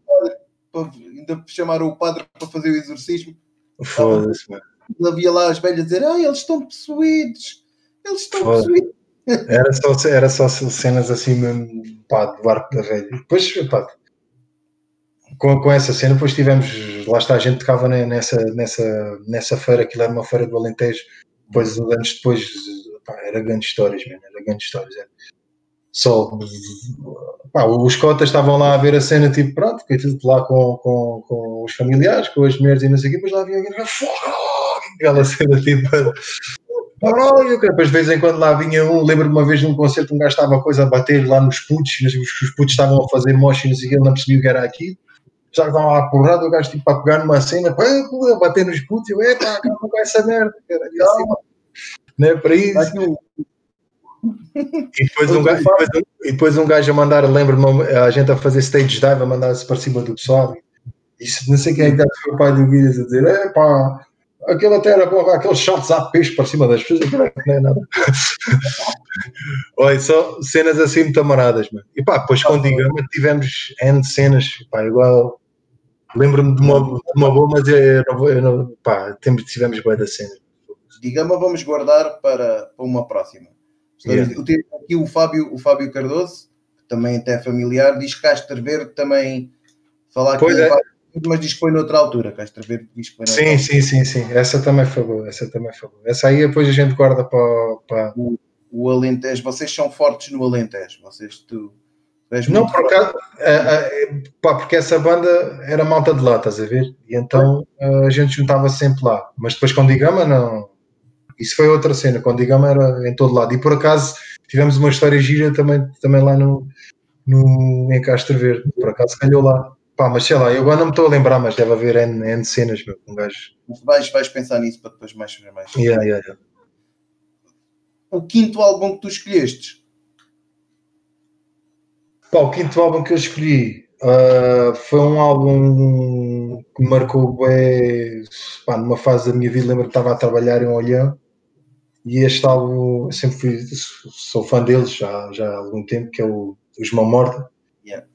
padre, ainda chamaram o padre para fazer o exorcismo. Foda-se, mano. Havia lá as velhas a dizer: Ah, eles estão possuídos, eles estão possuídos. Era só, era só cenas assim mesmo, pá, do barco da velha. Depois, pá, com, com essa cena, depois tivemos, lá está, a gente tocava nessa, nessa, nessa feira, aquilo era uma feira do Alentejo, depois, anos depois, pá, era grandes histórias, mesmo, era grandes histórias. Era. Só, pá, os cotas estavam lá a ver a cena, tipo, pronto, que tudo lá com, com, com os familiares, com as mulheres e não sei o quê, depois lá vinha aquela cena, tipo, depois de vez em quando lá vinha um, lembro-me uma vez num concerto, um gajo estava a coisa a bater lá nos putos, os, os putos estavam a fazer mosh e ele não percebia o que era aquilo. Já estavam lá a porrada, o gajo tipo a pegar numa cena, pá, a bater nos putos, eu, epá, acaba com essa merda, cara. E assim, não é para isso. E depois, um gajo, depois, e depois um gajo a mandar, lembro-me, a gente a fazer stage dive, a mandar-se para cima do pessoal. Isso, não sei quem é que foi o pai do Guilherme a dizer, é pá, aquilo até era bom, aqueles shots a peixe para cima das pessoas, aquilo não é nada. Olha, só cenas assim muito amaradas, mano. E pá, depois com Digama tivemos N cenas, pá, igual. Lembro-me de uma, de uma boa, mas eu não, eu não pá, tivemos boa da cena. Digama vamos guardar para, para uma próxima. Yeah. Aqui o Fábio, o Fábio Cardoso, que também até é familiar, diz que Castro Verde também falar pois que é mas diz que foi noutra altura, Castro Verde diz que foi noutra Sim, altura. sim, sim, sim. Essa também foi boa, essa também foi boa. Essa aí depois a gente guarda para. para... O, o Alentejo, vocês são fortes no Alentejo, vocês tu. Não, por acaso, é, é, pá, porque essa banda era malta de lá, estás a ver? E então a gente juntava sempre lá. Mas depois com Digama, não. Isso foi outra cena. Com Digama era em todo lado. E por acaso tivemos uma história gira também, também lá no, no, em Castro Verde. Por acaso calhou lá. Pá, mas sei lá, eu agora não me estou a lembrar, mas deve haver N, N cenas, meu, um gajo. Vais, vais pensar nisso para depois mais fazer mais. Yeah, yeah, yeah. O quinto álbum que tu escolheste? Pá, o quinto álbum que eu escolhi uh, foi um álbum que me marcou bem, pá, numa fase da minha vida, lembro que estava a trabalhar em Olhão e este álbum, eu sempre fui, sou fã deles já, já há algum tempo, que é o Os Mão Morta. Yeah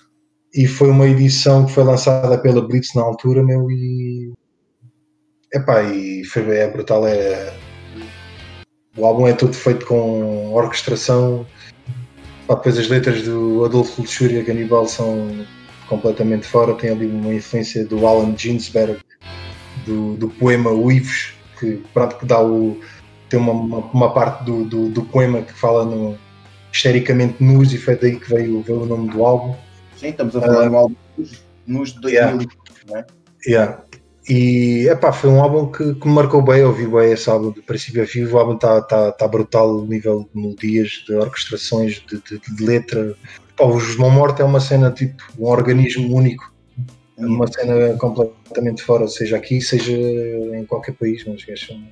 e foi uma edição que foi lançada pela Blitz na altura, meu, e epá, e foi é brutal, é o álbum é todo feito com orquestração, pá, depois as letras do Adolfo Luxúria Canibal são completamente fora, tem ali uma influência do Alan Ginsberg, do, do poema Uivos, que, pronto, que dá o tem uma, uma, uma parte do, do, do, poema que fala no histericamente nus e foi daí que veio, veio o nome do álbum Sim, estamos a falar uh, do álbum nos 2000, yeah. né? Yeah. E epá, foi um álbum que, que me marcou bem, eu ouvi bem esse álbum do princípio a fim, o álbum está tá, tá brutal no nível de melodias, de orquestrações, de, de, de letra. Pá, os Mão Morte é uma cena tipo um organismo único, é uma cena completamente fora, seja aqui, seja em qualquer país, mas são,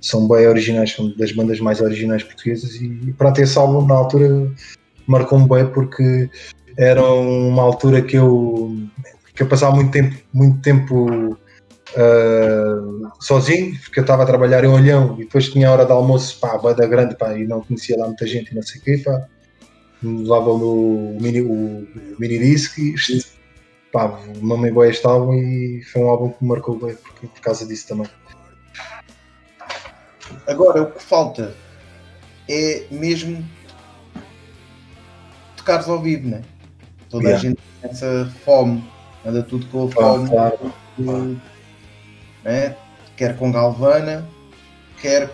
são bem originais, são das bandas mais originais portuguesas e, e pronto, esse álbum na altura marcou-me bem porque era uma altura que eu, que eu passava muito tempo, muito tempo uh, sozinho, porque eu estava a trabalhar em Olhão e depois tinha a hora de almoço, pá, banda grande, pá, e não conhecia lá muita gente e não sei o quê, pá. Levava o mini, o mini disc e pá, mamei bem este álbum e foi um álbum que me marcou bem por causa disso também. Agora, o que falta é mesmo tocares ao vivo, né? Toda Yeah. a gente tem essa fome, anda tudo com a fome, claro, de- né? quer com Galvana, quer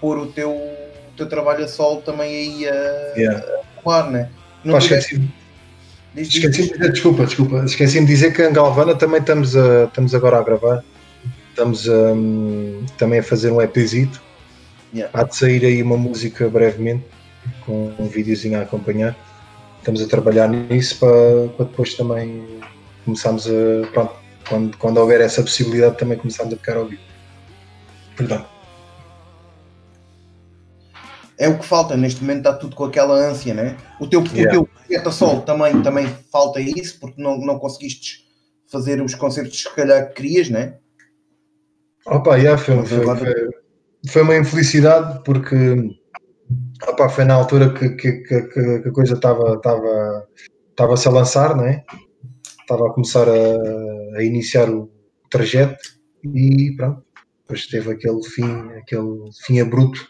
pôr o teu, o teu trabalho a solo também aí a, Yeah. a voar, né? Não esqueci, esqueci dizer, desculpa, desculpa, esqueci-me de dizer que em Galvana também estamos, a, estamos agora a gravar, estamos hum, também a fazer um EPzito, Yeah. há de sair aí uma música brevemente, com um videozinho a acompanhar, estamos a trabalhar nisso para, para depois também começarmos a, pronto, quando, quando houver essa possibilidade também começarmos a tocar ao vivo. Perdão. é o que falta neste momento, está tudo com aquela ânsia, né? O teu, Yeah. o teu projeto a solo também, também falta isso, porque não, não conseguiste fazer os concertos que se calhar que querias, né? Opa, yeah, foi, foi, foi, foi uma infelicidade porque opa, foi na altura que, que, que, que- a coisa estava estava estava-se a lançar, né? estava a começar a, a iniciar o trajeto e pronto, depois teve aquele fim, aquele fim abrupto.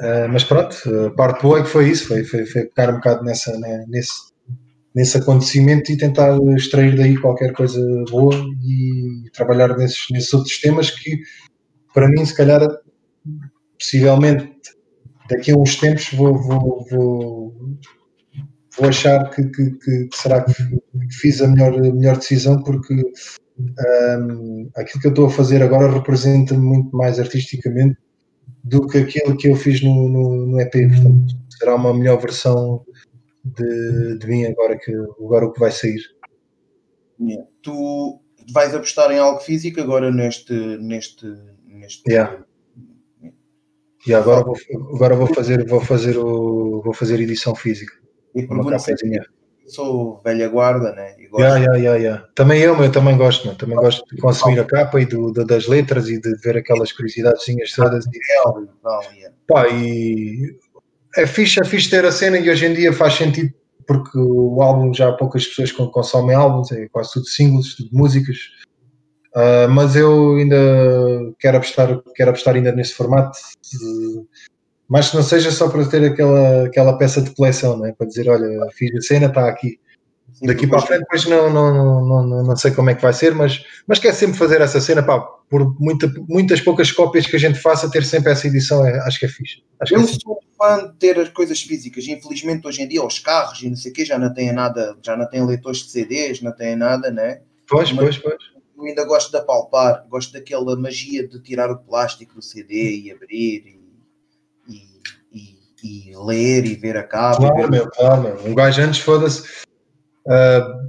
Ah, mas pronto, a parte boa é que foi isso, foi, foi, foi pegar um bocado nessa, né, nesse, nesse acontecimento e tentar extrair daí qualquer coisa boa e trabalhar nesses, nesses outros temas que para mim se calhar possivelmente daqui a uns tempos vou, vou, vou, vou achar que, que, que será que fiz a melhor, a melhor decisão porque hum, aquilo que eu estou a fazer agora representa muito mais artisticamente do que aquilo que eu fiz no, no, no EP. Portanto, será uma melhor versão de, de mim agora, que, agora o que vai sair. Yeah. Tu vais apostar em algo físico agora neste. neste, neste Yeah. E agora vou, agora vou fazer, vou fazer o, vou fazer edição física. E Uma pergunto se capazinha. sou velha guarda, né? E Yeah, yeah, yeah, yeah. Também eu, eu também gosto, meu. também gosto de consumir a capa e do, da- das letras e de ver aquelas curiosidadezinhas todas. E, Não, não, yeah. pá, e é fixe, é fixe ter a cena e hoje em dia faz sentido porque o álbum já há poucas pessoas que consomem álbuns, é quase tudo singles, tudo músicas. Ah, mas eu ainda quero apostar, quero apostar ainda nesse formato, mas que não seja só para ter aquela, aquela peça de coleção, né? para dizer, olha, fiz a cena, está aqui. Sim, Daqui para a frente, depois não, não, não, não, não sei como é que vai ser, mas, mas quero sempre fazer essa cena, pá, por muita, muitas poucas cópias que a gente faça, ter sempre essa edição, é, acho que é fixe. Acho que Eu é sou fã de ter as coisas físicas. Infelizmente, hoje em dia, os carros e não sei o quê já não têm nada, já não têm leitores de CDs, não têm nada, né? Pois, pois, pois. Eu ainda gosto de apalpar, gosto daquela magia de tirar o plástico do CD e abrir e, e, e- e ler e ver a capa. Claro, ver- meu, claro, meu. Um gajo antes, foda-se. ah,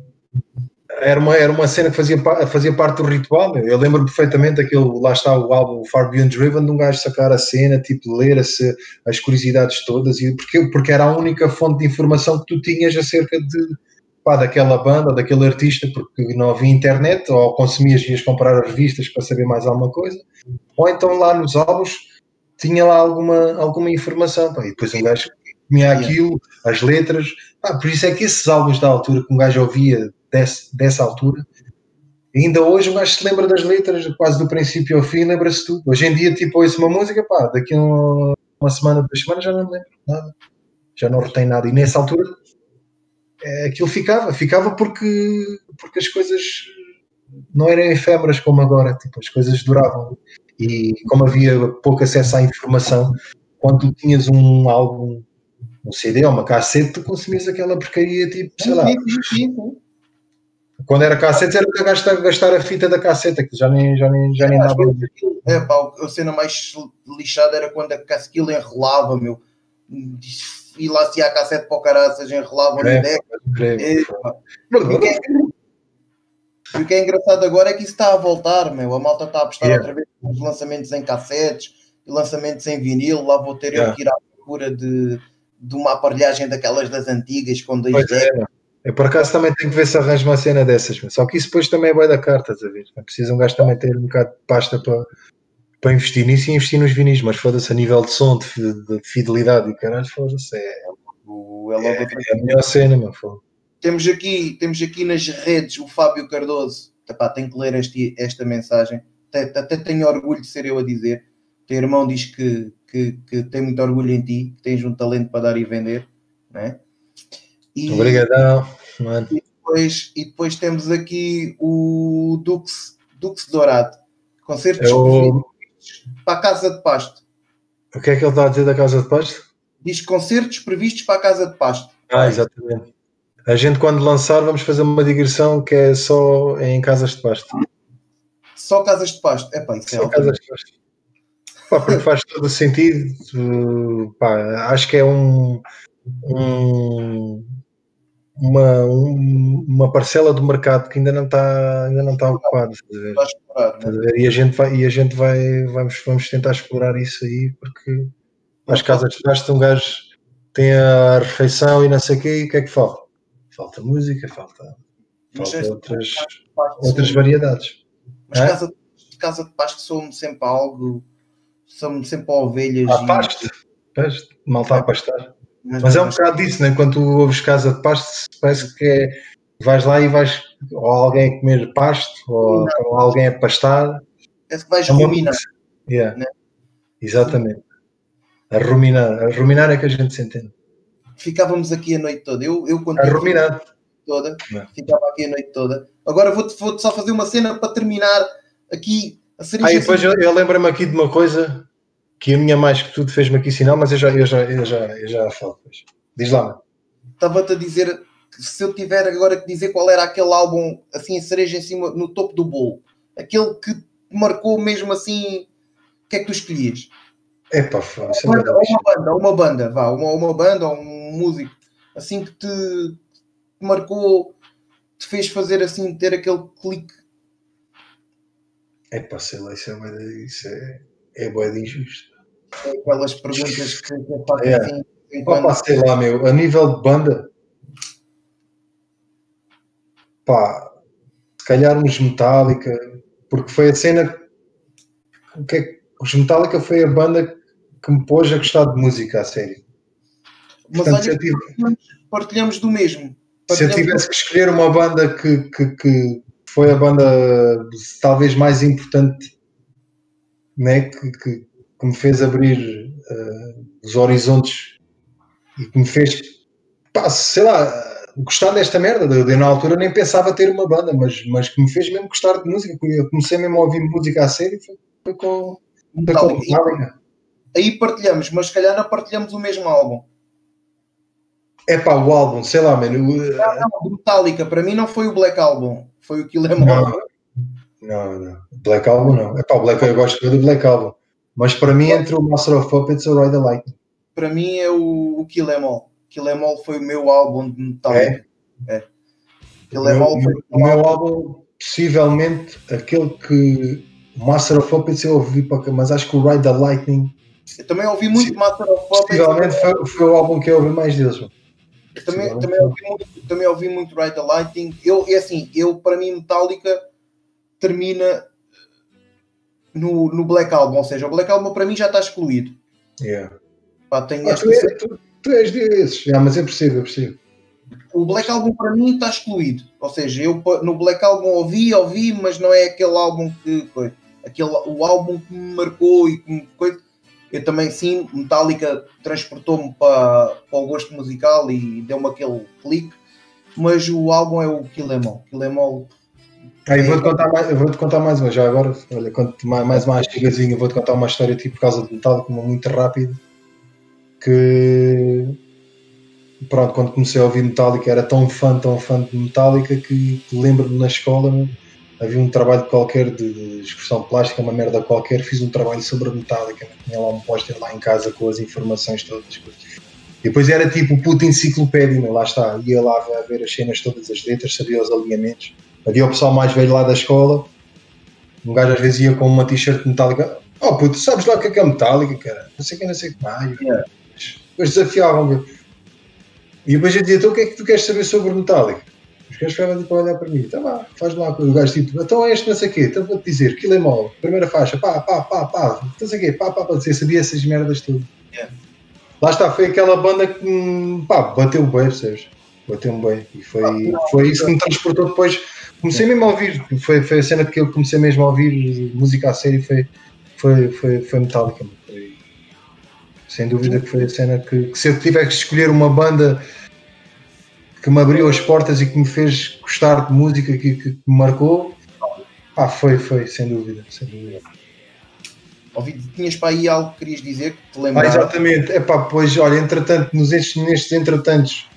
era, uma, era uma cena que fazia, fazia parte do ritual. Meu. Eu lembro perfeitamente aquele, lá está o álbum Far Beyond Driven, de um gajo sacar a cena, tipo, ler as, as curiosidades todas, e porque, porque era a única fonte de informação que tu tinhas acerca de, pá, daquela banda, daquele artista, porque não havia internet, ou consumias e ias comprar as revistas para saber mais alguma coisa, ou então lá nos álbuns tinha lá alguma, alguma informação, pá, e depois um gajo comia aquilo, as letras, pá, por isso é que esses álbuns da altura que um gajo ouvia desse, dessa altura, ainda hoje um gajo se lembra das letras quase do princípio ao fim, lembra-se tudo. Hoje em dia, tipo, ouço uma música, pá, daqui a uma, uma semana, duas semanas já não lembro nada, já não retém nada, e nessa altura é, aquilo ficava, ficava porque, porque as coisas não eram efêmeras como agora, tipo, as coisas duravam. E como havia pouco acesso à informação, quando tu tinhas um álbum, um CD ou uma cassete, tu consumias aquela porcaria, tipo, sei lá. Quando era cassete, era para gastar, gastar a fita da casseta, que já nem, já nem, já nem dava. É, pá, a cena mais lixada era quando a aquilo enrolava, meu. E lá se a cassete para o caraças, enrolavam na deck. É, pá. E o que é- E o que é engraçado agora é que isso está a voltar, meu. A malta está a apostar Yeah. outra vez nos lançamentos em cassetes e lançamentos em vinil. Lá vou ter Yeah. eu que ir à procura de, de uma aparelhagem daquelas das antigas com dois Pois é, eu por acaso também tenho que ver se arranjo uma cena dessas, meu. só que isso depois também é boa da carta, a ver? Preciso um gajo também ter um bocado de pasta para, para investir nisso e investir nos vinis, mas foda-se a nível de som, de, de fidelidade e caralho, foda-se, é, O- é logo é, outra é a melhor cena, meu. foda. Temos aqui, temos aqui nas redes o Fábio Cardoso. Epá, tenho que ler este, esta mensagem. Até, até tenho orgulho de ser eu a dizer. teu irmão diz que, que, que, tem muito orgulho em ti, que tens um talento para dar e vender, né? E, Obrigadão, mano. E depois, e depois temos aqui o Dux, Dux Dourado, concertos Eu... para a Casa de Pasto. O que é que ele está a dizer da Casa de Pasto? Diz concertos previstos para a Casa de Pasto. Ah, exatamente. A gente, quando lançar, vamos fazer uma digressão que é só em casas de pasto. Só casas de pasto? É pá, isso é Só casas de pasto. Pá, porque faz todo o sentido. Pá, acho que é um, um uma, um, uma parcela do mercado que ainda não está ainda não está ocupada. Né? E a gente vai e a gente vai vamos vamos tentar explorar isso aí porque as casas de pasto um gajo tem a refeição e não sei o quê, e o que é que falta? Falta música, falta, falta outras, outras variedades. Mas é? casa, casa de pasto sou sempre algo, são sempre ovelhas. Ah, e... pasto, pasto, mal está a pastar. Mas, Mas é um bocado disso, né? quando tu ouves casa de pasto, parece que é, vais lá e vais, ou alguém a comer pasto, ou, ou alguém a pastar. É que vais é ruminar. Yeah. Né? Exatamente. A ruminar, a ruminar é que a gente se entende. Ficávamos aqui a noite toda. Eu, eu quando a ruminar. Toda, Não. ficava aqui a noite toda. Agora vou-te vou só fazer uma cena para terminar aqui a cereja. Ah, depois eu, eu lembro-me aqui de uma coisa que a minha mais que tudo fez-me aqui sinal, mas eu já, eu já, eu já, eu já falo depois. Diz lá, mano. Estava-te a dizer que se eu tiver agora que dizer qual era aquele álbum, assim, a cereja em cima, no topo do bolo, aquele que marcou mesmo assim, o que é que tu escolhias? É pá, uma, banda, uma banda, uma banda, vá, uma, uma banda ou um músico assim que te, te marcou, te fez fazer assim, ter aquele clique. É pá, sei lá, isso é, isso é, é boa de injusto. É aquelas perguntas que eu faço é. assim. Enquanto... Opa, sei lá, meu, a nível de banda, pá, se calhar uns Metallica, porque foi a cena. Que é os Metallica foi a banda que me pôs a gostar de música a sério. Mas Portanto, olha, tive... partilhamos do mesmo. Partilhamos se eu tivesse que escolher uma banda que, que, que foi a banda talvez mais importante né, que, que, que me fez abrir uh, os horizontes e que me fez, pá, sei lá, gostar desta merda. Eu, eu, na altura nem pensava ter uma banda, mas, mas que me fez mesmo gostar de música. Eu comecei mesmo a ouvir música a sério foi, foi com, Metallica aí partilhamos, mas se calhar não partilhamos o mesmo álbum. É pá, o álbum, sei lá, mano. Não, não, Metallica, para mim não foi o Black Album, foi o Kill Em All. Não, não, Black Album não. É pá, o Black, eu gosto do Black Album. Mas para mim, entre o Master of Puppets e o Ride the Lightning. Para mim é o, o Kill Em All. Kill Em All foi o meu álbum de Metallica. É? é. Kill Em All foi o meu álbum, possivelmente, aquele que o Master of Puppets eu ouvi, mas acho que o Ride the Lightning eu também ouvi muito Sim. Master of Puppets. Possivelmente foi, foi, o álbum que eu ouvi mais deles. Também, também, ouvi muito, também ouvi muito Ride the Lighting. Eu, é assim, eu, para mim, Metallica termina no, no Black Album, ou seja, o Black Album para mim já está excluído. Yeah. Pá, tem ah, tu, é, tu, tu, és desses, yeah, mas eu percebo, eu percebo. O Black Album para mim está excluído, ou seja, eu no Black Album ouvi, ouvi, mas não é aquele álbum que foi aquele, o álbum que me marcou e que me, coisa, eu também sim, Metallica transportou-me para, para o gosto musical e deu-me aquele clique, mas o álbum é o Kill Em All. Kill Em All Aí vou-te contar mais, vou-te contar mais uma já agora. Olha, conto mais uma chegazinha, vou-te contar uma história tipo por causa de Metallica, uma muito rápida. Que pronto, quando comecei a ouvir Metallica era tão fã, tão fã de Metallica que lembro-me na escola havia um trabalho qualquer de expressão plástica, uma merda qualquer, fiz um trabalho sobre a metálica, tinha lá um póster lá em casa com as informações todas. E depois era tipo puta enciclopédia, lá está, ia lá a ver as cenas todas, as letras, sabia os alinhamentos. Havia o pessoal mais velho lá da escola, um gajo às vezes ia com uma t-shirt metálica, oh puto, sabes lá o que é que é metálica, cara? Não sei o que, não sei o que mais. Yeah. Depois desafiavam-me. E depois eu dizia, então o que é que tu queres saber sobre metálica? Os gajos ficavam tipo a olhar para mim, tá lá, faz lá o gajo tipo, então é este não sei o quê, então vou-te dizer, que mole, primeira faixa, pá, pá, pá, pá, não sei o quê, pá, pá, pá, dizer, sabia essas merdas tudo. Yeah. Lá está, foi aquela banda que, hum, pá, bateu bem, percebes? Bateu-me bem. E foi, ah, foi isso que me transportou depois. Comecei mesmo a ouvir, foi, foi a cena que eu comecei mesmo a ouvir música a sério, foi, foi, foi, foi Metallica. Foi, sem dúvida que foi a cena que, que, se eu tiver que escolher uma banda que me abriu as portas e que me fez gostar de música, que, que me marcou, ah, foi, foi, sem dúvida, sem dúvida. Ouvi, tinhas para aí algo que querias dizer, que te lembrar? Ah, exatamente, é pá, pois, olha, entretanto, nos, nestes entretantos,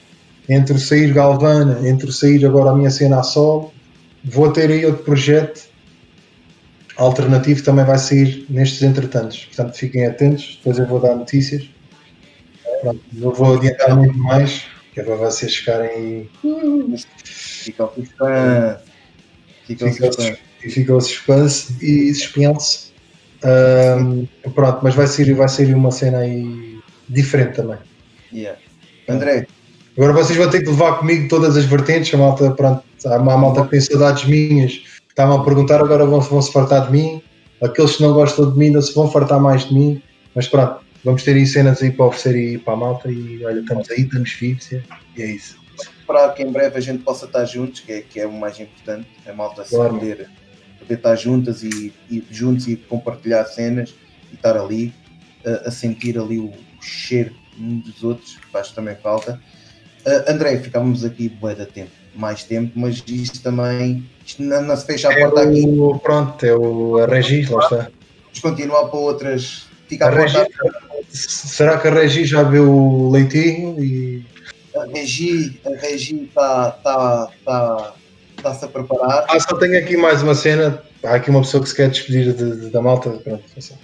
entre sair Galvana, entre sair agora a minha cena a sol, vou ter aí outro projeto alternativo também vai sair nestes entretantos. Portanto, fiquem atentos, depois eu vou dar notícias. Pronto, não vou adiantar muito mais, que é para vocês ficarem. Suspense. Fica o suspense. E fica o suspense e suspense. Um, pronto, mas vai ser, vai ser uma cena aí diferente também. Yeah. André. Agora vocês vão ter que levar comigo todas as vertentes, a malta, pronto, há uma malta que tem saudades minhas estavam a perguntar, agora vão, vão se fartar de mim. Aqueles que não gostam de mim não se vão fartar mais de mim. Mas pronto, vamos ter aí cenas aí para oferecer aí para a malta e olha, estamos aí, estamos vivos e é isso. Para que em breve a gente possa estar juntos, que é, que é o mais importante, a malta claro. poder, poder estar juntas e, e, juntos e compartilhar cenas e estar ali a, a sentir ali o, o, cheiro uns dos outros, que faz também falta. Uh, André, ficávamos aqui bué da tempo mais tempo, mas isto também isto não, não se fecha a é porta aqui. Pronto, é o, a Regi, lá está. Vamos continuar para outras. Fica a, a Regi, Será que a Regi já viu o leitinho? E... A Regi está tá, tá, tá, se a preparar. Ah, só tenho aqui mais uma cena. Há aqui uma pessoa que se quer despedir de, de, da malta. Pronto, assim.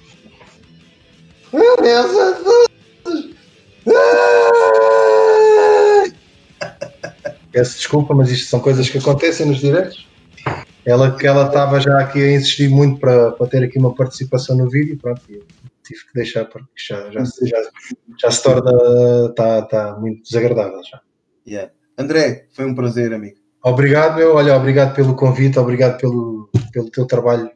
Meu Deus, Peço desculpa, mas isto são coisas que acontecem nos direitos. Ela que ela estava já aqui a insistir muito para, para ter aqui uma participação no vídeo, pronto, tive que deixar porque já, já, já, já se torna está tá muito desagradável já. Yeah. André, foi um prazer, amigo. Obrigado, meu. Olha, obrigado pelo convite, obrigado pelo, pelo teu trabalho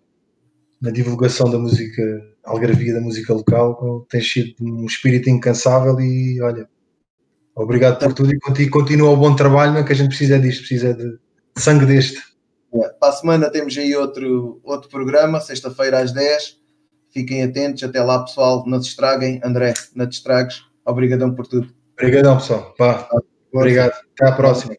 na divulgação da música algarvia, da música local. Tens sido um espírito incansável e olha, Obrigado por tudo e continua o bom trabalho, que a gente precisa disto, precisa de sangue deste. É, para a semana temos aí outro, outro programa, sexta-feira às 10. Fiquem atentos, até lá pessoal, não se estraguem. André, não te estragues. Obrigadão por tudo. Obrigadão pessoal. Pá. Obrigado. Até à próxima.